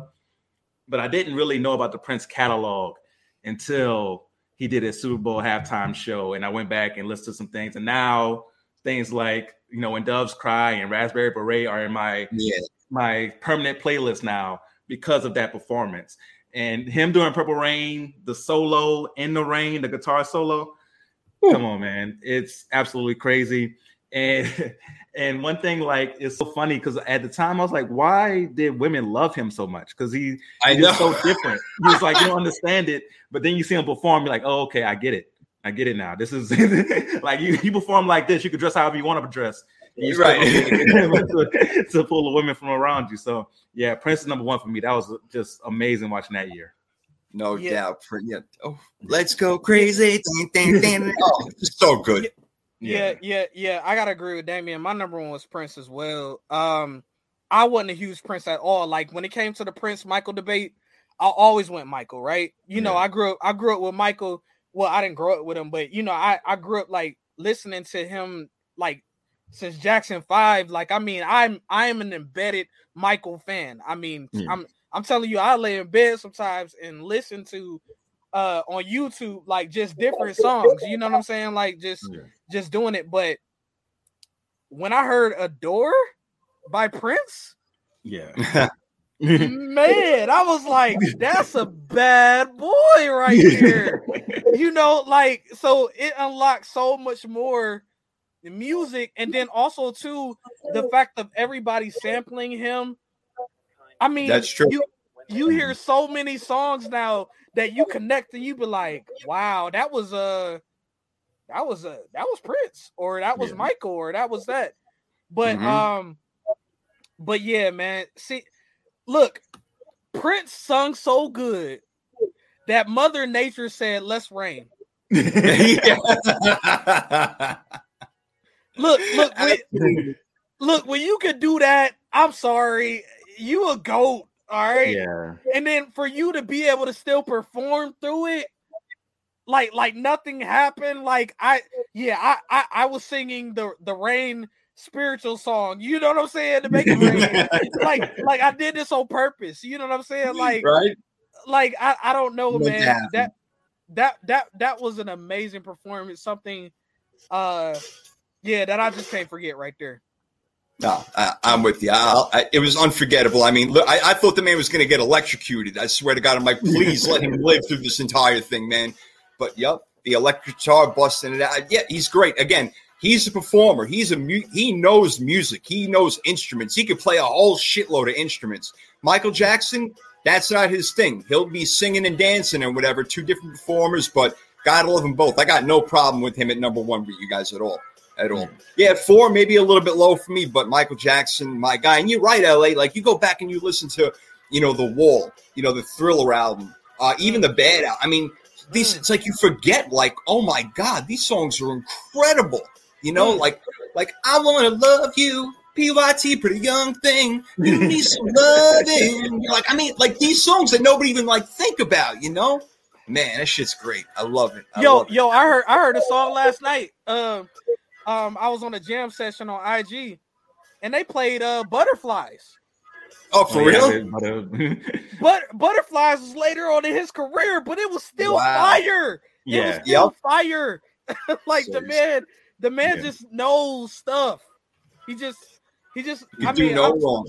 but I didn't really know about the Prince catalog until he did his Super Bowl halftime show, and I went back and listened to some things. And now things like you know when Doves Cry and Raspberry Beret are in my yeah. my permanent playlist now because of that performance. And him doing Purple Rain, the solo in the rain, the guitar solo. Ooh. Come on, man, it's absolutely crazy. And and one thing like it's so funny because at the time I was like, why did women love him so much? Because he, he's so different. He was like, you don't understand it, but then you see him perform, you're like, oh, okay, I get it. I get it now. This is like you, you perform like this, you could dress however you want to dress. You right to, to pull the women from around you. So yeah, Prince is number one for me. That was just amazing watching that year. No yeah. doubt. Yeah. Oh, let's go crazy. oh, so good. Yeah. yeah, yeah, yeah. I gotta agree with Damien. My number one was Prince as well. Um, I wasn't a huge Prince at all. Like when it came to the Prince Michael debate, I always went Michael, right? You know, I grew up I grew up with Michael. Well, I didn't grow up with him, but you know, I I grew up like listening to him like since Jackson 5. Like I mean, I'm I am an embedded Michael fan. I mean, Yeah. I'm I'm telling you, I lay in bed sometimes and listen to uh on YouTube like just different songs. You know what I'm saying? Like just Yeah. just doing it. But when I heard Adore by Prince, Yeah. man, I was like, that's a bad boy right there. you know, like so it unlocks so much more the music, and then also too the fact of everybody sampling him. I mean, That's true. You you hear so many songs now that you connect and you be like, wow, that was a that was a that was Prince, or that was Yeah. Michael, or that was that. But Mhm. um, but yeah, man. See, look, Prince sung so good that Mother Nature said, "Let's rain." Look, look, when, look. When you could do that, I'm sorry, you a goat. All right, yeah. and then for you to be able to still perform through it, like like nothing happened. Like I, yeah, I I, I was singing the the rain spiritual song. You know what I'm saying to make it rain. like like I did this on purpose. You know what I'm saying? Like right? like I, I don't know, man. That that that that was an amazing performance. Something, uh, yeah, that I just can't forget right there. No, I, I'm with you. I, I, it was unforgettable. I mean, look, I, I thought the man was going to get electrocuted. I swear to God, I'm like, please let him live through this entire thing, man. But yep, the electric guitar busting it out. Yeah, he's great. Again, he's a performer. He's a mu- he knows music. He knows instruments. He could play a whole shitload of instruments. Michael Jackson, that's not his thing. He'll be singing and dancing and whatever. Two different performers, but gotta love them both. I got no problem with him at number one with you guys at all. At all. Yeah, four, maybe a little bit low for me, but Michael Jackson, my guy. And you're right, LA. Like you go back and you listen to, you know, The Wall, you know, the Thriller album, uh, even the Bad album. I mean, these it's like you forget, like, oh my God, these songs are incredible. You know, Mm. like like I wanna love you. PYT, pretty young thing. You need some loving. You're like, I mean, like these songs that nobody even like think about, you know? Man, that shit's great. I love it. I yo, love it. yo, I heard I heard a song last night. Um, um, I was on a jam session on IG, and they played uh Butterflies. Oh, for Oh, real? yeah, but, Butterflies was later on in his career, but it was still Wow. fire. It was yeah. still fire. like the man, the man Yeah. just knows stuff. He just, he just. You I do mean, no I'm, wrong.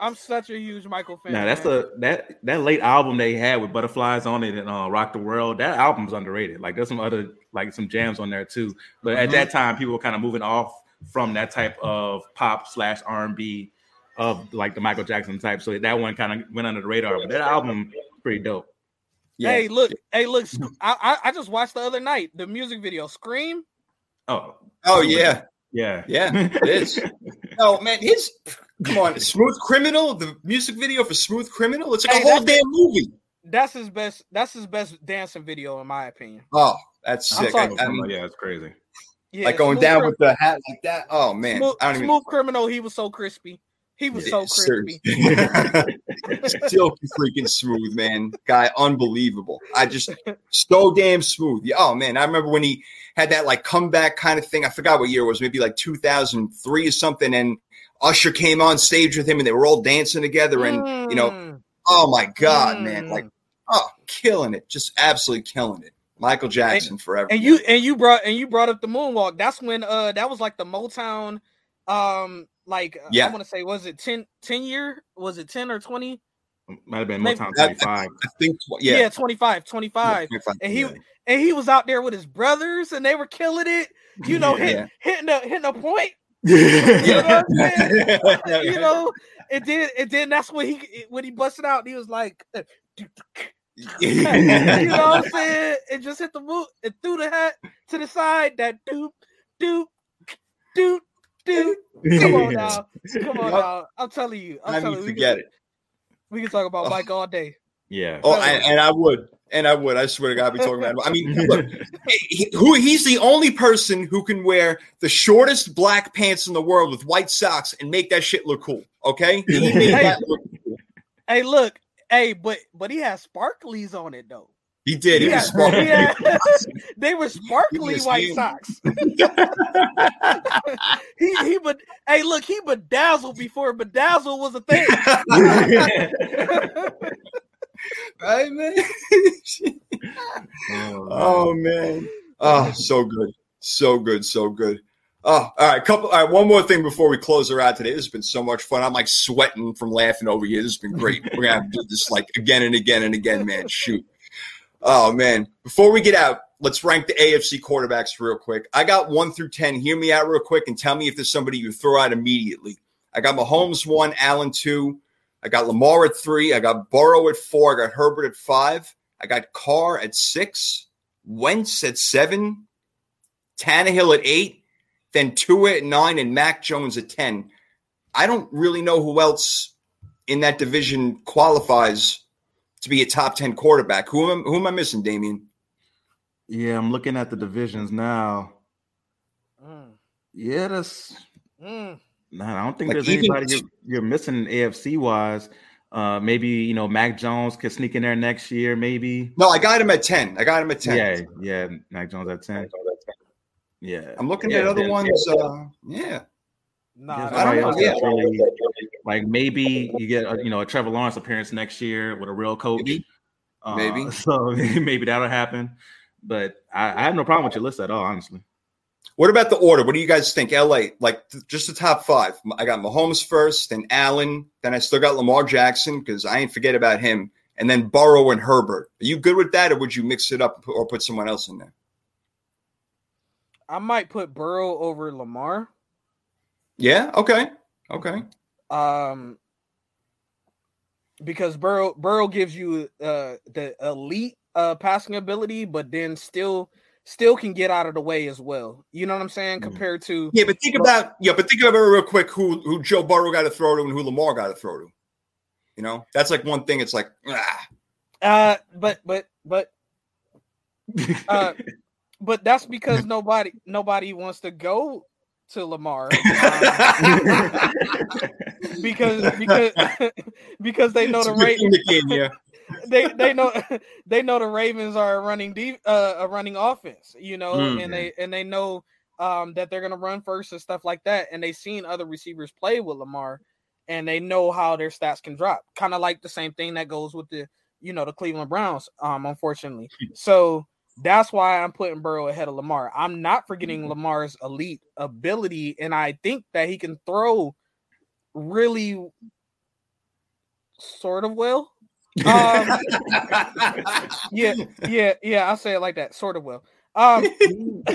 I'm such a huge Michael fan. Now that's man. the that that late album they had with butterflies on it and uh, rock the world. That album's underrated. Like there's some other like some jams on there too. But at Mhm. that time, people were kind of moving off from that type of pop slash R and B of like the Michael Jackson type. So that one kind of went under the radar. But that album pretty dope. Yeah. Hey, look, hey, look. I, I I just watched the other night the music video "Scream." Oh Oh yeah. yeah Yeah, it is. oh man, his come on, Smooth Criminal, the music video for Smooth Criminal, it's like Hey, a whole damn movie. That's his best. That's his best dancing video, in my opinion. Oh, that's sick. I, I mean, yeah, it's crazy. Yeah, like going down Crim- with the hat like that. Oh man, smooth, I don't even. smooth criminal. He was so crispy. He was so crispy. Still freaking smooth, man. Guy, unbelievable. I just so damn smooth. Yeah, Oh man, I remember when he had that like comeback kind of thing. I forgot what year it was, maybe like 2003 or something. And Usher came on stage with him, and they were all dancing together. And you know, Mm, oh my god, man, mm. like oh, killing it, just absolutely killing it. Michael Jackson forever. and you and you brought and you brought up the moonwalk. That's when uh that was like the Motown um like uh, Yeah. I want to say was it 10, 10 year was it 10 or 20 Might have been Maybe- Motown 25. I think, yeah, yeah, 25 25 and he yeah. and he was out there with his brothers and they were killing it you know hit, hitting a hitting a point Yeah. You know what I'm you know and then and then that's when he when he busted out he was like uh, you know what I'm saying? It just hit the boot and threw the hat to the side. That doop, doop, doop, doop. Come on now. Come on now. I'm telling you. I'm I telling mean, you. We forget can, it. we can talk about Oh. Mike all day. Yeah. Oh, and, and I would. And I would. I swear to God, I'd be talking about. Him. I mean, look, he, who he's the only person who can wear the shortest black pants in the world with white socks and make that shit look cool. Okay, he made that look cool. Hey, look, hey, but but he has sparklies on it though. He did. He Yeah, was smart. yeah. they were sparkly Goodness white me. socks. he he but hey look he bedazzled before bedazzle was a thing. right, man. Oh, oh man. Oh, so good. So good. So good. Oh, all right. Couple. All right. One more thing before we close her out today. This has been so much fun. I'm like sweating from laughing over here. This has been great. We're gonna have to do this like again and again and again, man. Shoot. Oh man. Before we get out, let's rank the AFC quarterbacks real quick. I got one through ten. Hear me out real quick and tell me if there's somebody you throw out immediately. I got Mahomes one, Allen two. I got Lamar at three. I got Burrow at four. I got Herbert at five. I got Carr at six. Wentz at seven. Tannehill at eight. Then Tua at nine and Mac Jones at ten. I don't really know who else in that division qualifies to be a top ten quarterback. Who am who am I missing, Damien? Yeah, I'm looking at the divisions now. Mm, Yeah, that's mm. nah, I don't think Like, there's even- anybody you're, you're missing AFC wise. Uh, maybe you know Mac Jones could sneak in there next year. Maybe. No, I got him at ten. I got him at ten. Yeah, yeah. Mac Jones at ten. Yeah, I'm looking Yeah, at other then- ones. Uh, yeah. Nah, I don't know, yeah. really like maybe you get a, you know a Trevor Lawrence appearance next year with a real coach. Maybe. Uh, Maybe. so maybe that'll happen. But I, I have no problem with your list at all, honestly. What about the order? What do you guys think? LA, like th- just the top five. I got Mahomes first, then Allen, then I still got Lamar Jackson because I ain't forget about him, and then Burrow and Herbert. Are you good with that, or would you mix it up or put someone else in there? I might put Burrow over Lamar. Yeah. Okay. Okay. Um because Burrow Burrow gives you uh the elite uh passing ability, but then still still can get out of the way as well. You know what I'm saying? Mhm. Compared to Yeah, but think about yeah, but think about it real quick. Who who Joe Burrow got to throw to and who Lamar got to throw to. You know, that's like one thing. It's like ah, uh but but but uh but that's because nobody nobody wants to go to Lamar. Um, because because because they know it's the a good rate thing to get in here. they they know they know the Ravens are a running deep uh, a running offense, you know, Mm. and they and they know um that they're gonna run first and stuff like that, and they've seen other receivers play with Lamar, and they know how their stats can drop, kind of like the same thing that goes with the you know the Cleveland Browns, um, unfortunately. So that's why I'm putting Burrow ahead of Lamar. I'm not forgetting Lamar's elite ability, and I think that he can throw really sort of well. Um, yeah, yeah, yeah. I'll say it like that, sort of well. Um,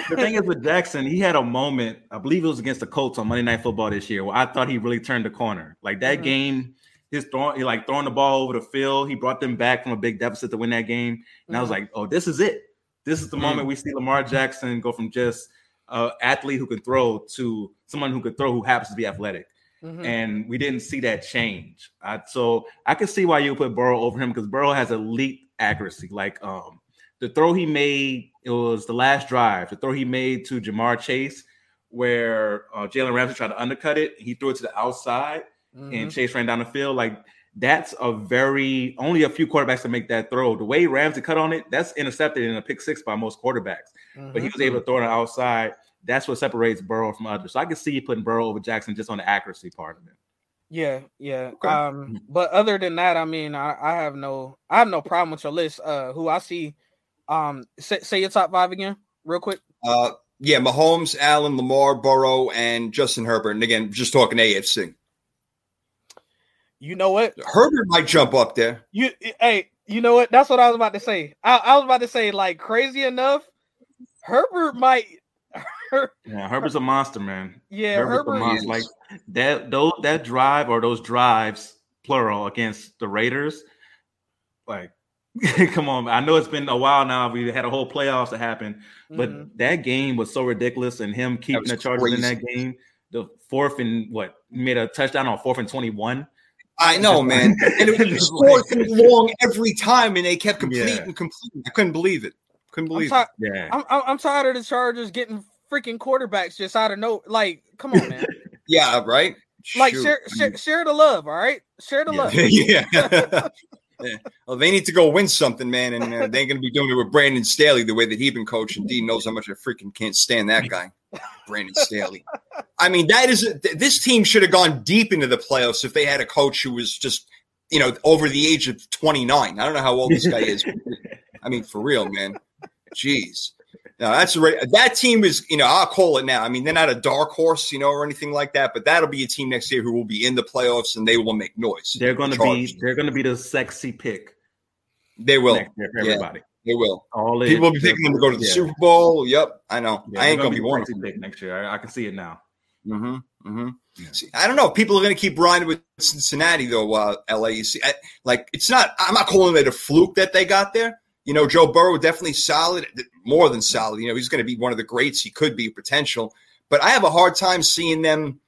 the thing is with Jackson, he had a moment. I believe it was against the Colts on Monday Night Football this year, where I thought he really turned the corner. Like that Mhm. game, his throwing, he like throwing the ball over the field. He brought them back from a big deficit to win that game, and I was Mhm. like, "Oh, this is it. This is the Mhm. moment we see Lamar Jackson go from just an athlete who can throw to someone who could throw who happens to be athletic." mhm. and we didn't see that change. I, so I can see why you put Burrow over him because Burrow has elite accuracy. Like um, the throw he made, it was the last drive. The throw he made to Ja'Marr Chase, where uh, Jalen Ramsey tried to undercut it, he threw it to the outside, Mhm. and Chase ran down the field. Like that's a very only a few quarterbacks to make that throw. The way Ramsey cut on it, that's intercepted in a pick six by most quarterbacks but he Mhm. was able to throw it outside. That's what separates Burrow from others. So I can see you putting Burrow over Jackson just on the accuracy part of it. yeah, yeah. Okay. Um, but other than that, I mean, I, I have no, I have no problem with your list. Uh, who I see, um, say, say your top five again, real quick. Uh, yeah, Mahomes, Allen, Lamar, Burrow, and Justin Herbert. And again, just talking AFC. You know what? Herbert might jump up there. You, hey, you know what? That's what I was about to say. I, I was about to say, like, crazy enough, Herbert might. Yeah, Herbert's a monster, man. yeah, Herbert's a Herbert. monster. Like that, those that drive or those drives, plural, against the Raiders. Like, come on, I know it's been a while now. We had a whole playoffs to happen, but Mhm. that game was so ridiculous, and him keeping the Chargers in that game. The fourth and what made a touchdown on fourth and twenty one. I know, man. And it was fourth and long every time, and they kept completing Yeah. and completing. I couldn't believe it. Couldn't I'm, believe it. Yeah. I'm, I'm I'm tired of the Chargers getting freaking quarterbacks just out of no. Like, come on, man. Yeah, right. like, Shoot. share, share share the love. All right, share the Yeah. love. yeah. Yeah. Well, they need to go win something, man, and uh, they ain't going to be doing it with Brandon Staley the way that he's been coaching. Dean knows how much I freaking can't stand that guy, Brandon Staley. I mean, that is th- this team should have gone deep into the playoffs if they had a coach who was just, you know, over the age of twenty nine. I don't know how old this guy is. I mean, for real, man. Jeez. No, that's right. That team is, you know, I'll call it now. I mean, they're not a dark horse, you know, or anything like that, but that'll be a team next year who will be in the playoffs and they will make noise. They're gonna Chargers. be they're gonna be the sexy pick They will. year everybody. They will. All. People will be picking them to go to the Yeah. Super Bowl. Yep, I know. Yeah, I ain't they're gonna be one sexy pick next year. I, I can see it now. Mm-hmm, mm-hmm. Yeah. See, I don't know. People are going to keep riding with Cincinnati though. Uh, LA, you see, I, like it's not. I'm not calling it a fluke that they got there. You know, Joe Burrow definitely solid, more than solid. You know, he's going to be one of the greats. He could be potential, but I have a hard time seeing them.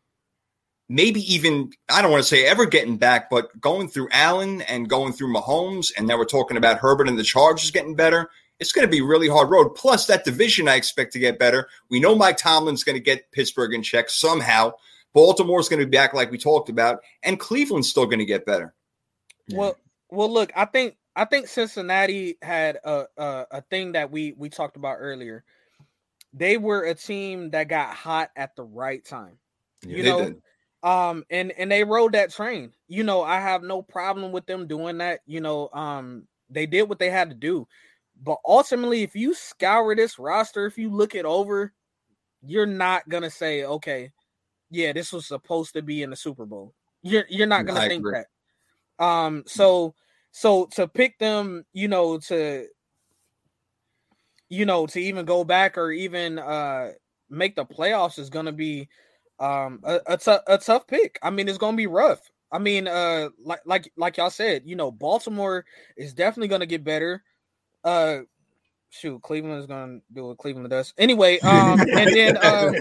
Maybe even I don't want to say ever getting back, but going through Allen and going through Mahomes, and now we're talking about Herbert and the Chargers getting better. It's going to be a really hard road. Plus, that division I expect to get better. We know Mike Tomlin's going to get Pittsburgh in check somehow. Baltimore's going to be back like we talked about, and Cleveland's still going to get better. Well, well, look, I think I think Cincinnati had a, a a thing that we we talked about earlier. They were a team that got hot at the right time. Yeah. You They know, did. Um and and they rode that train. You know i have no problem with them doing that you know um they did what they had to do. But ultimately if you scour this roster if you look it over you're not gonna say okay yeah this was supposed to be in the super bowl. You're you're not gonna I think agree. that. Um so so to pick them you know to you know to even go back or even uh make the playoffs is gonna be um a, a, a tough pick. I mean, it's gonna be rough. I mean, uh, like like like y'all said, you know, Baltimore is definitely gonna get better. Uh, shoot, Cleveland is gonna do what Cleveland does anyway. Um, and then um,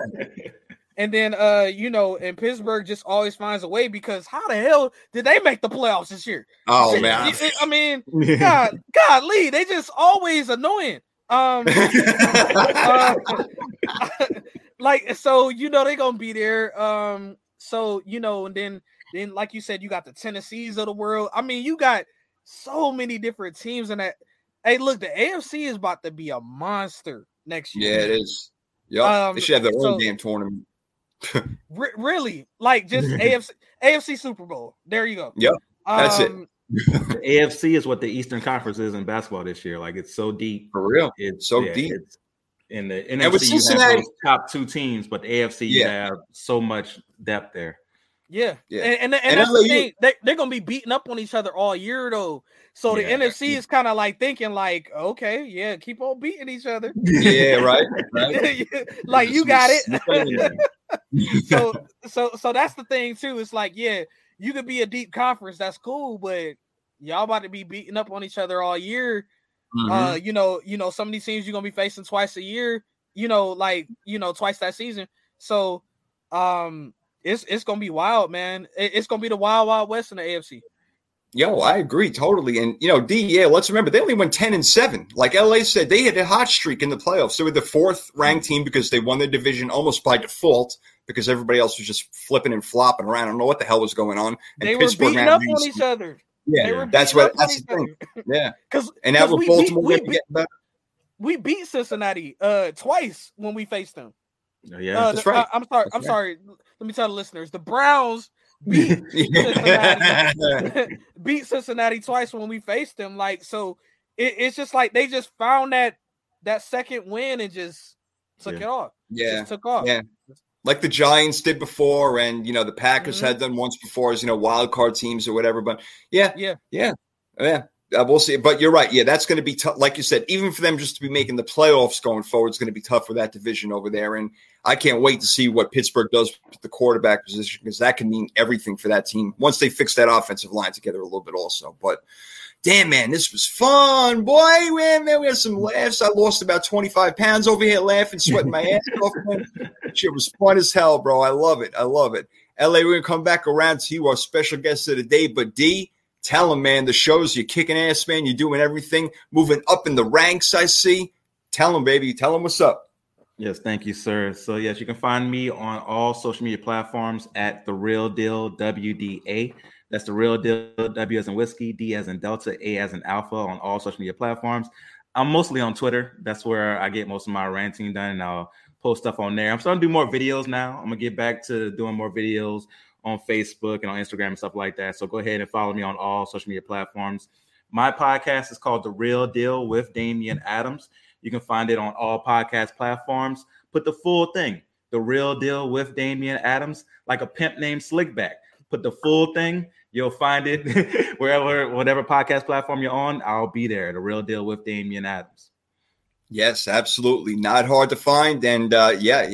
and then uh, you know, and Pittsburgh just always finds a way because how the hell did they make the playoffs this year? Oh man, I- I mean, God, God, Lee, they just always annoying. Um, uh, like so, you know, they're gonna be there. Um, so you know, and then then like you said, you got the Tennessees of the world. I mean, you got so many different teams in that. Hey, look, the AFC is about to be a monster next year. yeah, it is. Yep, Um, they should have their so- own damn tournament. Re- really, like just AFC AFC Super Bowl. There you go. Yep, that's it. Um, the AFC is what the Eastern Conference is in basketball this year. Like it's so deep. For real. It's So deep. It's, in the And with NFC, you have Cincinnati- those top two teams, but the AFC, you have so much depth there. Yeah, Yeah. and and, and, And that's LAU the thing. They, they're gonna be beating up on each other all year though. So the Yeah. NFC is kind of like thinking like, okay, yeah, keep on beating each other. Yeah, right. right. like you got it. So so so that's the thing too. It's like, yeah, you could be a deep conference, that's cool, but y'all about to be beating up on each other all year. Mhm. Uh, you know, you know, some of these teams you're gonna be facing twice a year, you know, like you know, twice that season. So um it's it's gonna be wild, man. It's gonna be the wild wild west in the AFC. Yo, I agree totally. And you know, D, yeah, let's remember they only went 10 and 7. Like LA said, they had a hot streak in the playoffs. They were the fourth ranked team because they won their division almost by default because everybody else was just flipping and flopping around. I don't know what the hell was going on. And They were Pittsburgh beating up on each other. Yeah, that's what that's the thing. Yeah. Cause And that was Baltimore beat, we, beat, we beat Cincinnati uh twice when we faced them. yeah. uh, that's the- right. I, am sorry. That's I'm right. sorry. Let me tell the listeners: the Browns beat Cincinnati. beat Cincinnati twice when we faced them. Like so, it, it's just like they just found that that second win and just took Yeah. it off. yeah. Just took off. Yeah. Like the Giants did before, and you know the Packers Mhm. had done once before as you know wild card teams or whatever. But yeah, Yeah. yeah, yeah. Uh, we'll see. But you're right. Yeah, that's going to be tough. Like you said, even for them just to be making the playoffs going forward, it's going to be tough for that division over there. And I can't wait to see what Pittsburgh does with the quarterback position because that can mean everything for that team once they fix that offensive line together a little bit, also. But damn, man, this was fun, boy. Man, man, we had some laughs. I lost about 25 pounds over here laughing, sweating my ass off. Man. Shit was fun as hell, bro. I love it. I love it. LA, we're gonna come back around to you, our special guest of the day. But D, tell him, man, the shows you're kicking ass, man. You're doing everything, moving up in the ranks. I see. Tell him, baby. Tell him what's up. Yes, thank you, sir. So yes, you can find me on all social media platforms at the Real Deal WDA. That's the Real Deal W as in whiskey, D as in Delta, A as in Alpha on all social media platforms. I'm mostly on Twitter. That's where I get most of my ranting done, and I'll post stuff on there. I'm starting to do more videos now. I'm gonna get back to doing more videos on Facebook and on Instagram and stuff like that. So go ahead and follow me on all social media platforms. My podcast is called The Real Deal with Damian Adams. You can find it on all podcast platforms. Put the full thing, The Real Deal with Damian Adams, like a pimp named Slickback. Put the full thing. You'll find it wherever, whatever podcast platform you're on. I'll be there. The Real Deal with Damian Adams. Yes, absolutely. Not hard to find. And uh, yeah,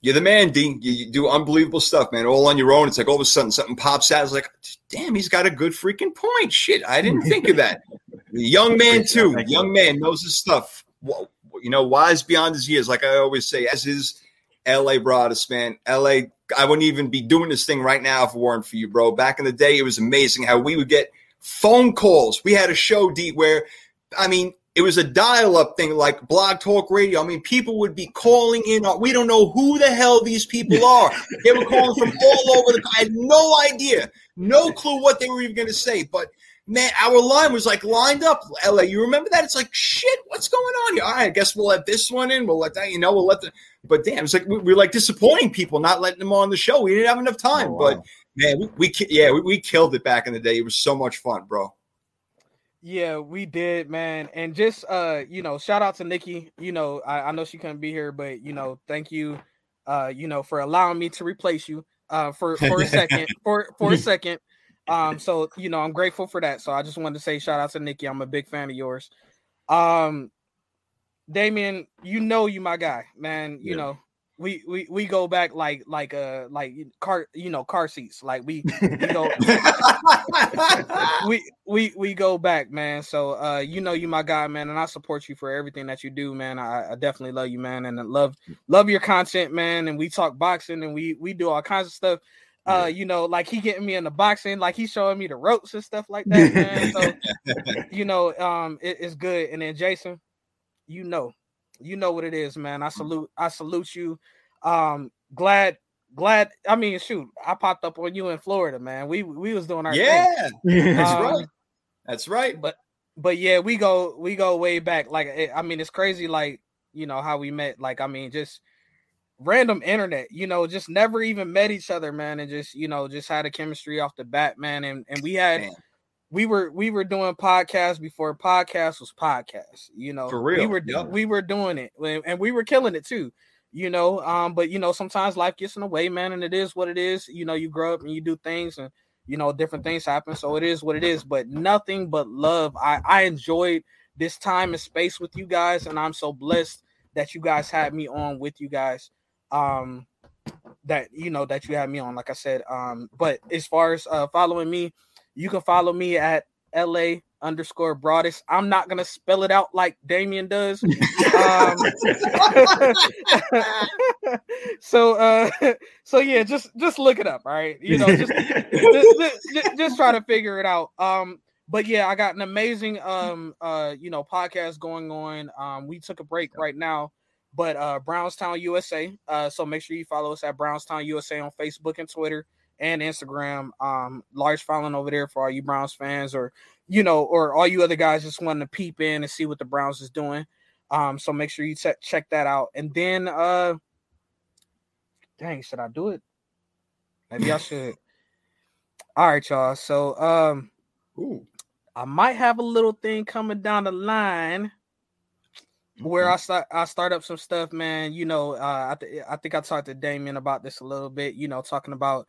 you're the man, Dean. You, you, do unbelievable stuff, man. All on your own. It's like all of a sudden something pops out. It's like, damn, he's got a good freaking point. Shit, I didn't think of that. young man too. Young man knows his stuff. You know, wise beyond his years. Like I always say, as is L.A. Broadus, man. L.A. I wouldn't even be doing this thing right now if it weren't for you, bro. Back in the day, it was amazing how we would get phone calls. We had a show, D, where I mean, it was a dial-up thing like blog talk radio. I mean, people would be calling in. We don't know who the hell these people are. They were calling from all over the. I had no idea, no clue what they were even going to say. But man, our line was like lined up. LA, you remember that? It's like shit. What's going on here? All right, I guess we'll let this one in. We'll let that. You know, we'll let the. But damn, it's like we, are like disappointing people, not letting them on the show. We didn't have enough time. Oh, wow. But man, we, we yeah, we, we killed it back in the day. It was so much fun, bro. Yeah, we did, man. And just uh, you know, shout out to Nikki. You know, I, I know she couldn't be here, but you know, thank you, uh, you know, for allowing me to replace you uh for for a second. for for a second. Um, so you know, I'm grateful for that. So I just wanted to say shout out to Nikki. I'm a big fan of yours. Um Damian, you know you my guy, man. You yeah. know, we we we go back like like uh like car you know car seats like we we go we we we go back man. So uh you know you my guy man and i support you for everything that you do man. I, I definitely love you man and I love love your content man and we talk boxing and we we do all kinds of stuff. Uh you know like he getting me in the boxing like he's showing me the ropes and stuff like that man. So you know um it, it's good. And then jason you know you know what it is, man. I salute I salute you. Um glad glad I mean shoot, I popped up on you in Florida, man. We we was doing our Yeah. That's um, right. That's right. But but yeah, we go we go way back. Like I mean, it's crazy like, you know, how we met. Like I mean, just random internet, you know, just never even met each other, man, and just, you know, just had a chemistry off the bat, man. And and we had man we were we were doing podcasts before podcast was podcast. You know, for real, we were yep. we were doing it, and we were killing it too. You know, um, but you know, sometimes life gets in the way, man, and it is what it is. You know, you grow up and you do things, and you know, different things happen, so it is what it is. But nothing but love. I I enjoyed this time and space with you guys, and I'm so blessed that you guys had me on with you guys. Um, that you know that you had me on, like I said. Um, but as far as uh following me you can follow me at LA underscore Broadus. I'm not gonna spell it out like Damian does. Um, so uh so yeah, just just look it up, all right? You know, just, just, just, just try to figure it out. Um but yeah, I got an amazing um uh you know podcast going on. Um we took a break right now, but uh Brownstown USA. Uh so make sure you follow us at Brownstown USA on Facebook and Twitter and Instagram. Um, large following over there for all you Browns fans, or you know, or all you other guys just wanting to peep in and see what the Browns is doing. Um, so make sure you check check that out. And then, uh, dang, should I do it? Maybe I should. All right, y'all. So, um, Ooh. I might have a little thing coming down the line where I start I start up some stuff, man. You know, uh, I th- I think I talked to Damien about this a little bit. You know, talking about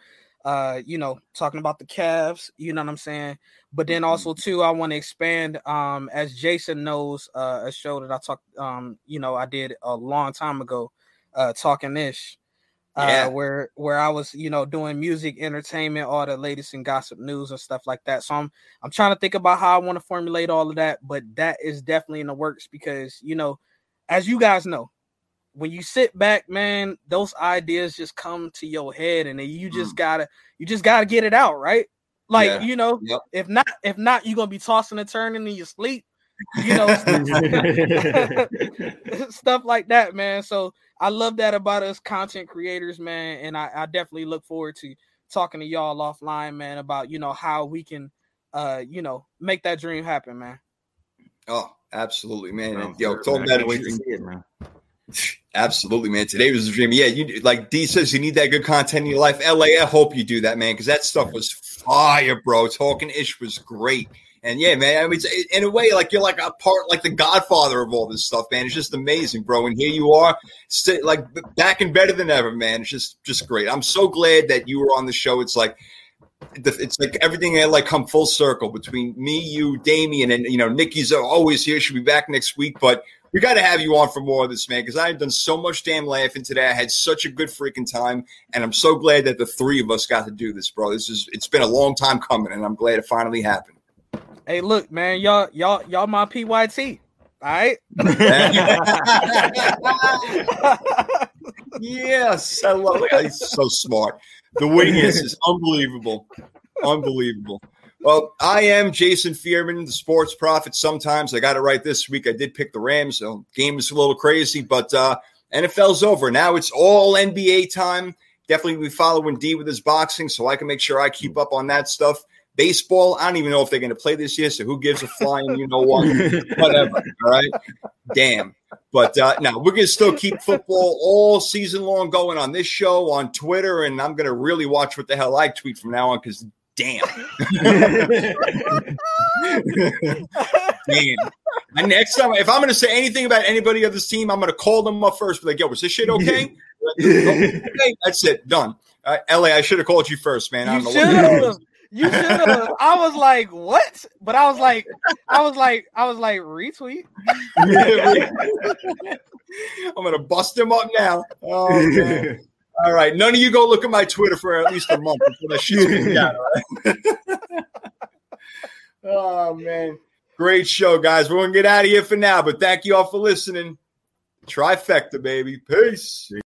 uh, you know, talking about the Cavs, you know what I'm saying? But then mm-hmm. also too, I want to expand um as Jason knows uh a show that I talked um, you know, I did a long time ago, uh talking ish. Uh, where where I was, you know, doing music, entertainment, all the latest and gossip news and stuff like that. So I'm I'm trying to think about how I want to formulate all of that, but that is definitely in the works because you know, as you guys know, when you sit back, man, those ideas just come to your head, and then you just mm. gotta you just gotta get it out, right? Like yeah. you know, yep. if not if not, you're gonna be tossing and turning in your sleep, you know, stuff like that, man. So I love that about us content creators, man, and I, I definitely look forward to talking to y'all offline, man, about you know how we can, uh, you know, make that dream happen, man. Oh, absolutely, man. Oh, Yo, talk about it, it, man. Absolutely, man. Today was a dream. Yeah, you like D says you need that good content in your life. LA, I hope you do that, man, because that stuff was fire, bro. Talking ish was great. And yeah, man, I mean, in a way, like you're like a part, like the godfather of all this stuff, man. It's just amazing, bro. And here you are, like back and better than ever, man. It's just, just great. I'm so glad that you were on the show. It's like, it's like everything had like come full circle between me, you, Damien, and you know, Nikki's always here. She'll be back next week, but we got to have you on for more of this, man, because I've done so much damn laughing today. I had such a good freaking time, and I'm so glad that the three of us got to do this, bro. This is it's been a long time coming, and I'm glad it finally happened. Hey, look, man, y'all, y'all, y'all, my PYT. All right. yes, I love it. He's so smart. The wing is, is unbelievable, unbelievable. Well, I am Jason Fearman, the sports prophet. Sometimes I got it right this week. I did pick the Rams. So game is a little crazy, but uh, NFL's over. Now it's all NBA time. Definitely be following D with his boxing so I can make sure I keep up on that stuff. Baseball, I don't even know if they're going to play this year, so who gives a flying, you know what? Whatever. All right. Damn. But uh, now we're going to still keep football all season long going on this show, on Twitter, and I'm going to really watch what the hell I tweet from now on because damn. damn. And next time, if I'm going to say anything about anybody of this team, I'm going to call them up first. Be like, yo, was this shit okay? okay. That's it. Done. Uh, LA, I should have called you first, man. I don't you know what you should have. I was like, what? But I was like, I was like, I was like, retweet. I'm gonna bust him up now. Oh, man. All right. None of you go look at my Twitter for at least a month before that shit's down. Right? oh man. Great show, guys. We're gonna get out of here for now, but thank you all for listening. Trifecta, baby. Peace.